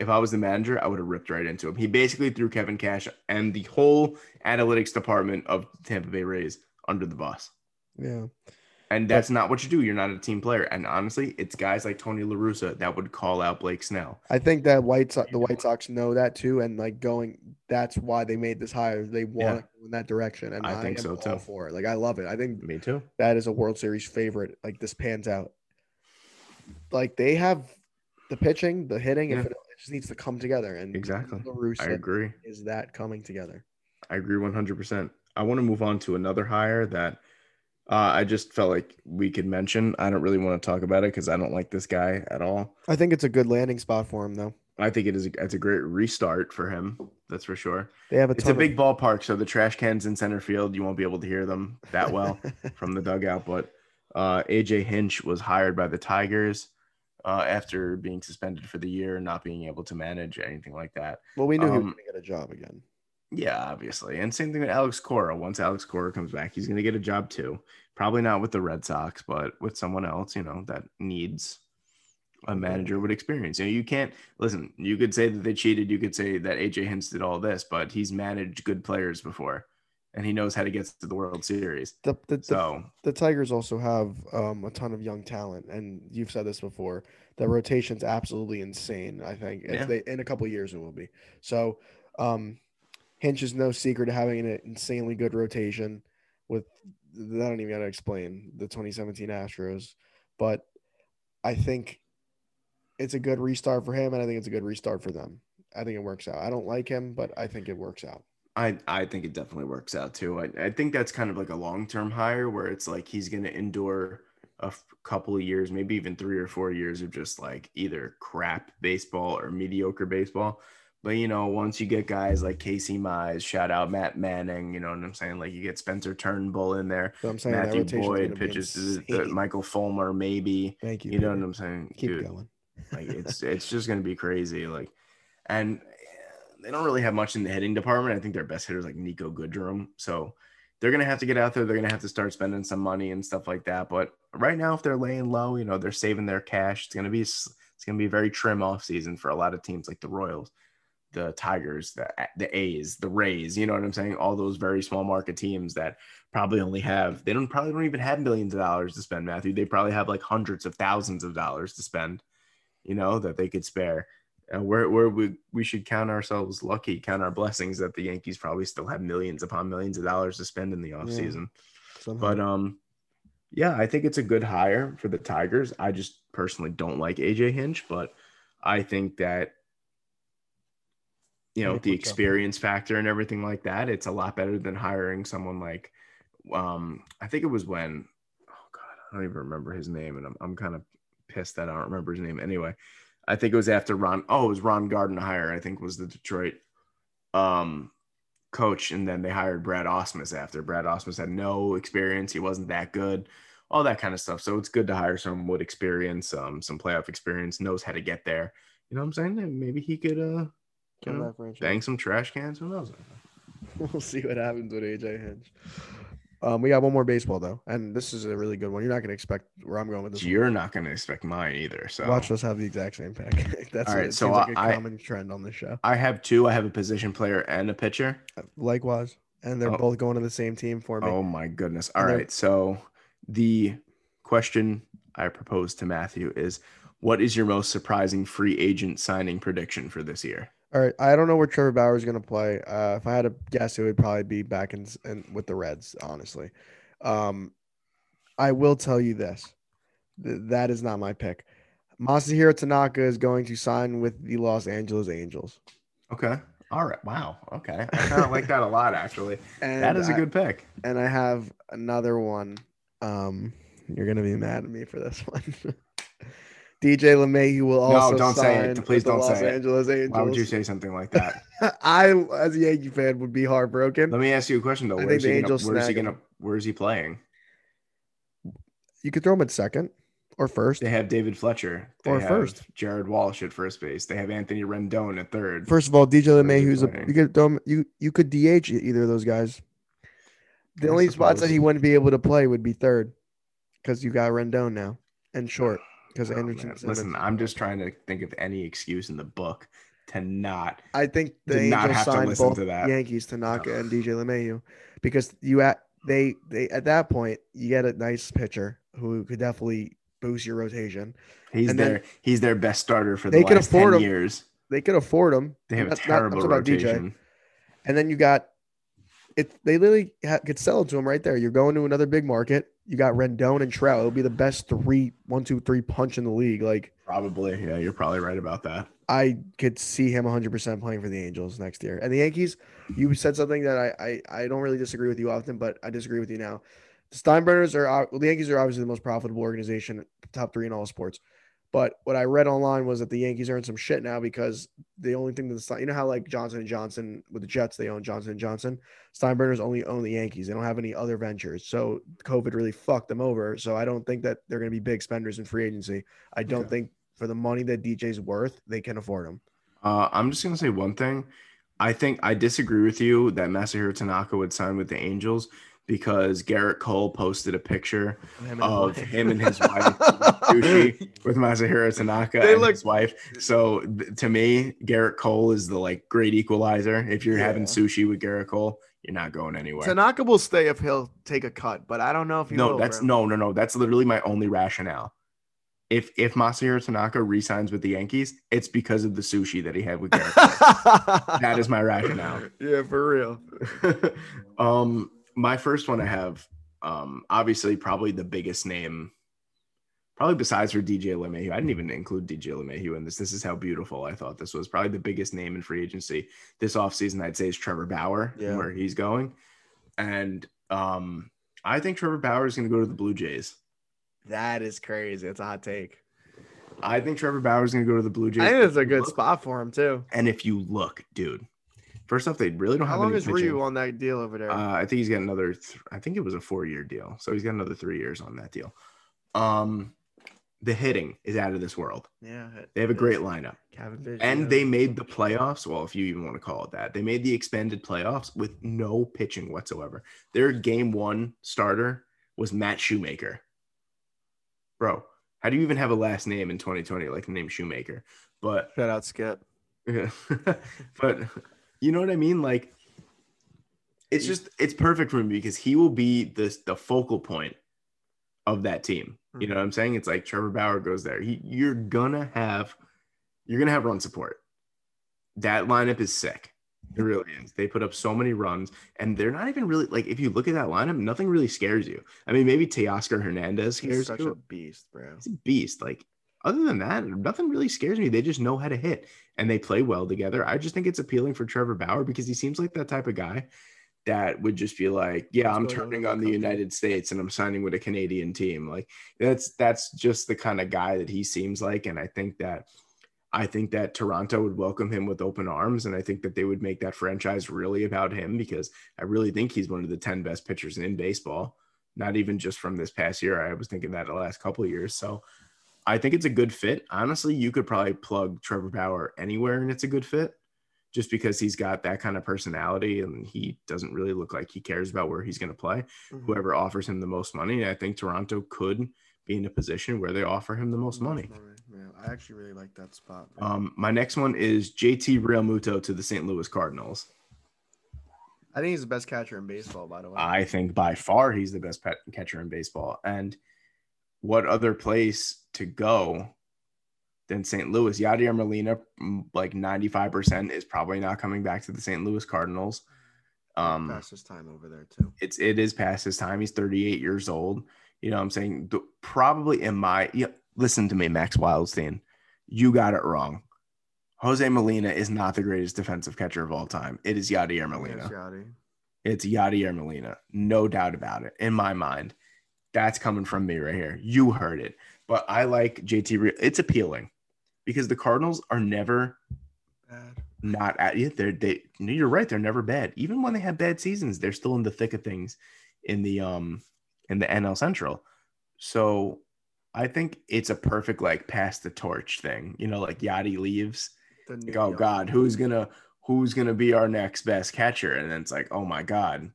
If I was the manager, I would have ripped right into him. He basically threw Kevin Cash and the whole analytics department of Tampa Bay Rays under the bus. yeah. And that's not what you do. You're not a team player. And honestly, it's guys like Tony La Russa that would call out Blake Snell. I think that White Sox, the White Sox know that too, and like going, that's why they made this hire. They want Yeah. to go in that direction, and I I, think am so, too. for it. Like I love it. I think Me too. that is a World Series favorite. Like this pans out. Like they have the pitching, the hitting, if Yeah. it, it just needs to come together. And Exactly. I agree. is that coming together? I agree 100%. I want to move on to another hire that uh, I just felt like we could mention. I don't really want to talk about it because I don't like this guy at all. I think it's a good landing spot for him, though. I think it is. A, it's a great restart for him. That's for sure. They have a It's a of- big ballpark, so the trash cans in center field, you won't be able to hear them that well. from the dugout. But uh, AJ Hinch was hired by the Tigers uh, after being suspended for the year, and not being able to manage anything like that. well, we knew he was um, going to get a job again. Yeah, obviously. And same thing with Alex Cora. Once Alex Cora comes back, he's going to get a job too. Probably not with the Red Sox, but with someone else, you know, that needs a manager with experience. You know, you can't listen. You could say that they cheated. You could say that AJ Hinch did all this, but he's managed good players before, and he knows how to get to the World Series. The, the, the, So the Tigers also have um, a ton of young talent, and you've said this before. The rotation's absolutely insane. I think if Yeah. they in a couple of years it will be. So, um, Hinch is no secret to having an insanely good rotation. With I don't even gotta explain the 2017 Astros, but I think it's a good restart for him, and I think it's a good restart for them. I think it works out. I don't like him, but I think it works out. I, I think it definitely works out too. I, I think that's kind of like a long term hire where it's like he's going to endure a f- couple of years, maybe even three or four years of just like either crap baseball or mediocre baseball. But you know, once you get guys like Casey Mize, shout out Matt Manning, you know what I'm saying? Like you get Spencer Turnbull in there, So I'm saying Matthew Boyd pitches to. Michael Fulmer, maybe. Thank you. You know what I'm saying? Keep Dude, going. like it's it's just gonna be crazy. Like, and they don't really have much in the hitting department. I think their best hitter is like Niko Goodrum. So they're gonna have to get out there. They're gonna have to start spending some money and stuff like that. But right now, if they're laying low, you know, they're saving their cash. It's gonna be it's gonna be very trim off season for a lot of teams like the Royals, the Tigers, the uh, the A's, the Rays. You know what I'm saying? All those very small market teams that probably only have they don't probably don't even have millions of dollars to spend. Matthew, they probably have like hundreds of thousands of dollars to spend. You know that they could spare. Uh, where where we we should count ourselves lucky, count our blessings that the Yankees probably still have millions upon millions of dollars to spend in the offseason. Somehow. But um, Yeah, I think it's a good hire for the Tigers. I just personally don't like AJ Hinch, but I think that you know the experience factor and everything like that. It's a lot better than hiring someone like um I think it was when oh god I don't even remember his name and I'm I'm kind of pissed that I don't remember his name anyway. I think it was after Ron oh it was Ron Gardenhire. I think was the Detroit um coach and then they hired Brad Ausmus after. Brad Ausmus had no experience. He wasn't that good all that kind of stuff. So it's good to hire someone with experience um some playoff experience knows how to get there. You know what I'm saying? And maybe he could uh you know, bang some trash cans. Who knows? We'll see what happens with AJ Hinch. Um, we got one more baseball though, and this is a really good one. You're not going to expect where I'm going with this. you're not going to expect mine either so Watch us have the exact same pick. That's All right, it so seems like a I- common trend on this show. I have two I have a position player and a pitcher Likewise, and they're Oh. both going to the same team for me. Oh my goodness. All right. So the question I propose to Matthew is what is your most surprising free agent signing prediction for this year? All right, I don't know where Trevor Bauer is going to play. Uh, if I had to guess, it would probably be back in, in with the Reds. Honestly, um, I will tell you this: Th- that is not my pick. Masahiro Tanaka is going to sign with the Los Angeles Angels, Okay. All right. Wow. Okay. I kind of like that a lot, actually. and That is a I- good pick. and I have another one. Um, you're gonna be mad at me for this one. DJ LeMay, LeMahieu will also don't say it. Please don't Los say it. Angeles Angels. Why would you say something like that? I, as a Yankee fan, would be heartbroken. Let me ask you a question though. I Where's he, gonna, where's he gonna where's he playing? You could throw him at second or first. They have David Fletcher. They Or have first. Jared Walsh at first base. They have Anthony Rendon at third. First of all, DJ LeMay, who's a you could throw him, you you could DH either of those guys. The I only spots that he wouldn't be able to play would be third, because you got Rendon now and short because Oh, Anderson. man. Listen, I'm just trying to think of any excuse in the book to not I think the Angels have to signed listen both to that. Yankees Tanaka and DJ LeMahieu because you at they they at that point you get a nice pitcher who could definitely boost your rotation. He's And their he's their best starter for the They could last afford ten him. years. They could afford him. They have a Not- not- I'm terrible about DJ. rotation. And then you got it. They literally ha- could sell it to him right there. You're going to another big market. You got Rendon and Trout. It'll be the best three, one, two, three punch in the league. Like Probably, yeah, you're probably right about that. I could see him 100% playing for the Angels next year. And the Yankees, you said something that I, I I don't really disagree with you often, but I disagree with you now. The Steinbrenners are well, the Yankees are obviously the most profitable organization, top three in all sports. But what I read online was that the Yankees are in some shit now because the only thing that's you know how like Johnson and Johnson with the Jets they own Johnson and Johnson. Steinbrenners only own the Yankees. They don't have any other ventures. So COVID really fucked them over. So I don't think that they're going to be big spenders in free agency. I don't Okay. think for the money that DJ's worth, they can afford him. Uh, I'm just gonna say one thing. I think I disagree with you that Masahiro Tanaka would sign with the Angels because Gerrit Cole posted a picture of him and his wife sushi with Masahiro Tanaka They and look- his wife. So th- to me, Gerrit Cole is the like great equalizer. If you're having sushi with Gerrit Cole, you're not going anywhere. Tanaka will stay if he'll take a cut, but I don't know if he no, will. that's bro. no, no, no. That's literally my only rationale. If if Masahiro Tanaka resigns with the Yankees, it's because of the sushi that he had with Gerrit. That is my rationale. Yeah, for real. um, my first one I have, um, obviously probably the biggest name, probably besides for DJ LeMahieu. I didn't even include DJ LeMahieu in this. This is how beautiful I thought this was. Probably the biggest name in free agency this offseason, I'd say, is Trevor Bauer, Yeah. where he's going. And um, I think Trevor Bauer is going to go to the Blue Jays. That is crazy. It's a hot take. I think Trevor Bauer is going to go to the Blue Jays. I think it's a good look- spot for him too. And if you look, dude, first off, they really don't How have long any is pitching. Ryu on that deal over there? Uh, I think he's got another. Th- I think it was a four-year deal, so he's got another three years on that deal. Um, the hitting is out of this world. yeah, They have a great lineup, and they made the playoffs. Well, if you even want to call it that, they made the expanded playoffs with no pitching whatsoever. Their game one starter was Matt Shoemaker. Bro, how do you even have a last name in 2020 like the name Shoemaker? But shout out Skip. yeah. but you know what I mean? Like it's just it's perfect for him because he will be the the focal point of that team. You know mm-hmm. what I'm saying? It's like Trevor Bauer goes there. He, you're gonna have you're gonna have run support. That lineup is sick. It mm-hmm. really is. They put up so many runs, and they're not even really like. If you look at that lineup, nothing really scares you. I mean, maybe Teoscar Hernandez He's scares such you. a beast, bro. He's a beast. Like other than that, nothing really scares me. They just know how to hit, and they play well together. I just think it's appealing for Trevor Bauer because he seems like that type of guy that would just be like, yeah, What's I'm on turning on the? United States and I'm signing with a Canadian team. Like that's that's just the kind of guy that he seems like, and I think that I think that Toronto would welcome him with open arms, and I think that they would make that franchise really about him because I really think he's one of the ten best pitchers in baseball. Not even just from this past year. I was thinking that the last couple of years. So I think it's a good fit. Honestly, you could probably plug Trevor Bauer anywhere, and it's a good fit just because he's got that kind of personality and he doesn't really look like he cares about where he's going to play. Mhm. Whoever offers him the most money, I think Toronto could be in a position where they offer him the most money. Yeah, I actually really like that spot. Um, my next one is JT Realmuto to the St. Louis Cardinals. I think he's the best catcher in baseball, by the way. I think by far he's the best pet catcher in baseball. And what other place to go than St. Louis? Yadier Molina, mm, like 95%, is probably not coming back to the St. Louis Cardinals. Um, Past his time over there too. it's it is past his time. He's 38 years old. You know what I'm saying? Probably in my yeah, listen to me, Max Wildstein. You got it wrong. Jose Molina is not the greatest defensive catcher of all time. It is Yadier Molina. It's Yadier Molina. No doubt about it. In my mind, that's coming from me right here. You heard it. But I like JT. It's appealing because the Cardinals are never Bad. not at you. They're they. You're right. They're never bad. Even when they have bad seasons, they're still in the thick of things in the um in the NL Central. So I think it's a perfect like pass the torch thing. You know, like Yachty leaves. Like, oh God, who's gonna who's gonna be our next best catcher? And then it's like, oh my God,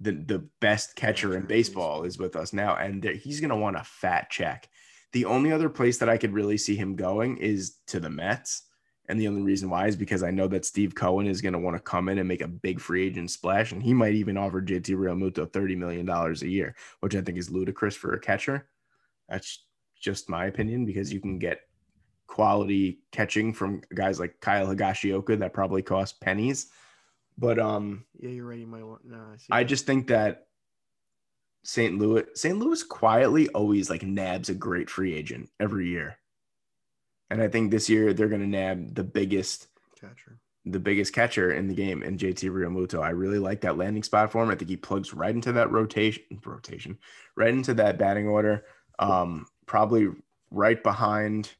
the the best catcher in baseball is with us now, and he's gonna want a fat check. The only other place that I could really see him going is to the Mets. And the only reason why is because I know that Steve Cohen is going to want to come in and make a big free agent splash. And he might even offer JT Realmuto $30 million a year, which I think is ludicrous for a catcher. That's just my opinion because you can get quality catching from guys like Kyle Higashioka that probably cost pennies. But um, Yeah, you're right. You might want. No, I see. I just think that St. Louis, St. Louis quietly always like nabs a great free agent every year. And I think this year they're going to nab the biggest catcher. the biggest catcher in the game in JT Realmuto. I really like that landing spot for him. I think he plugs right into that rotation rotation, right into that batting order. Um, probably right behind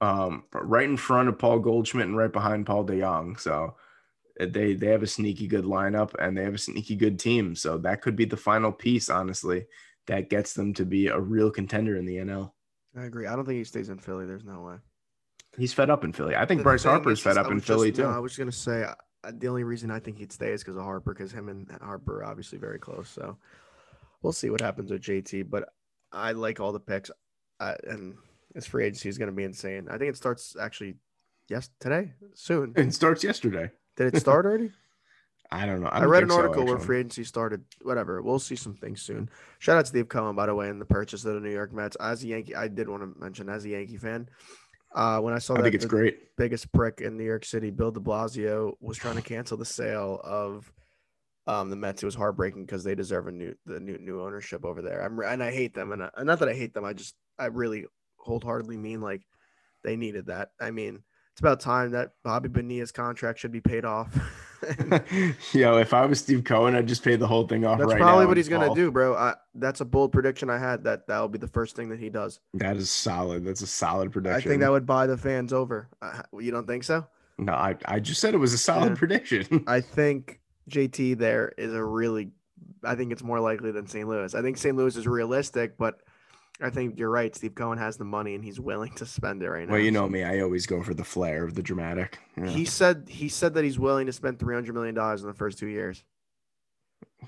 um right in front of Paul Goldschmidt and right behind Paul DeYoung. So they they have a sneaky good lineup and they have a sneaky good team. So that could be the final piece, honestly, that gets them to be a real contender in the NL. I agree. I don't think he stays in Philly. There's no way. He's fed up in Philly. I think The Bryce Harper is, fed up in was Philly too. No, I was gonna say uh, the only reason I think he'd stay is because of Harper, because him and Harper are obviously very close. So we'll see what happens with JT. But I like all the picks, uh, and his free agency is gonna be insane. I think it starts actually yes today soon. It starts yesterday. Did it start already? I don't know. I, I, don't read think an so, article where free agency started. Whatever, we'll see some things soon. Shout out to Steve Cohen, by the way, in the purchase of the New York Mets. As a Yankee, I did want to mention as a Yankee fan, uh, when I saw I that it's the great. biggest prick in New York City, Bill De Blasio, was trying to cancel the sale of um, the Mets. It was heartbreaking because they deserve a new the new new ownership over there. I'm and I hate them, and I, not that I hate them, I just I really wholeheartedly mean like they needed that. I mean, it's about time that Bobby Bonilla's contract should be paid off. Yo, if I was Steve Cohen, I'd just pay the whole thing off That's right probably what he's gonna do, bro. I, that's a bold prediction I had that that'll be the first thing that he does. That is solid. That's a solid prediction. I think that would buy the fans over. Uh, you don't think so? No, I, I just said it was a solid Yeah. prediction. I think JT there is a really. I think it's more likely than St. Louis. I think St. Louis is realistic, but I think you're right. Steve Cohen has the money and he's willing to spend it right now. well, you know me. I always go for the flair of the dramatic. Yeah. He said he said that he's willing to spend three hundred million dollars in the first two years.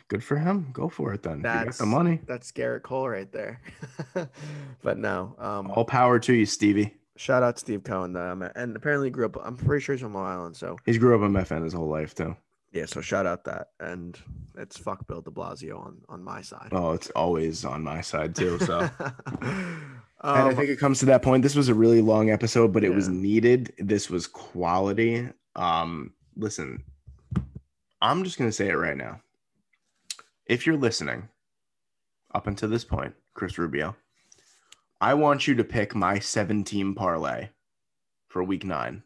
Good for him. Go for it then. That's the money. That's Gerrit Cole right there. but no, um, All power to you, Stevie. shout out Steve Cohen though, and apparently he grew up. I'm pretty sure he's from Long Island, so He's grew up in MFN his whole life too. Yeah. So shout out that, and it's fuck Bill De Blasio on on my side. Oh, it's always on my side too. So. um, and I think it comes to that point. This was a really long episode, but it was needed. This was quality. Um, listen, I'm just gonna say it right now. If you're listening up until this point, Chris Rubio, I want you to pick my seven team parlay for week nine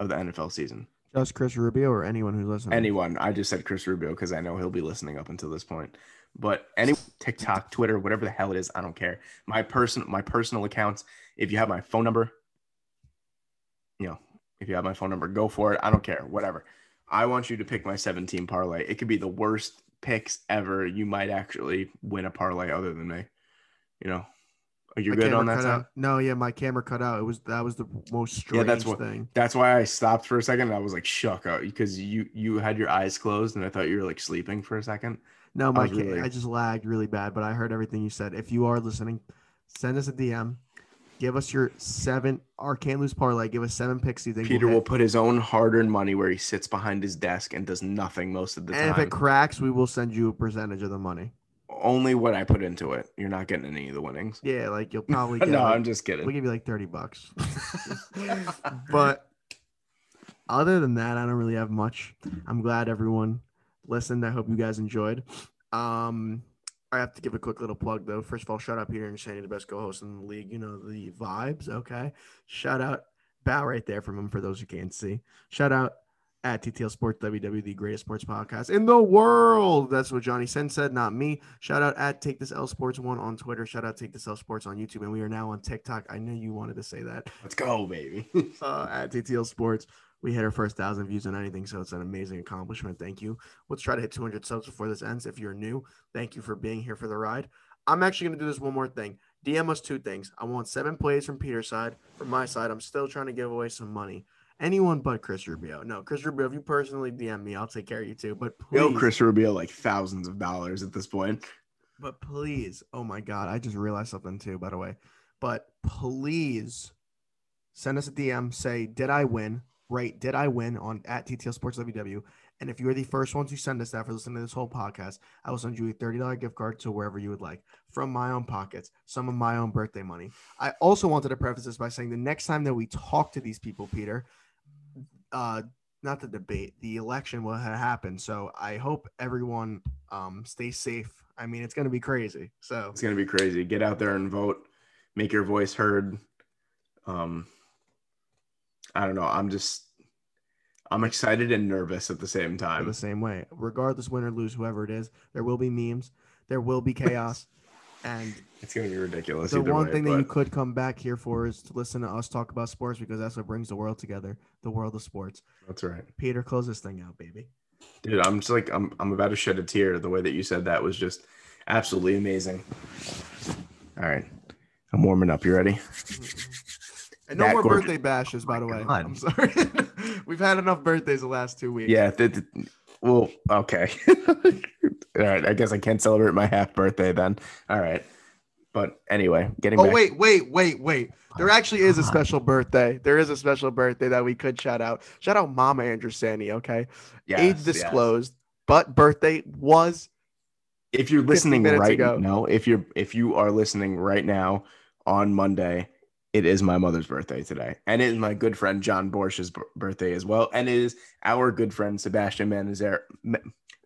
of the NFL season. Just Chris Rubio or anyone who's listening. Anyone. I just said Chris Rubio because I know he'll be listening up until this point. But any TikTok, Twitter, whatever the hell it is, I don't care. My person, my personal accounts. If you have my phone number, you know, if you have my phone number, go for it. I don't care. Whatever. I want you to pick my 17 parlay. It could be the worst picks ever. You might actually win a parlay other than me. You know, are you My good on that out. No, yeah, my camera cut out. It was that was the most strange Yeah, that's what- thing. That's why I stopped for a second. And I was like shook out because you you had your eyes closed and I thought you were like sleeping for a second. No, my was ca- really- I just lagged really bad, but I heard everything you said. If you are listening, send us a DM. Give us your seven or can't lose parlay. Give us seven picks you think Peter will will put his own hard-earned money where he sits behind his desk and does nothing most of the time. And if it cracks, we will send you a percentage of the money. Only what I put into it. You're not getting any of the winnings. Yeah, like you'll probably get no, like, I'm just kidding. we'll give you like 30 bucks. but other than that, I don't really have much. I'm glad everyone listened. I hope you guys enjoyed. Um, I have to give a quick little plug though. First of all, shout out Peter and Shani, the best co-host in the league. You know the vibes. Okay, shout out bow right there from him for those who can't see. Shout out at TTL Sports WW, the greatest sports podcast in the world. That's what Johnny Sen said, not me. Shout out at Take This L Sports One on Twitter. Shout out Take This L Sports on YouTube, and we are now on TikTok. I knew you wanted to say that. Let's go, baby. Uh, at TTL Sports, we hit our first thousand views on anything, so it's an amazing accomplishment. Thank you. Let's try to hit 200 subs before this ends. If you're new, thank you for being here for the ride. I'm actually going to do this one more thing. DM us two things. I want seven plays from Peter's side. From my side, I'm still trying to give away some money. Anyone but Chris Rubio. No, Chris Rubio, if you personally DM me, I'll take care of you too. But please, Yo, Chris Rubio, like thousands of dollars at this point. but please, oh my God, I just realized something too, by the way. But please send us a DM, say, Did I win? Right, did I win on at TTL Sports WW? And if you're the first one to send us that for listening to this whole podcast, I will send you a $30 gift card to wherever you would like from my own pockets, some of my own birthday money. I also wanted to preface this by saying the next time that we talk to these people, Peter, uh, not the debate, the election will ha- happen. So I hope everyone um, stays safe. I mean, it's going to be crazy. So It's gonna be crazy. Get out there and vote. Make your voice heard. Um, I don't know. I'm just, I'm excited and nervous at the same time. the same way. Regardless, win or lose, whoever it is, there will be memes, there will be chaos, and It's gonna be ridiculous. the one way, thing that you could come back here for is to listen to us talk about sports because that's what brings the world together, the world of sports. That's right, Peter, close this thing out, baby. dude. I'm just like, I'm, I'm about to shed a tear. The way that you said that was just absolutely amazing. All right, I'm warming up. You ready? Mm-hmm. And no That more gorgeous- birthday bashes, by oh the way. God. I'm sorry. We've had enough birthdays the last two weeks. Yeah. th- th- well, okay. All right. I guess I can't celebrate my half birthday then. All right. But anyway, getting Oh back. wait, wait, wait, wait. There oh, actually is a special birthday. There is a special birthday that we could shout out. Shout out Mama Andrew Sandy, okay? Yes, Age yes. disclosed, but birthday was If you're listening right ago. now, if you're if you are listening right now on Monday, it is my mother's birthday today, and it is my good friend John Borsch's b- birthday as well, and it is our good friend Sebastian Manzanero,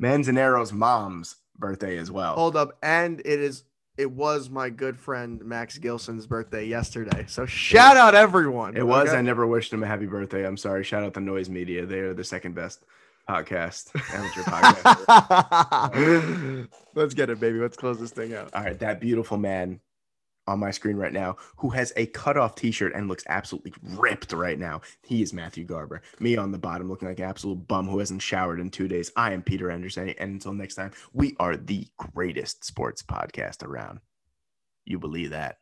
Manzanero's mom's birthday as well. hold up, and it is it was my good friend Max Gilson's birthday yesterday. So shout out everyone. It was. okay? I never wished him a happy birthday. I'm sorry. Shout out the Noise Media. They are the second best podcast, amateur podcast. Let's get it, baby. Let's close this thing out. All right, that beautiful man on my screen right now who has a cutoff t-shirt and looks absolutely ripped right now. He is Matthew Garber. Me on the bottom looking like an absolute bum who hasn't showered in two days. I am Peter Anderson. And until next time, we are the greatest sports podcast around. You believe that?